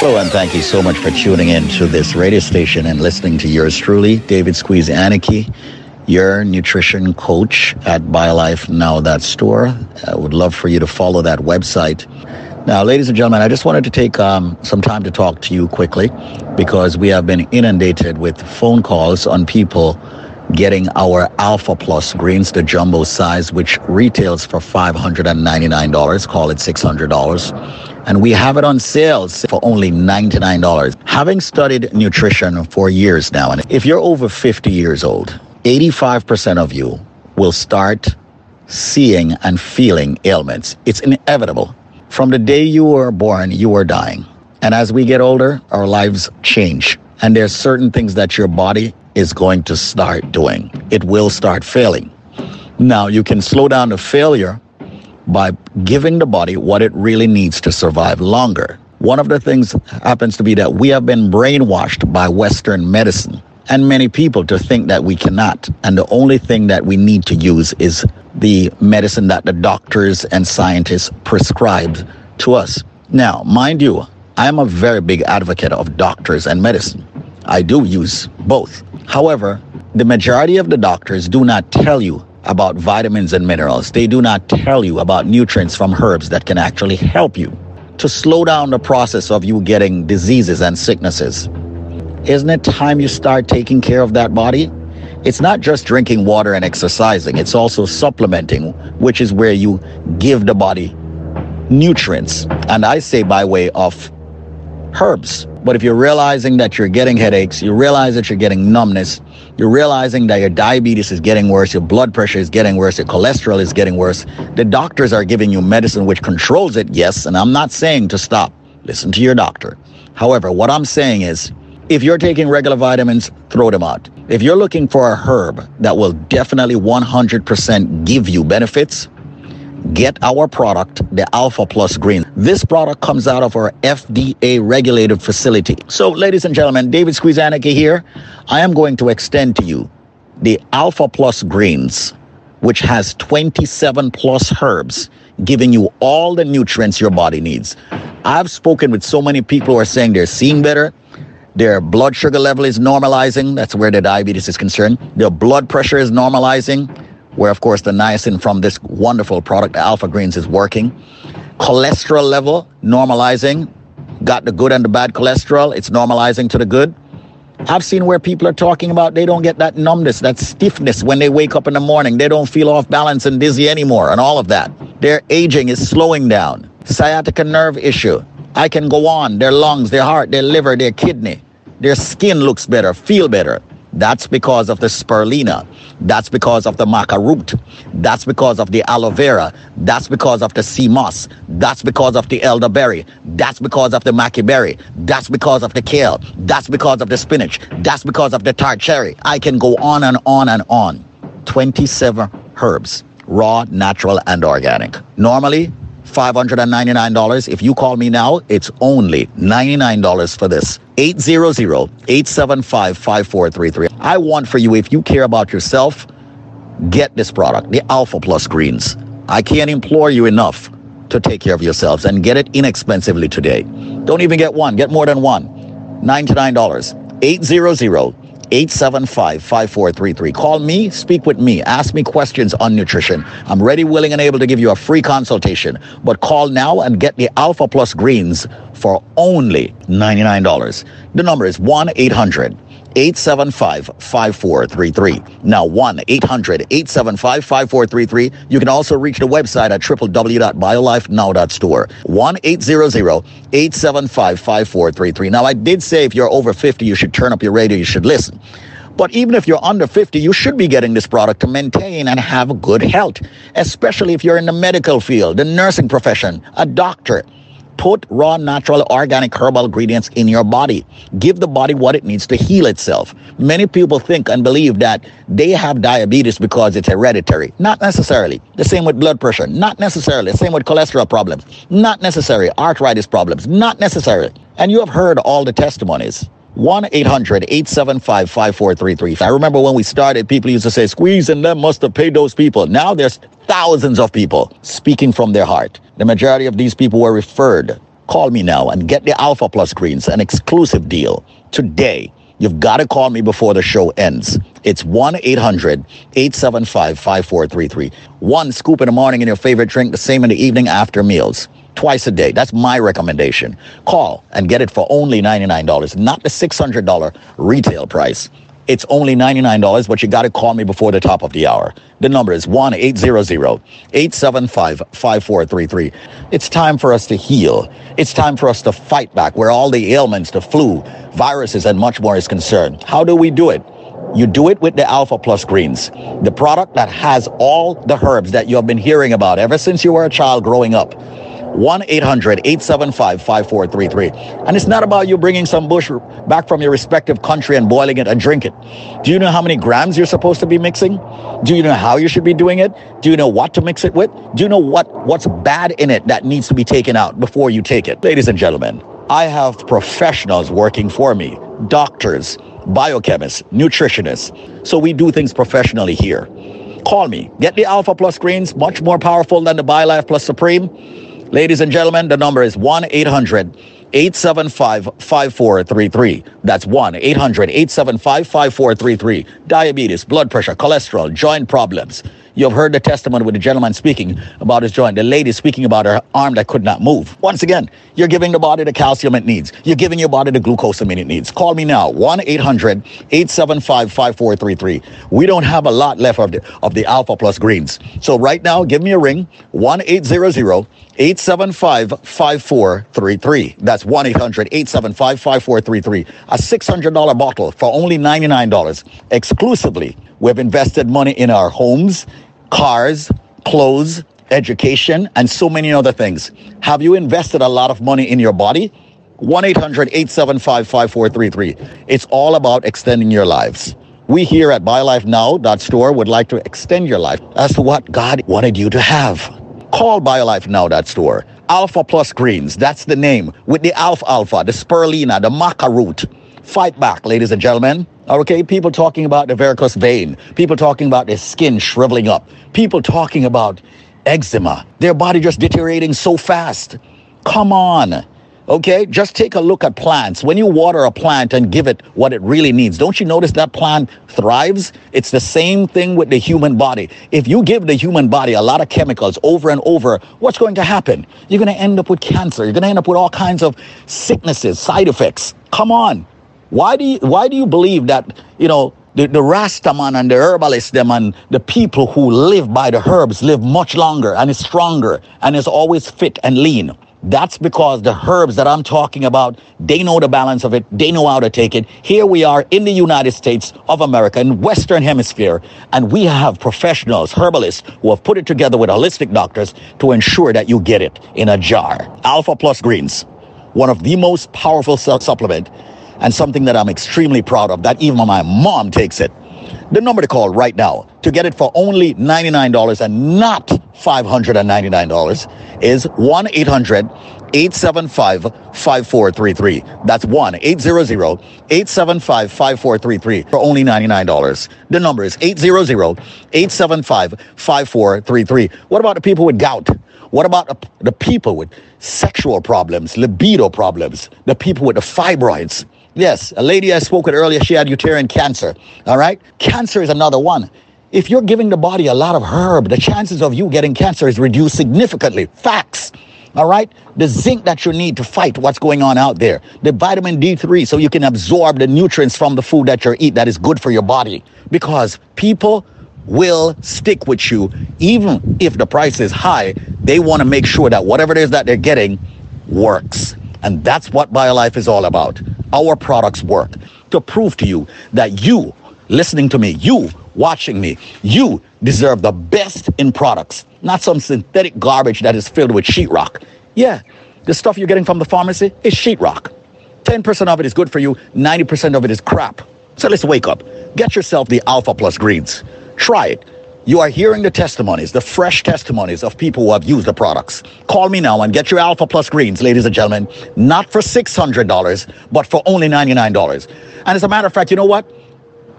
Hello, and thank you so much for tuning in to this radio station and listening to yours truly, David Squeeze Annakie, your nutrition coach at BioLifeNow.store. I would love for you to follow that website. Now, ladies and gentlemen, I just wanted to take um, some time to talk to you quickly because we have been inundated with phone calls on people getting our Alpha Plus greens, the jumbo size, which retails for $599, call it $600. And we have it on sales for only $99. Having studied nutrition for years now, and if you're over 50 years old, 85% of you will start seeing and feeling ailments. It's inevitable. From the day you were born, you are dying. And as we get older, our lives change. And there's certain things that your body is going to start doing. It will start failing. Now, you can slow down the failure by giving the body what it really needs to survive longer. One of the things happens to be that we have been brainwashed by Western medicine and many people to think that we cannot. And the only thing that we need to use is the medicine that the doctors and scientists prescribe to us. Now, mind you, I am a very big advocate of doctors and medicine. I do use both. However, the majority of the doctors do not tell you about vitamins and minerals. They do not tell you about nutrients from herbs that can actually help you to slow down the process of you getting diseases and sicknesses. Isn't it time you start taking care of that body? It's not just drinking water and exercising, it's also supplementing, which is where you give the body nutrients. And I say by way of herbs. But if you're realizing that you're getting headaches, you realize that you're getting numbness, you're realizing that your diabetes is getting worse, your blood pressure is getting worse, your cholesterol is getting worse, the doctors are giving you medicine which controls it, yes, and I'm not saying to stop. Listen to your doctor. However, what I'm saying is if you're taking regular vitamins, throw them out. If you're looking for a herb that will definitely 100% give you benefits, get our product, the Alpha Plus Green. This product comes out of our FDA regulated facility. So, ladies and gentlemen, David Squeeze Annakie here. I am going to extend to you the Alpha Plus Greens, which has 27 plus herbs, giving you all the nutrients your body needs. I've spoken with so many people who are saying they're seeing better. Their blood sugar level is normalizing. That's where the diabetes is concerned. Their blood pressure is normalizing where of course the niacin from this wonderful product, alpha greens, is working. Cholesterol level normalizing, got the good and the bad cholesterol, it's normalizing to the good. I've seen where people are talking about they don't get that numbness, that stiffness when they wake up in the morning. They don't feel off balance and dizzy anymore, and all of that. Their aging is slowing down. Sciatica nerve issue. I can go on. Their lungs, their heart, their liver, their kidney. Their skin looks better, feel better. That's because of the spirulina. That's because of the maca root. That's because of the aloe vera. That's because of the sea moss. That's because of the elderberry. That's because of the maca berry. That's because of the kale. That's because of the spinach. That's because of the tart cherry. I can go on and on and on. 27 herbs, raw, natural, and organic. Normally, $599. If you call me now, it's only $99 for this. 800-875-5433. I want for you, if you care about yourself, get this product, the Alpha Plus Greens. I can't implore you enough to take care of yourselves and get it inexpensively today. Don't even get one, get more than one. $99. 800 875 5433. Call me, speak with me, ask me questions on nutrition. I'm ready, willing, and able to give you a free consultation. But call now and get the Alpha Plus Greens for only $99. The number is 1 800 875 5433. Now, 1 800 875 5433. You can also reach the website at www.biolifenow.store. 1 800 875 5433. Now, I did say if you're over 50, you should turn up your radio, you should listen. But even if you're under 50, you should be getting this product to maintain and have good health, especially if you're in the medical field, the nursing profession, a doctor. Put raw, natural, organic herbal ingredients in your body. Give the body what it needs to heal itself. Many people think and believe that they have diabetes because it's hereditary. Not necessarily. The same with blood pressure. Not necessarily. The same with cholesterol problems. Not necessarily. Arthritis problems. Not necessarily. And you have heard all the testimonies. 1 800 875 5433. I remember when we started, people used to say, Squeeze and them must have paid those people. Now there's thousands of people speaking from their heart. The majority of these people were referred. Call me now and get the Alpha Plus greens, an exclusive deal today. You've got to call me before the show ends. It's 1 800 875 5433. One scoop in the morning in your favorite drink, the same in the evening after meals. Twice a day. That's my recommendation. Call and get it for only $99, not the $600 retail price. It's only $99, but you got to call me before the top of the hour. The number is 1 800 875 5433. It's time for us to heal. It's time for us to fight back where all the ailments, the flu, viruses, and much more is concerned. How do we do it? You do it with the Alpha Plus Greens, the product that has all the herbs that you have been hearing about ever since you were a child growing up. 1 800 875 5433. And it's not about you bringing some bush back from your respective country and boiling it and drink it. Do you know how many grams you're supposed to be mixing? Do you know how you should be doing it? Do you know what to mix it with? Do you know what, what's bad in it that needs to be taken out before you take it? Ladies and gentlemen, I have professionals working for me doctors, biochemists, nutritionists. So we do things professionally here. Call me. Get the Alpha Plus greens, much more powerful than the BioLife Plus Supreme. Ladies and gentlemen, the number is 1 800 875 5433. That's 1 800 875 5433. Diabetes, blood pressure, cholesterol, joint problems. You've heard the testimony with the gentleman speaking about his joint, the lady speaking about her arm that could not move. Once again, you're giving the body the calcium it needs. You're giving your body the glucosamine it needs. Call me now, 1 800 875 5433. We don't have a lot left of the, of the Alpha Plus greens. So right now, give me a ring, 1 800 875 5433. That's 1 800 875 5433. A $600 bottle for only $99 exclusively. We've invested money in our homes, cars, clothes, education, and so many other things. Have you invested a lot of money in your body? 1 800 875 5433. It's all about extending your lives. We here at BioLifeNow.store would like to extend your life as to what God wanted you to have. Call BioLifeNow.store. Alpha Plus Greens, that's the name. With the Alfalfa, the Spirulina, the Maca root. Fight back, ladies and gentlemen. Okay, people talking about the varicose vein, people talking about their skin shriveling up, people talking about eczema, their body just deteriorating so fast. Come on. Okay, just take a look at plants. When you water a plant and give it what it really needs, don't you notice that plant thrives? It's the same thing with the human body. If you give the human body a lot of chemicals over and over, what's going to happen? You're going to end up with cancer. You're going to end up with all kinds of sicknesses, side effects. Come on. Why do you, why do you believe that, you know, the, the Rastaman and the herbalists, them and the people who live by the herbs live much longer and is stronger and is always fit and lean? That's because the herbs that I'm talking about, they know the balance of it. They know how to take it. Here we are in the United States of America, in Western Hemisphere, and we have professionals, herbalists, who have put it together with holistic doctors to ensure that you get it in a jar. Alpha Plus Greens, one of the most powerful supplement and something that I'm extremely proud of, that even my mom takes it. The number to call right now to get it for only $99 and not $599 is 1 800 875 5433. That's 1 800 875 5433 for only $99. The number is 800 875 5433. What about the people with gout? What about the, the people with sexual problems, libido problems, the people with the fibroids? Yes, a lady I spoke with earlier, she had uterine cancer. All right? Cancer is another one. If you're giving the body a lot of herb, the chances of you getting cancer is reduced significantly. Facts. All right? The zinc that you need to fight what's going on out there. The vitamin D3 so you can absorb the nutrients from the food that you eat that is good for your body. Because people will stick with you even if the price is high. They want to make sure that whatever it is that they're getting works. And that's what BioLife is all about. Our products work to prove to you that you, listening to me, you watching me, you deserve the best in products, not some synthetic garbage that is filled with sheetrock. Yeah, the stuff you're getting from the pharmacy is sheetrock. 10% of it is good for you, 90% of it is crap. So let's wake up. Get yourself the Alpha Plus greens. Try it. You are hearing the testimonies, the fresh testimonies of people who have used the products. Call me now and get your Alpha Plus greens, ladies and gentlemen, not for $600, but for only $99. And as a matter of fact, you know what?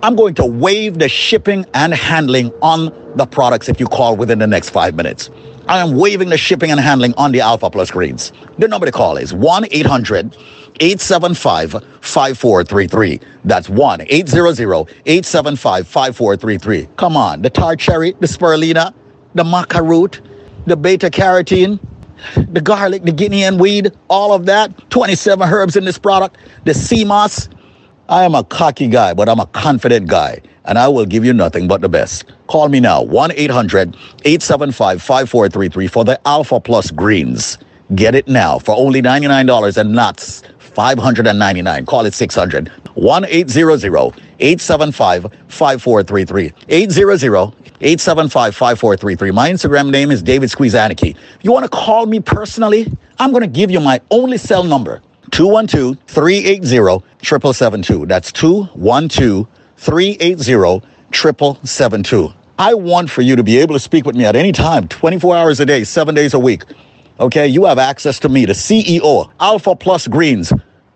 I'm going to waive the shipping and handling on the products if you call within the next five minutes. I am waiving the shipping and handling on the Alpha Plus greens. The number to call is 1 800 875 5433. That's 1 800 875 5433. Come on, the tart cherry, the spirulina, the maca root, the beta carotene, the garlic, the Guinea hen weed, all of that. 27 herbs in this product, the sea moss. I am a cocky guy, but I'm a confident guy, and I will give you nothing but the best. Call me now, 1 800 875 5433 for the Alpha Plus Greens. Get it now for only $99 and not 599 Call it 600 1 800 875 5433. 800 875 5433. My Instagram name is David. If you want to call me personally, I'm going to give you my only cell number 212 380 7772. That's 212 380 7772. I want for you to be able to speak with me at any time, 24 hours a day, seven days a week. Okay, you have access to me, the CEO, Alpha Plus Greens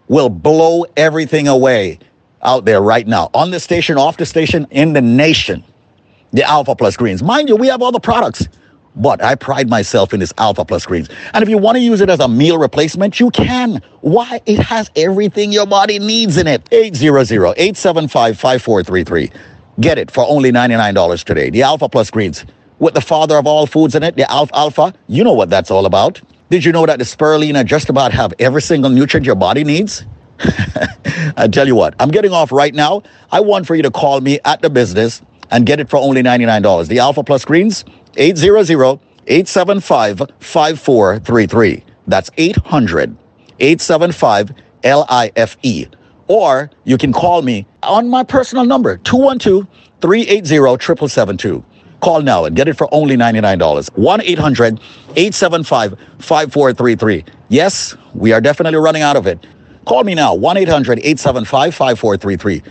will blow everything away out there right now on the station, off the station, in the nation. The Alpha Plus Greens. Mind you, we have all the products, but I pride myself in this Alpha Plus Greens. And if you want to use it as a meal replacement, you can. Why? It has everything your body needs in it. 800-875-5433. Get it for only $99 today. The Alpha Plus Greens with the father of all foods in it, the Alfalfa. You know what that's all about. Did you know that the spirulina just about have every single nutrient your body needs? [laughs] I tell you what, I'm getting off right now. I want for you to call me at the business and get it for only $99. The Alpha Plus Greens, 800-875-5433. That's 800-875-LIFE. Or you can call me on my personal number, 212-380-7772. Call now and get it for only $99. 1 800 875 5433. Yes, we are definitely running out of it. Call me now 1 800 875 5433.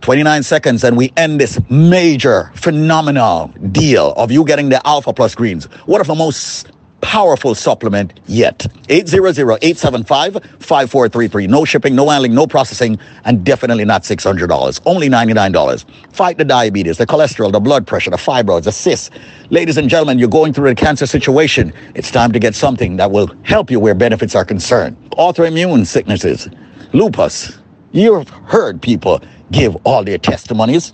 29 seconds and we end this major, phenomenal deal of you getting the Alpha Plus greens. One of the most powerful supplement yet. 800-875-5433. No shipping, no handling, no processing, and definitely not $600. Only $99. Fight the diabetes, the cholesterol, the blood pressure, the fibroids, the cysts. Ladies and gentlemen, you're going through a cancer situation. It's time to get something that will help you where benefits are concerned. Autoimmune sicknesses, lupus. You've heard people give all their testimonies.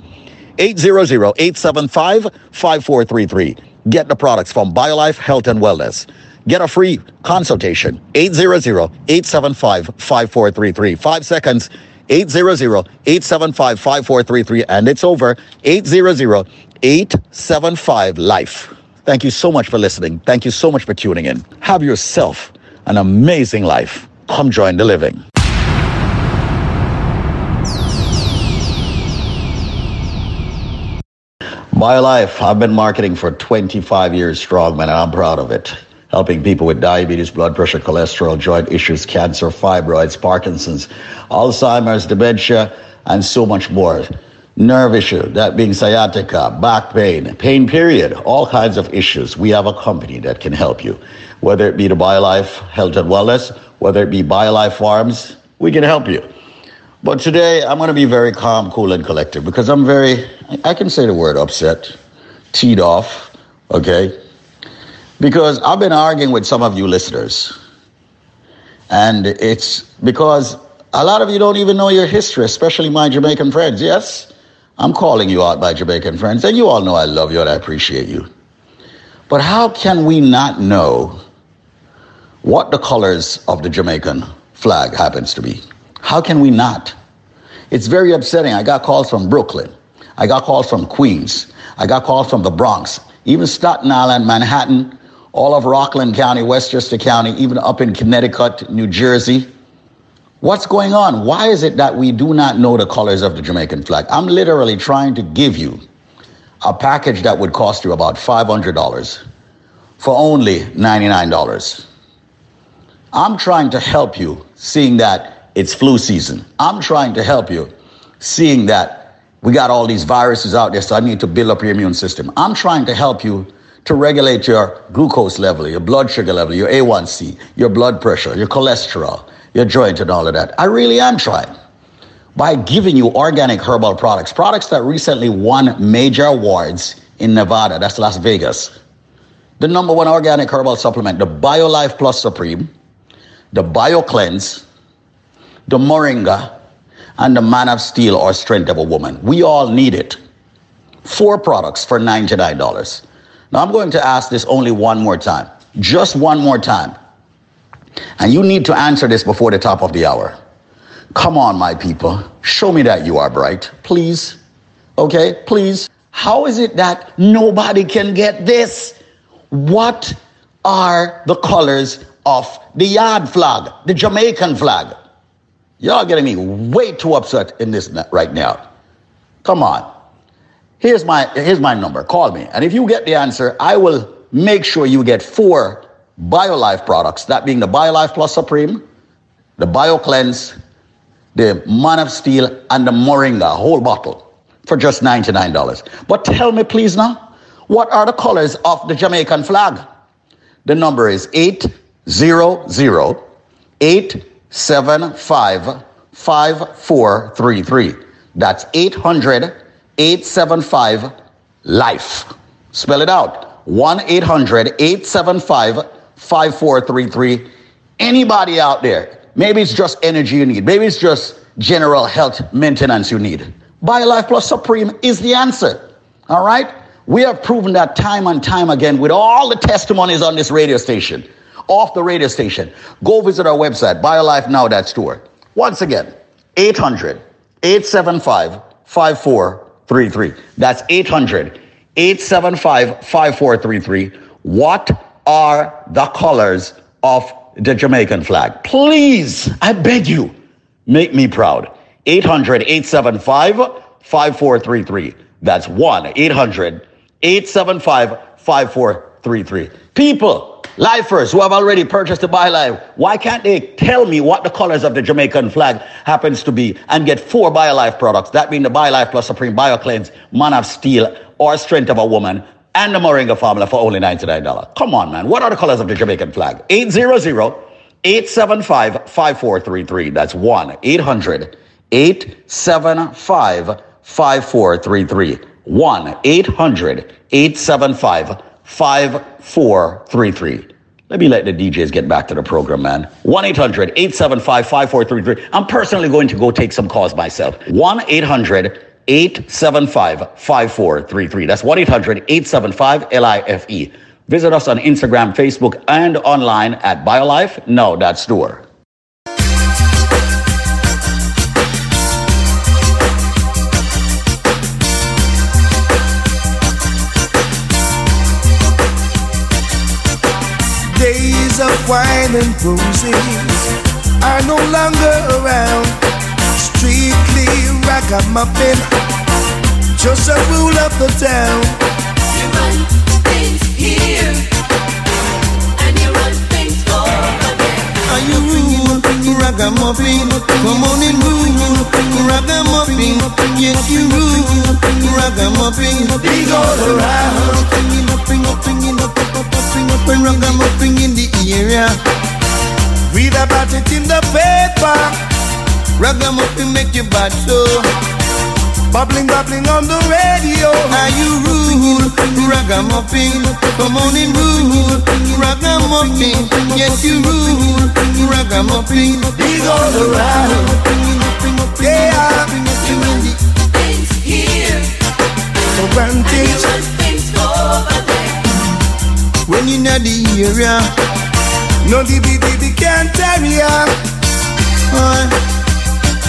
800-875-5433. Get the products from BioLife Health and Wellness. Get a free consultation. 800-875-5433. Five seconds. 800-875-5433. And it's over. 800-875-LIFE. Thank you so much for listening. Thank you so much for tuning in. Have yourself an amazing life. Come join the living. BioLife, I've been marketing for 25 years strong, man, and I'm proud of it. Helping people with diabetes, blood pressure, cholesterol, joint issues, cancer, fibroids, Parkinson's, Alzheimer's, dementia, and so much more. Nerve issue, that being sciatica, back pain, pain period, all kinds of issues. We have a company that can help you. Whether it be the BioLife Health and Wellness, whether it be BioLife Farms, we can help you. But today I'm going to be very calm, cool, and collected because I'm very, I can say the word upset, teed off, okay? Because I've been arguing with some of you listeners. And it's because a lot of you don't even know your history, especially my Jamaican friends. Yes, I'm calling you out, my Jamaican friends, and you all know I love you and I appreciate you. But how can we not know what the colors of the Jamaican flag happens to be? How can we not? It's very upsetting. I got calls from Brooklyn. I got calls from Queens. I got calls from the Bronx, even Staten Island, Manhattan, all of Rockland County, Westchester County, even up in Connecticut, New Jersey. What's going on? Why is it that we do not know the colors of the Jamaican flag? I'm literally trying to give you a package that would cost you about $500 for only $99. I'm trying to help you seeing that it's flu season. I'm trying to help you seeing that we got all these viruses out there, so I need to build up your immune system. I'm trying to help you to regulate your glucose level, your blood sugar level, your A1C, your blood pressure, your cholesterol, your joint, and all of that. I really am trying by giving you organic herbal products, products that recently won major awards in Nevada, that's Las Vegas. The number one organic herbal supplement, the BioLife Plus Supreme, the BioCleanse, the Moringa, and the Man of Steel or Strength of a Woman. We all need it. Four products for $99. Now I'm going to ask this only one more time, just one more time. And you need to answer this before the top of the hour. Come on, my people. Show me that you are bright, please. Okay, please. How is it that nobody can get this? What are the colors of the yard flag, the Jamaican flag? Y'all getting me way too upset in this right now. Come on. Here's my here's my number. Call me. And if you get the answer, I will make sure you get four BioLife products, that being the BioLife Plus Supreme, the BioCleanse, the Man of Steel, and the Moringa, whole bottle, for just $99. But tell me, please, now, what are the colors of the Jamaican flag? The number is 800 875 5433. That's 800 875 LIFE. Spell it out 1 800 875 5433. Anybody out there, maybe it's just energy you need, maybe it's just general health maintenance you need. BioLife Plus Supreme is the answer. All right? We have proven that time and time again with all the testimonies on this radio station, off the radio station. Go visit our website, biolifenow.store. Once again, 800 875 5433. That's 800 875 5433. What are the colors of the Jamaican flag? Please, I beg you, make me proud. 800 875 5433. That's 1 800 875 5433. People, lifers who have already purchased the BioLife, why can't they tell me what the colors of the Jamaican flag happens to be and get four BioLife products? That being the BioLife Plus Supreme BioCleanse, Man of Steel, or Strength of a Woman, and the Moringa Formula for only $99. Come on, man. What are the colors of the Jamaican flag? 800 875 5433. That's 1 800 875 5433. 1 800 875 5433. Let me let the DJs get back to the program, man. 1 800 875 5433. I'm personally going to go take some calls myself. 1 800 875 5433. That's 1 800 875 LIFE. Visit us on Instagram, Facebook, and online at BioLife. Store. Wine and roses are no longer around. Strictly ragamuffin, just a rule of the town. You run things here, Are you ragamuffin? Come on and rule ragamuffin. Yes, you rule ragamuffin. Big all around. Ragamuffin in the area. Read about it in the paper. Ragamuffin make you bad so. Bubbling, bubbling on the radio. Are you rule ragamuffin? Come on and rule ragamuffin. Yes, you rule ragamuffin. Big all around. Yeah, Things here, advantage run things over there. when you know the area. No DBDB can't carry ya. Uh,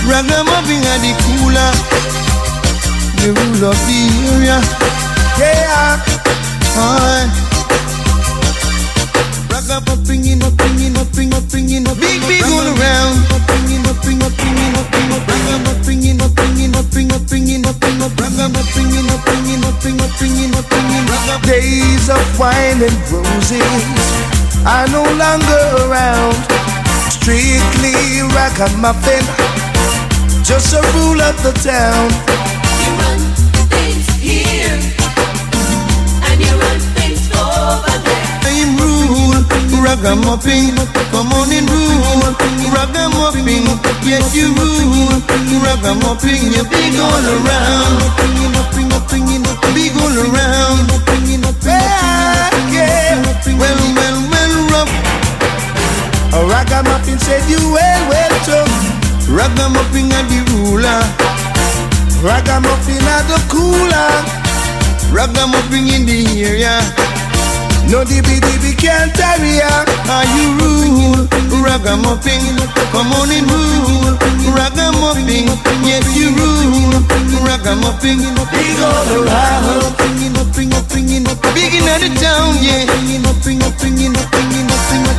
Ragamuffin at the cooler, the rule of the area. Yeah, uh, Ragamuffin in up, in up, in up, in up, big big all around. Ragamuffin in up, in up, in up, in up, Ragamuffin in up, in up, in up, in up, in up, Ragamuffin in up, in up, in up, in up, in up. Days of wine and roses are no longer around. Strictly ragamuffin, just a rule of the town. Ragamuffin, come on and rule, ragamuffin, yes you rule, ragamuffin, you big all around, big all around, yeah, well, well, well, rough. A said you well, well, tough, ragamuffin are the ruler, ragamuffin are the cooler, ragamuffin in the area. No dibby dibby can't tarry ya. Are you rule? Ragamuffin, come on and rule. Ragamuffin, yes you rule. Ragamuffin, big all around. Big in the town, yeah.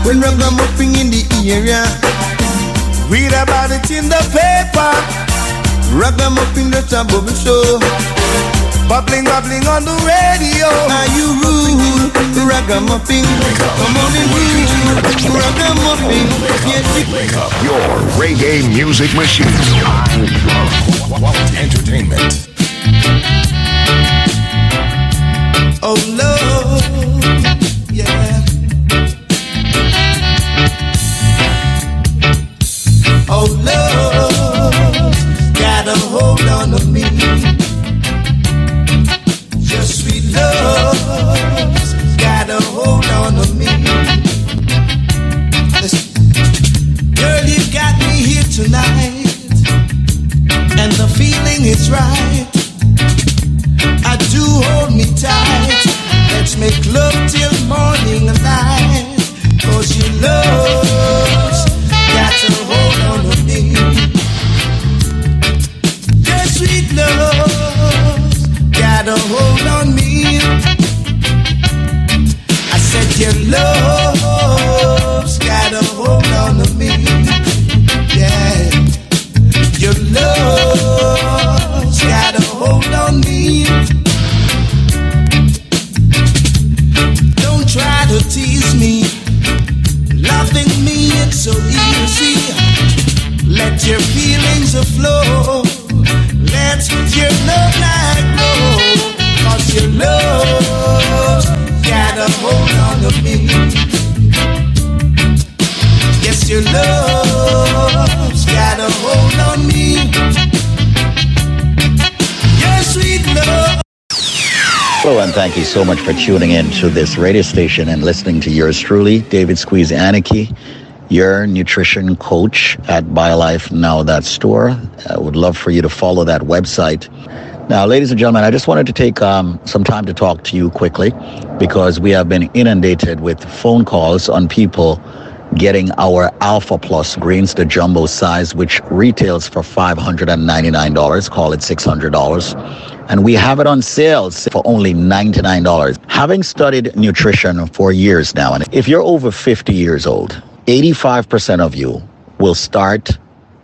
When ragamuffin in the area, read about it in the paper. Ragamuffin that's a bubble show. Bubbling, bubbling on the radio. Are you? Ragamuffin. Come on and. Ragamuffin. Yes, you Wake up your reggae music machine. Entertainment. Oh Lord, yeah. Oh Lord, make love till morning and night. Cause your love's hold on me. I said your love's got a hold on me. Yeah. Your love's got a hold on me. Don't try to tease me. Loving me, it's so easy. Let your feelings flow. Let your love light love's got a hold on me. Yes, love's got a hold on me. Sweet love. Hello, and thank you so much for tuning in to this radio station and listening to yours truly, David Squeeze Annakie, your nutrition coach at BioLifeNow.store. I would love for you to follow that website. Now, ladies and gentlemen, I just wanted to take um, some time to talk to you quickly because we have been inundated with phone calls on people getting our Alpha Plus greens, the jumbo size, which retails for $599, call it $600. And we have it on sales for only $99. Having studied nutrition for years now, and if you're over 50 years old, 85% of you will start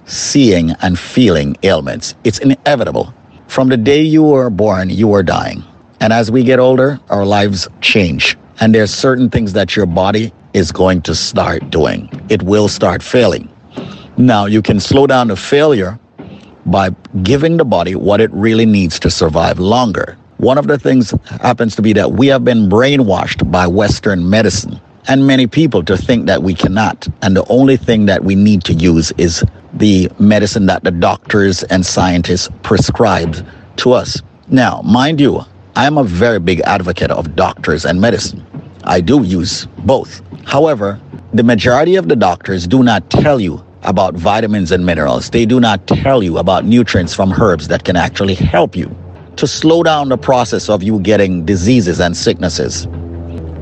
seeing and feeling ailments. It's inevitable. From the day you were born, you are dying. And as we get older, our lives change. And there's certain things that your body is going to start doing. It will start failing. Now, you can slow down the failure by giving the body what it really needs to survive longer. One of the things happens to be that we have been brainwashed by Western medicine and many people to think that we cannot. And the only thing that we need to use is the medicine that the doctors and scientists prescribe to us. Now, mind you, I am a very big advocate of doctors and medicine. I do use both. However, the majority of the doctors do not tell you about vitamins and minerals. They do not tell you about nutrients from herbs that can actually help you to slow down the process of you getting diseases and sicknesses.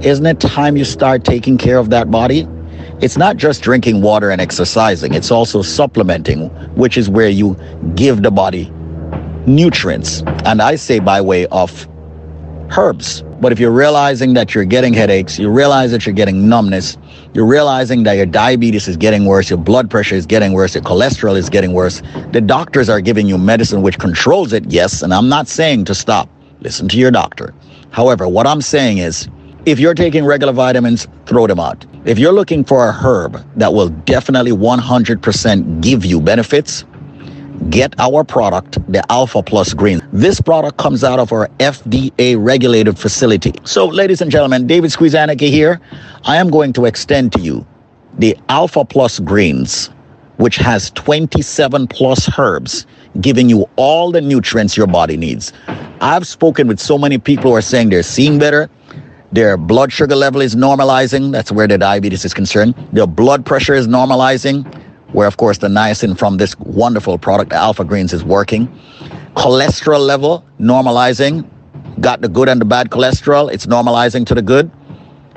Isn't it time you start taking care of that body? It's not just drinking water and exercising, it's also supplementing, which is where you give the body nutrients. And I say by way of herbs. But if you're realizing that you're getting headaches, you realize that you're getting numbness, you're realizing that your diabetes is getting worse, your blood pressure is getting worse, your cholesterol is getting worse, the doctors are giving you medicine which controls it, yes, and I'm not saying to stop. Listen to your doctor. However, what I'm saying is, if you're taking regular vitamins, throw them out. If you're looking for a herb that will definitely 100% give you benefits, get our product, the Alpha Plus Green. This product comes out of our FDA regulated facility. So, ladies and gentlemen, David Squeeze Annakie here. I am going to extend to you the Alpha Plus Greens, which has 27 plus herbs, giving you all the nutrients your body needs. I've spoken with so many people who are saying they're seeing better, their blood sugar level is normalizing. That's where their diabetes is concerned. Their blood pressure is normalizing, where, of course, the niacin from this wonderful product, Alpha Greens, is working. Cholesterol level normalizing. Got the good and the bad cholesterol. It's normalizing to the good.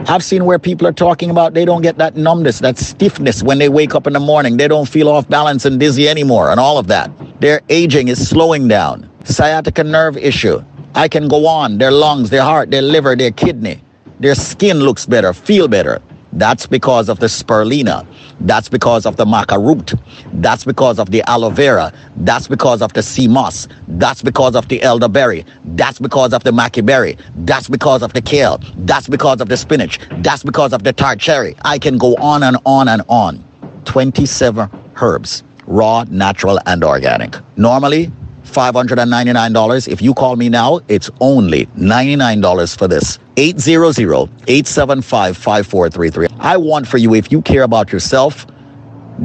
I've seen where people are talking about they don't get that numbness, that stiffness when they wake up in the morning. They don't feel off balance and dizzy anymore, and all of that. Their aging is slowing down. Sciatica nerve issue. I can go on. Their lungs, their heart, their liver, their kidney. Their skin looks better, feel better. That's because of the spirulina. That's because of the maca root. That's because of the aloe vera. That's because of the sea moss. That's because of the elderberry. That's because of the maca berry. That's because of the kale. That's because of the spinach. That's because of the tart cherry. I can go on and on and on. 27 herbs, raw, natural, and organic. Normally, $599. If you call me now, it's only $99 for this. 800-875-5433. I want for you, if you care about yourself,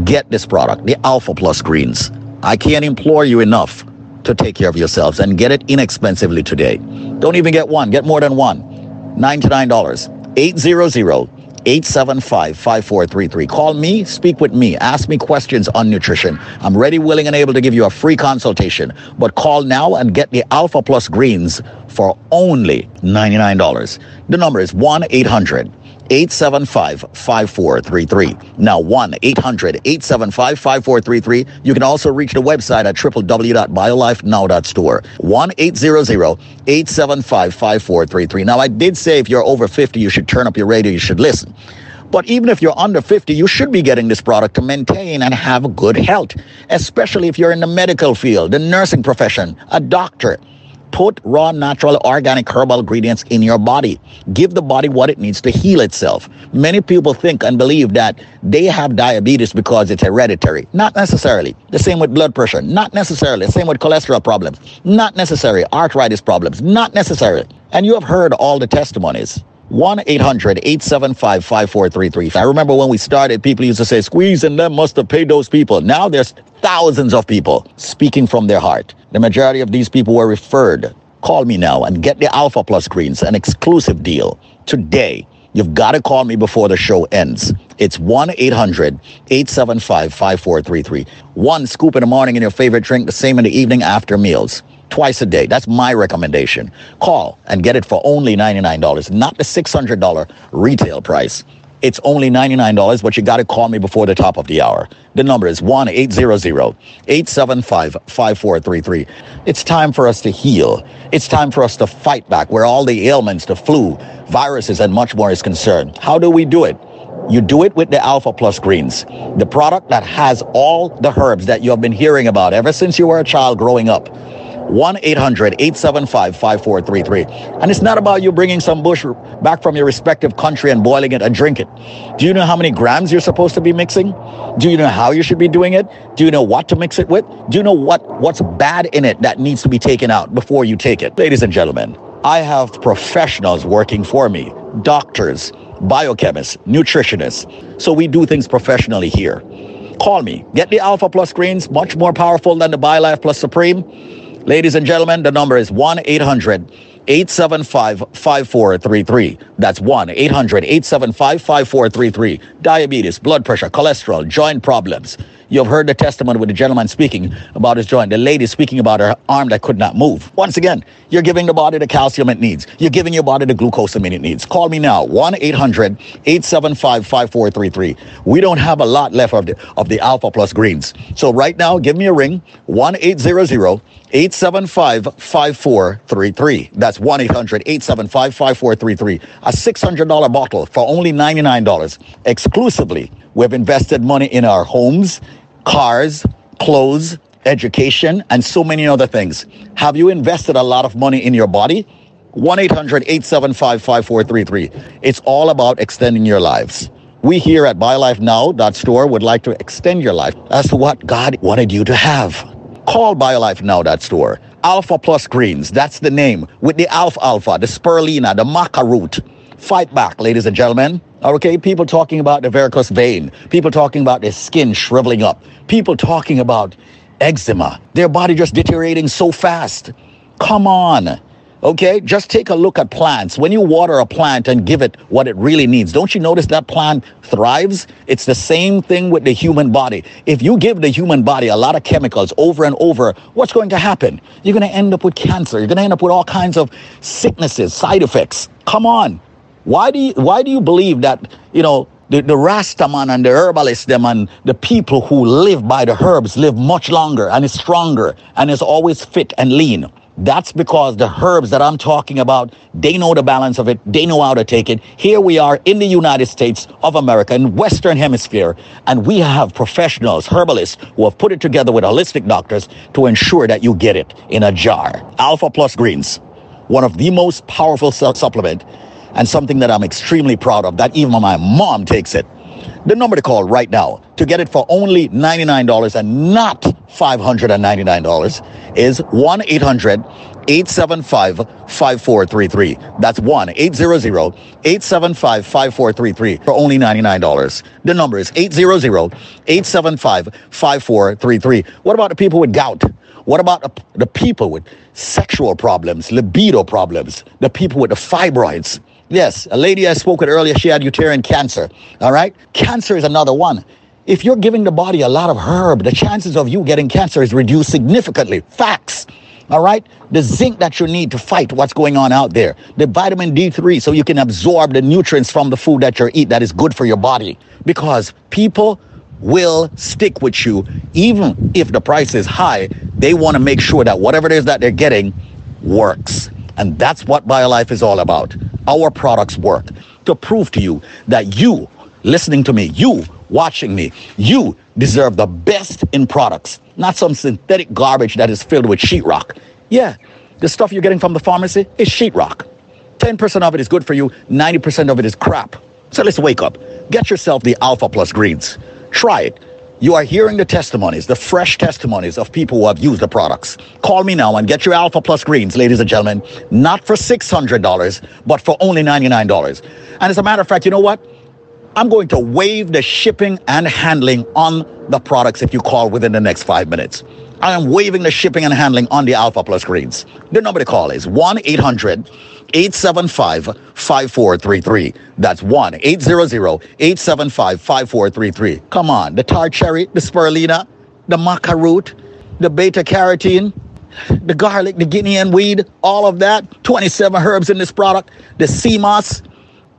get this product, the Alpha Plus Greens. I can't implore you enough to take care of yourselves and get it inexpensively today. Don't even get one, get more than one. $99. 800 875 5433. Call me, speak with me, ask me questions on nutrition. I'm ready, willing, and able to give you a free consultation. But call now and get the Alpha Plus Greens for only $99. The number is 1 800 875 5433. Now 1 800 875 5433. You can also reach the website at www.biolifenow.store. 1 800 875 5433. Now, I did say if you're over 50, you should turn up your radio, you should listen. But even if you're under 50, you should be getting this product to maintain and have good health, especially if you're in the medical field, the nursing profession, a doctor. Put raw, natural, organic herbal ingredients in your body. Give the body what it needs to heal itself. Many people think and believe that they have diabetes because it's hereditary. Not necessarily. The same with blood pressure. Not necessarily. The same with cholesterol problems. Not necessary. Arthritis problems. Not necessarily. And you have heard all the testimonies. 1 800 875 5433. I remember when we started, people used to say, Squeeze and them must have paid those people. Now there's thousands of people speaking from their heart. The majority of these people were referred. Call me now and get the Alpha Plus Greens, an exclusive deal today. You've got to call me before the show ends. It's 1 800 875 5433. One scoop in the morning in your favorite drink, the same in the evening after meals twice a day. That's my recommendation. Call and get it for only $99, not the $600 retail price. It's only $99, but you got to call me before the top of the hour. The number is 1 800 875 5433. It's time for us to heal. It's time for us to fight back where all the ailments, the flu, viruses, and much more is concerned. How do we do it? You do it with the Alpha Plus Greens, the product that has all the herbs that you have been hearing about ever since you were a child growing up. 1 800 875 5433. And it's not about you bringing some bush back from your respective country and boiling it and drink it. Do you know how many grams you're supposed to be mixing? Do you know how you should be doing it? Do you know what to mix it with? Do you know what, what's bad in it that needs to be taken out before you take it? Ladies and gentlemen, I have professionals working for me, doctors, biochemists, nutritionists. So we do things professionally here. Call me. Get the Alpha Plus greens, much more powerful than the BioLife Plus Supreme. Ladies and gentlemen, the number is 1 800 875 5433. That's 1 800 875 5433. Diabetes, blood pressure, cholesterol, joint problems. You've heard the testimony with the gentleman speaking about his joint, the lady speaking about her arm that could not move. Once again, you're giving the body the calcium it needs. You're giving your body the glucose it needs. Call me now, 1 800 875 5433. We don't have a lot left of the, of the Alpha Plus greens. So right now, give me a ring, 1 800 875 5433. That's 1 800 875 5433. A $600 bottle for only $99 exclusively. We've invested money in our homes, cars, clothes, education, and so many other things. Have you invested a lot of money in your body? 1 800 875 5433. It's all about extending your lives. We here at BioLifeNow.store would like to extend your life as to what God wanted you to have. Call BioLife now, store. Alpha Plus Greens, that's the name. With the Alfalfa, the Spirulina, the Maca root. Fight back, ladies and gentlemen. Okay, people talking about the varicose vein. People talking about their skin shriveling up. People talking about eczema. Their body just deteriorating so fast. Come on. Okay, just take a look at plants. When you water a plant and give it what it really needs, don't you notice that plant thrives? It's the same thing with the human body. If you give the human body a lot of chemicals over and over, what's going to happen? You're going to end up with cancer. You're going to end up with all kinds of sicknesses, side effects. Come on. Why do you, why do you believe that, you know, the, the Rastaman and the herbalists, them and the people who live by the herbs live much longer and is stronger and is always fit and lean? That's because the herbs that I'm talking about, they know the balance of it. They know how to take it. Here we are in the United States of America, in Western Hemisphere, and we have professionals, herbalists, who have put it together with holistic doctors to ensure that you get it in a jar. Alpha Plus Greens, one of the most powerful su- supplement and something that I'm extremely proud of, that even my mom takes it. The number to call right now to get it for only $99 and not $599 is 1 800 875 5433. That's 1 800 875 5433 for only $99. The number is 800 875 5433. What about the people with gout? What about the, the people with sexual problems, libido problems, the people with the fibroids? Yes, a lady I spoke with earlier, she had uterine cancer. All right? Cancer is another one. If you're giving the body a lot of herb, the chances of you getting cancer is reduced significantly. Facts. All right? The zinc that you need to fight what's going on out there. The vitamin D3 so you can absorb the nutrients from the food that you eat that is good for your body. Because people will stick with you even if the price is high. They want to make sure that whatever it is that they're getting works. And that's what BioLife is all about. Our products work to prove to you that you, listening to me, you watching me, you deserve the best in products, not some synthetic garbage that is filled with sheetrock. Yeah, the stuff you're getting from the pharmacy is sheetrock. 10% of it is good for you, 90% of it is crap. So let's wake up. Get yourself the Alpha Plus greens. Try it. You are hearing the testimonies, the fresh testimonies of people who have used the products. Call me now and get your Alpha Plus greens, ladies and gentlemen, not for $600, but for only $99. And as a matter of fact, you know what? I'm going to waive the shipping and handling on the products if you call within the next five minutes. I am waiving the shipping and handling on the Alpha Plus greens. The number to call is 1 800 875 5433. That's 1 800 875 5433. Come on, the tart cherry, the spirulina, the maca root, the beta carotene, the garlic, the Guinea hen weed, all of that. 27 herbs in this product. The sea moss.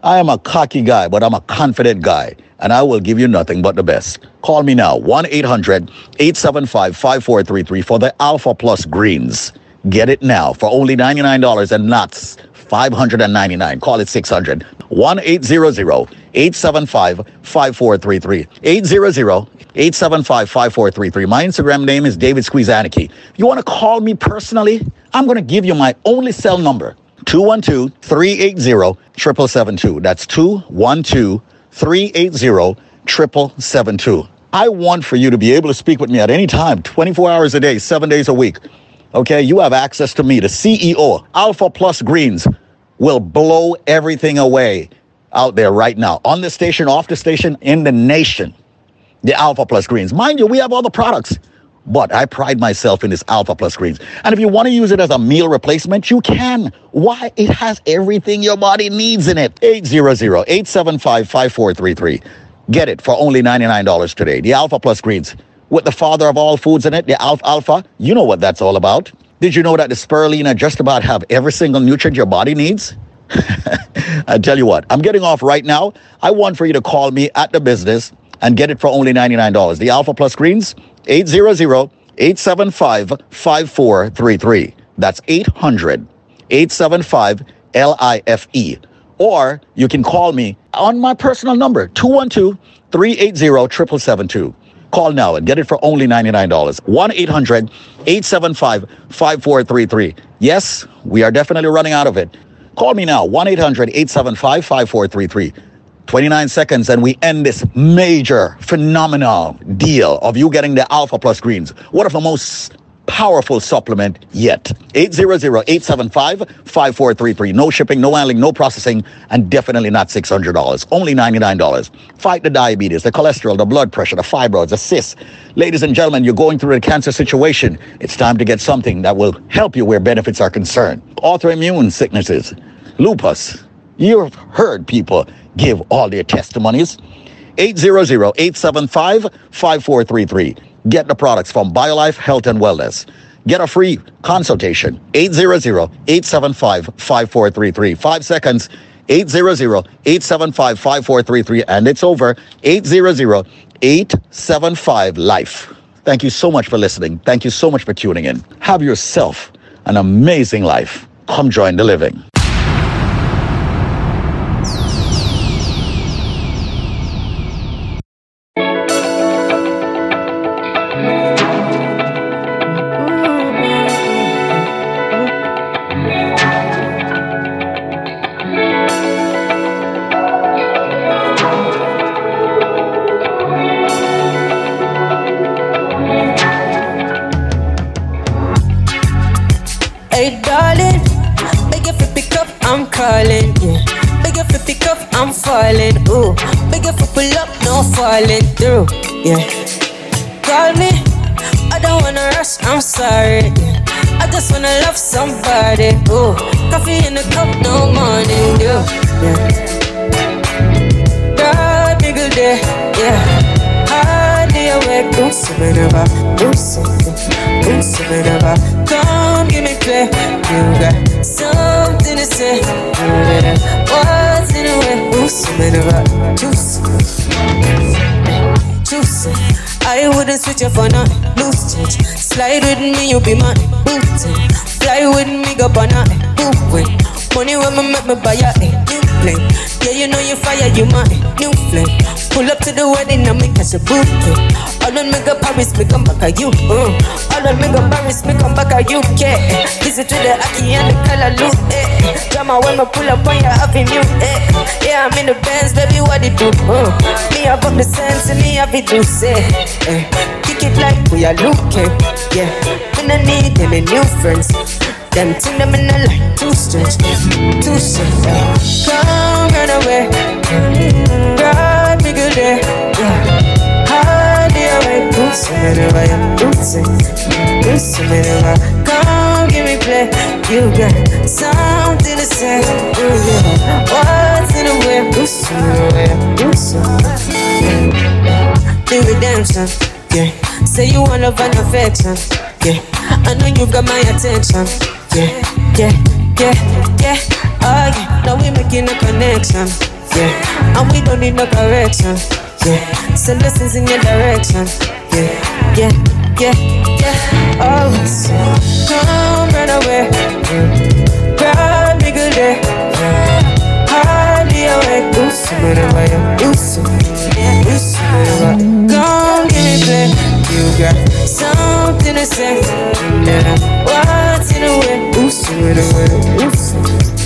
I am a cocky guy, but I'm a confident guy, and I will give you nothing but the best. Call me now, 1 800 875 5433 for the Alpha Plus Greens. Get it now for only $99 and not 599 Call it 600. 1 800 875 5433. 800 875 5433. My Instagram name is David. If you want to call me personally, I'm going to give you my only cell number 212 380 7772. That's 212 380 7772. I want for you to be able to speak with me at any time, 24 hours a day, seven days a week. Okay, you have access to me, the CEO. Alpha Plus Greens will blow everything away out there right now, on the station, off the station, in the nation. The Alpha Plus Greens. Mind you, we have all the products. But I pride myself in this Alpha Plus Greens. And if you want to use it as a meal replacement, you can. Why? It has everything your body needs in it. 800-875-5433. Get it for only $99 today. The Alpha Plus Greens. With the father of all foods in it, the Alfalfa. You know what that's all about. Did you know that the spirulina just about have every single nutrient your body needs? [laughs] I tell you what, I'm getting off right now. I want for you to call me at the business and get it for only $99. The Alpha Plus Greens, 800-875-5433. That's 800-875-LIFE. Or you can call me on my personal number, 212-380-7772. Call now and get it for only $99. 1-800-875-5433. Yes, we are definitely running out of it. Call me now, 1-800-875-5433. 29 seconds and we end this major, phenomenal deal of you getting the Alpha Plus greens. One of the most powerful supplement yet. 800-875-5433. No shipping, no handling, no processing, and definitely not $600. Only $99. Fight the diabetes, the cholesterol, the blood pressure, the fibroids, the cysts. Ladies and gentlemen, you're going through a cancer situation. It's time to get something that will help you where benefits are concerned. Autoimmune sicknesses, lupus. You've heard people give all their testimonies. 800-875-5433. Get the products from BioLife Health and Wellness. Get a free consultation. 800-875-5433. Five seconds. 800-875-5433. And it's over. 800-875-LIFE. Thank you so much for listening. Thank you so much for tuning in. Have yourself an amazing life. Come join the living. Be my booty. Fly with me, go banana, moving. Money when me make me buy a new plane. Yeah, you know you fire, you my new flame. Pull up to the wedding and me catch a bouquet. All on me go Paris, me come back at you. Uh. All on me go Paris, me come back at UK. Visit to the Aki and the color look. Eh. Drama when me pull up on your avenue. Eh. Yeah, I'm in the Benz, baby, what it do? Uh. Me have up the sense and me have it to say. Eh. Kick it like we are looking. Yeah, I need them and new friends. Them thing them in the light too strange, too strange. Come run away, mm, God be good day. Hide away, boots me never, yeah, boots me, me never. Come give me play, you got something to say. Ooh, yeah. What's in the way, boots me never, boots me. The redemption, yeah. Say you want love and affection, yeah. I know you've got my attention, yeah, yeah, yeah, yeah. Oh yeah, now we're making a connection, yeah. And we don't need no correction, yeah. So lessons in your direction, yeah, yeah, yeah, yeah. Oh, come run away, grab me good day, hardly awake. Ooh, so many ooh, so, ooh, so many Come give me you got to say. Yeah. What's in the way? So in the way, ooh, so.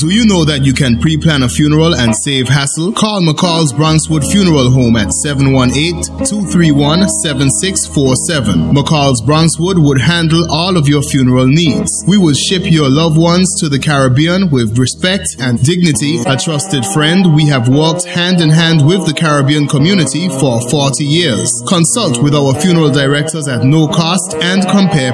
Do you know that you can pre-plan a funeral and save hassle? Call McCall's Bronxwood Funeral Home at 718-231-7647. McCall's Bronxwood would handle all of your funeral needs. We will ship your loved ones to the Caribbean with respect and dignity. A trusted friend, we have walked hand in hand with the Caribbean community for 40 years. Consult with our funeral directors at no cost and compare